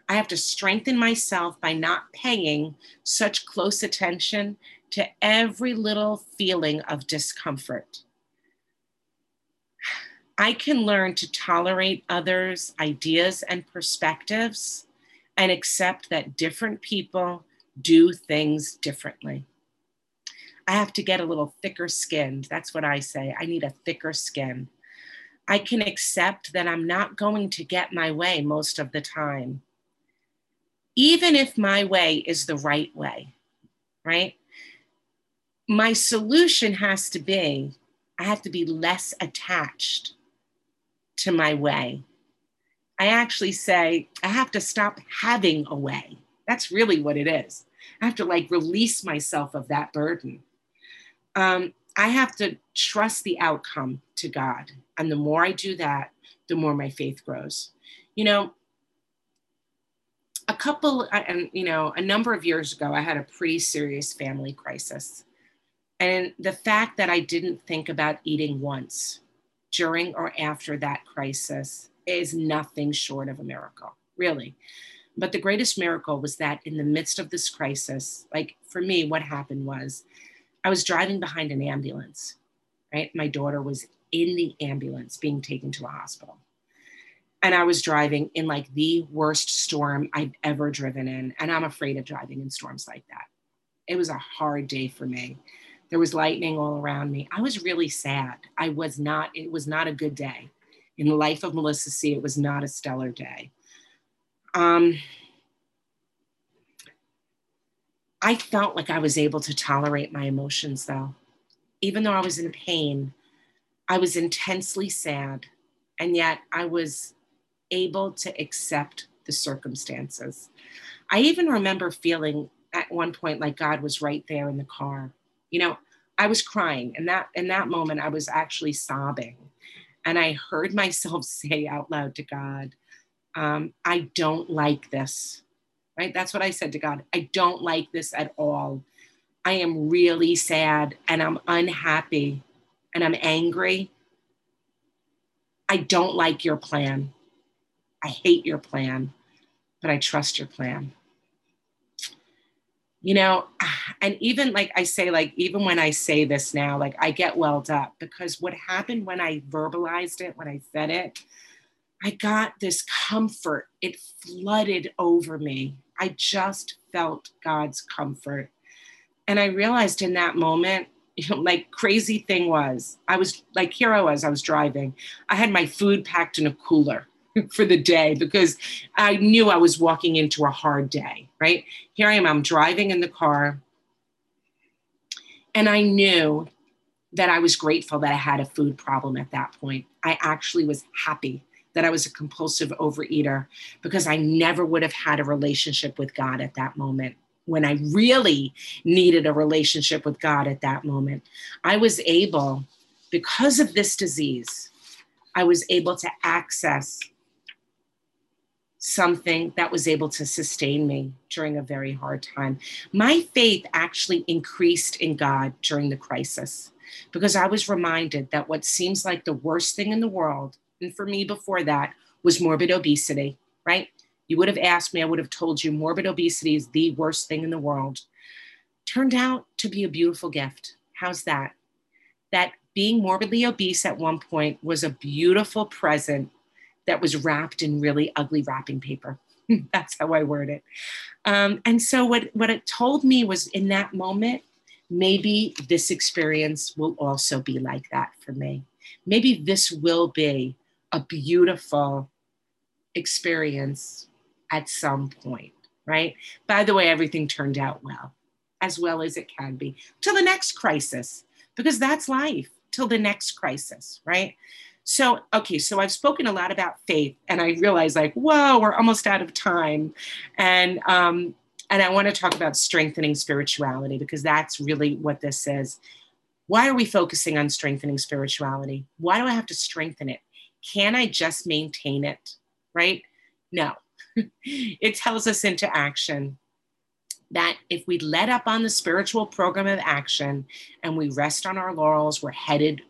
I have to strengthen myself by not paying such close attention to every little feeling of discomfort. I can learn to tolerate others' ideas and perspectives and accept that different people do things differently. I have to get a little thicker skinned. That's what I say. I need a thicker skin. I can accept that I'm not going to get my way most of the time, even if my way is the right way, right? My solution has to be I have to be less attached to my way. I actually say I have to stop having a way. That's really what it is. I have to like release myself of that burden um, I have to trust the outcome to God. And the more I do that, the more my faith grows. You know, a couple, and you know, a number of years ago, I had a pretty serious family crisis. And the fact that I didn't think about eating once during or after that crisis is nothing short of a miracle, really. But the greatest miracle was that in the midst of this crisis, like for me, what happened was I was driving behind an ambulance, right? My daughter was in the ambulance being taken to a hospital. And I was driving in like the worst storm I've ever driven in. And I'm afraid of driving in storms like that. It was a hard day for me. There was lightning all around me. I was really sad. I was not, it was not a good day. In the life of Melissa C., it was not a stellar day. Um, I felt like I was able to tolerate my emotions though. Even though I was in pain, I was intensely sad, and yet I was able to accept the circumstances. I even remember feeling at one point like God was right there in the car. You know, I was crying, and that in that moment I was actually sobbing, and I heard myself say out loud to God, um, "I don't like this right? That's what I said to God. I don't like this at all. I am really sad and I'm unhappy and I'm angry. I don't like your plan. I hate your plan, but I trust your plan. You know, and even like I say, like, even when I say this now, like I get welled up because what happened when I verbalized it, when I said it, I got this comfort. It flooded over me. I just felt God's comfort. And I realized in that moment, you know, like crazy thing was I was like here I was, I was driving. I had my food packed in a cooler for the day because I knew I was walking into a hard day, right? Here I am, I'm driving in the car. And I knew that I was grateful that I had a food problem at that point. I actually was happy that I was a compulsive overeater because I never would have had a relationship with God at that moment. When I really needed a relationship with God at that moment, I was able, because of this disease, I was able to access something that was able to sustain me during a very hard time. My faith actually increased in God during the crisis because I was reminded that what seems like the worst thing in the world, and for me before that, was morbid obesity, right? You would have asked me, I would have told you morbid obesity is the worst thing in the world. Turned out to be a beautiful gift. How's that? That being morbidly obese at one point was a beautiful present that was wrapped in really ugly wrapping paper. That's how I word it. Um, and so what, what it told me was in that moment, maybe this experience will also be like that for me. Maybe this will be a beautiful experience at some point, right? By the way, everything turned out well, as well as it can be, till the next crisis, because that's life, till the next crisis, right? So, okay, so I've spoken a lot about faith, and I realize, like, whoa, we're almost out of time, and um, and I want to talk about strengthening spirituality because that's really what this is. Why are we focusing on strengthening spirituality? Why do I have to strengthen it? Can I just maintain it? Right? No. it tells us into action that if we let up on the spiritual program of action and we rest on our laurels, we're headed,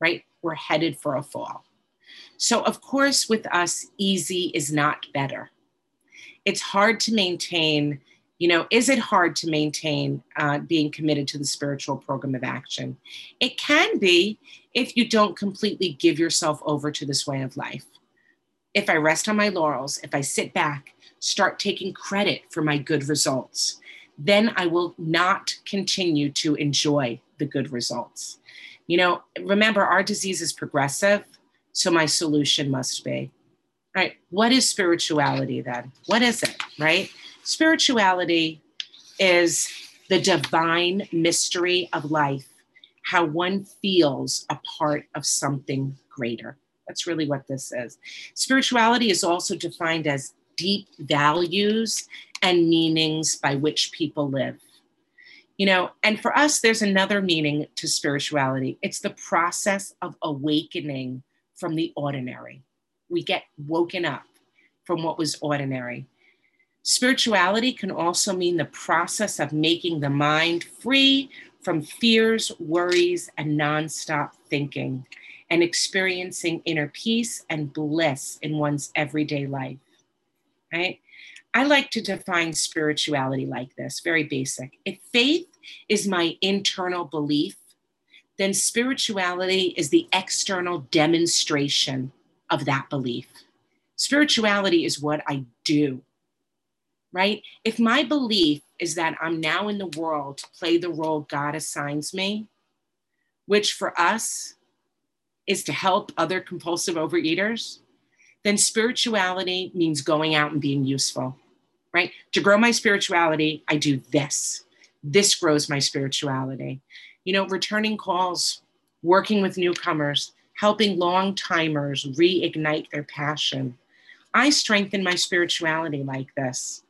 right? we're headed for a fall. So, of course, with us, easy is not better. It's hard to maintain, you know, is it hard to maintain uh, being committed to the spiritual program of action? It can be if you don't completely give yourself over to this way of life. If I rest on my laurels, if I sit back, start taking credit for my good results, then I will not continue to enjoy the good results. You know, remember our disease is progressive, so my solution must be right. What is spirituality then? What is it, right? Spirituality is the divine mystery of life, how one feels a part of something greater. That's really what this is. Spirituality is also defined as deep values and meanings by which people live. You know, and for us, there's another meaning to spirituality it's the process of awakening from the ordinary. We get woken up from what was ordinary. Spirituality can also mean the process of making the mind free from fears, worries, and nonstop thinking and experiencing inner peace and bliss in one's everyday life. Right? I like to define spirituality like this very basic. If faith is my internal belief, then spirituality is the external demonstration of that belief. Spirituality is what I do, right? If my belief is that I'm now in the world to play the role God assigns me, which for us is to help other compulsive overeaters, then spirituality means going out and being useful right? To grow my spirituality, I do this. This grows my spirituality. You know, returning calls, working with newcomers, helping long timers reignite their passion. I strengthen my spirituality like this.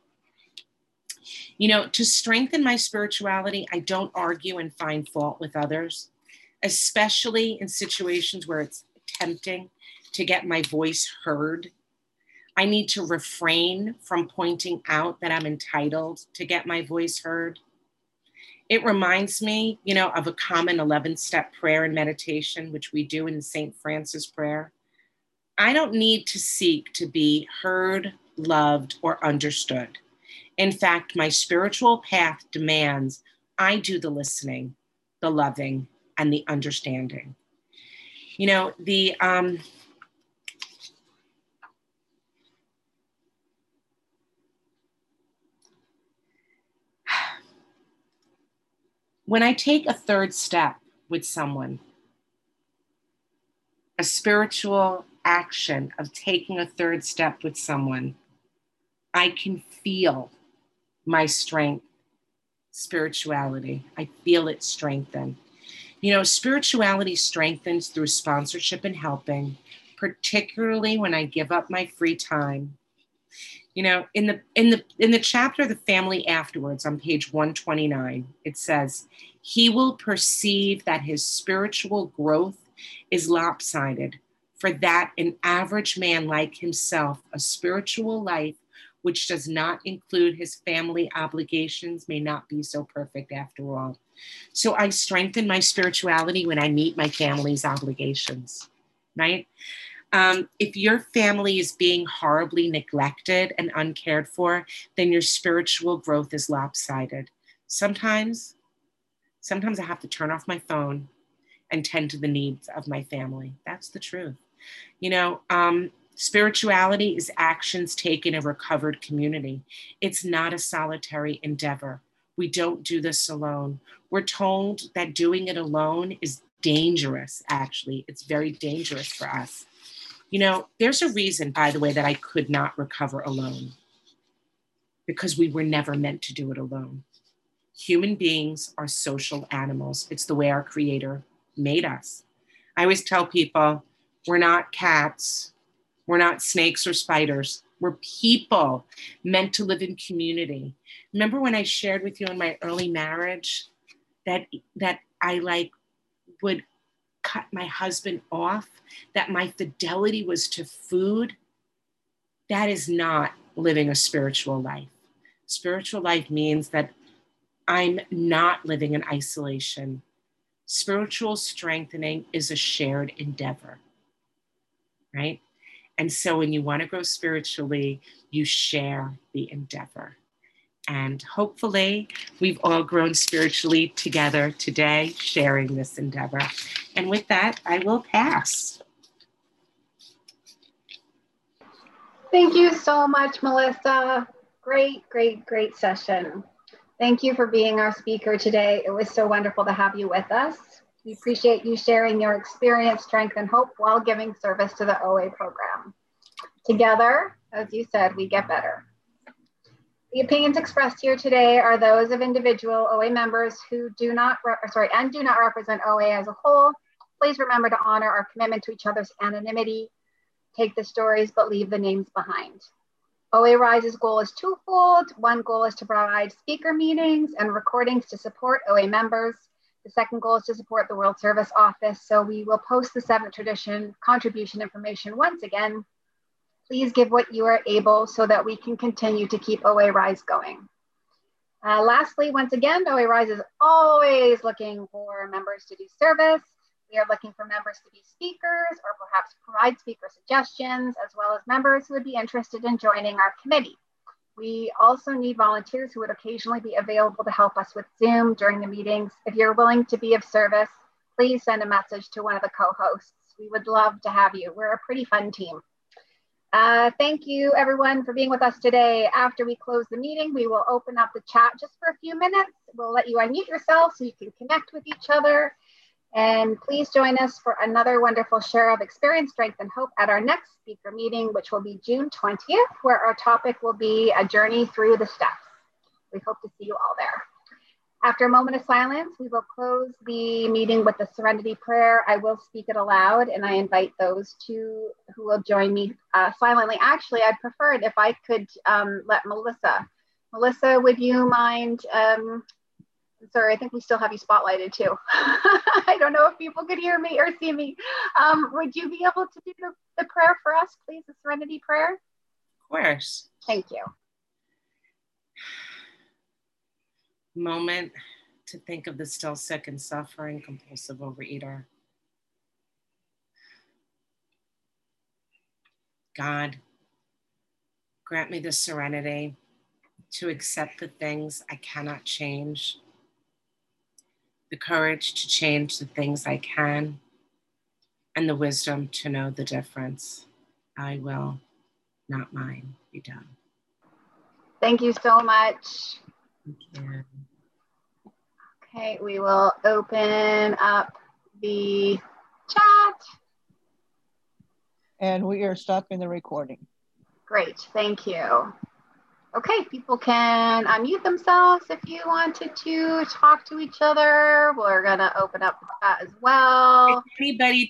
You know, to strengthen my spirituality, I don't argue and find fault with others, especially in situations where it's tempting to get my voice heard I need to refrain from pointing out that I'm entitled to get my voice heard. It reminds me, you know, of a common 11 step prayer and meditation, which we do in St. Francis prayer. I don't need to seek to be heard, loved, or understood. In fact, my spiritual path demands I do the listening, the loving, and the understanding. You know, the um, when I take a third step with someone, a spiritual action of taking a third step with someone, I can feel my strength, spirituality. I feel it strengthen. You know, spirituality strengthens through sponsorship and helping, particularly when I give up my free time. You know, in the in the in the chapter the family afterwards on page 129, it says, "He will perceive that his spiritual growth is lopsided, for that an average man like himself, a spiritual life which does not include his family obligations, may not be so perfect after all. So I strengthen my spirituality when I meet my family's obligations, right? Um, if your family is being horribly neglected and uncared for, then your spiritual growth is lopsided. Sometimes, sometimes I have to turn off my phone and tend to the needs of my family. That's the truth. You know, um, spirituality is actions taken in a recovered community. It's not a solitary endeavor. We don't do this alone. We're told that doing it alone is dangerous, actually. It's very dangerous for us. You know, there's a reason, by the way, that I could not recover alone because we were never meant to do it alone. Human beings are social animals. It's the way our creator made us. I always tell people we're not cats, we're not snakes or spiders. We're people meant to live in community. Remember when I shared with you in my early marriage that that I like would cut my husband off, that my fidelity was to food? That is not living a spiritual life. Spiritual life means that I'm not living in isolation. Spiritual strengthening is a shared endeavor, right? And so when you want to grow spiritually, you share the endeavor. And hopefully, we've all grown spiritually together today, sharing this endeavor. And with that, I will pass. Thank you so much, Melissa. Great, great, great session. Thank you for being our speaker today. It was so wonderful to have you with us. We appreciate you sharing your experience, strength, and hope while giving service to the OA program. Together, as you said, we get better. The opinions expressed here today are those of individual OA members who do not, sorry, and do not represent OA as a whole. Please remember to honor our commitment to each other's anonymity. Take the stories, but leave the names behind. OA Rise's goal is twofold. One goal is to provide speaker meetings and recordings to support OA members. The second goal is to support the World Service Office. So we will post the seventh tradition contribution information once again. Please give what you are able so that we can continue to keep OA Rise going. Uh, lastly, once again, OA Rise is always looking for members to do service. We are looking for members to be speakers or perhaps provide speaker suggestions, as well as members who would be interested in joining our committee. We also need volunteers who would occasionally be available to help us with Zoom during the meetings. If you're willing to be of service, please send a message to one of the co-hosts. We would love to have you. We're a pretty fun team. Uh, thank you everyone for being with us today. After we close the meeting, we will open up the chat just for a few minutes. We'll let you unmute yourself so you can connect with each other. And please join us for another wonderful share of experience, strength, and hope at our next speaker meeting, which will be June 20th, where our topic will be a journey through the steps. We hope to see you all there. After a moment of silence, we will close the meeting with the Serenity Prayer. I will speak it aloud and I invite those two who will join me uh, silently. Actually, I'd prefer it if I could um, let Melissa. Melissa, would you mind um, sorry, I think we still have you spotlighted too. I don't know if people could hear me or see me. Um, would you be able to do the, the prayer for us, please, the serenity prayer? Of course. Thank you. Moment to think of the still sick and suffering compulsive overeater. God, grant me the serenity to accept the things I cannot change the courage to change the things I can, and the wisdom to know the difference. I will, not mine, be done. Thank you so much. Thank you. Okay, we will open up the chat. And we are stopping the recording. Great, thank you. Okay, people can unmute themselves if you wanted to talk to each other. We're gonna open up the chat as well. If anybody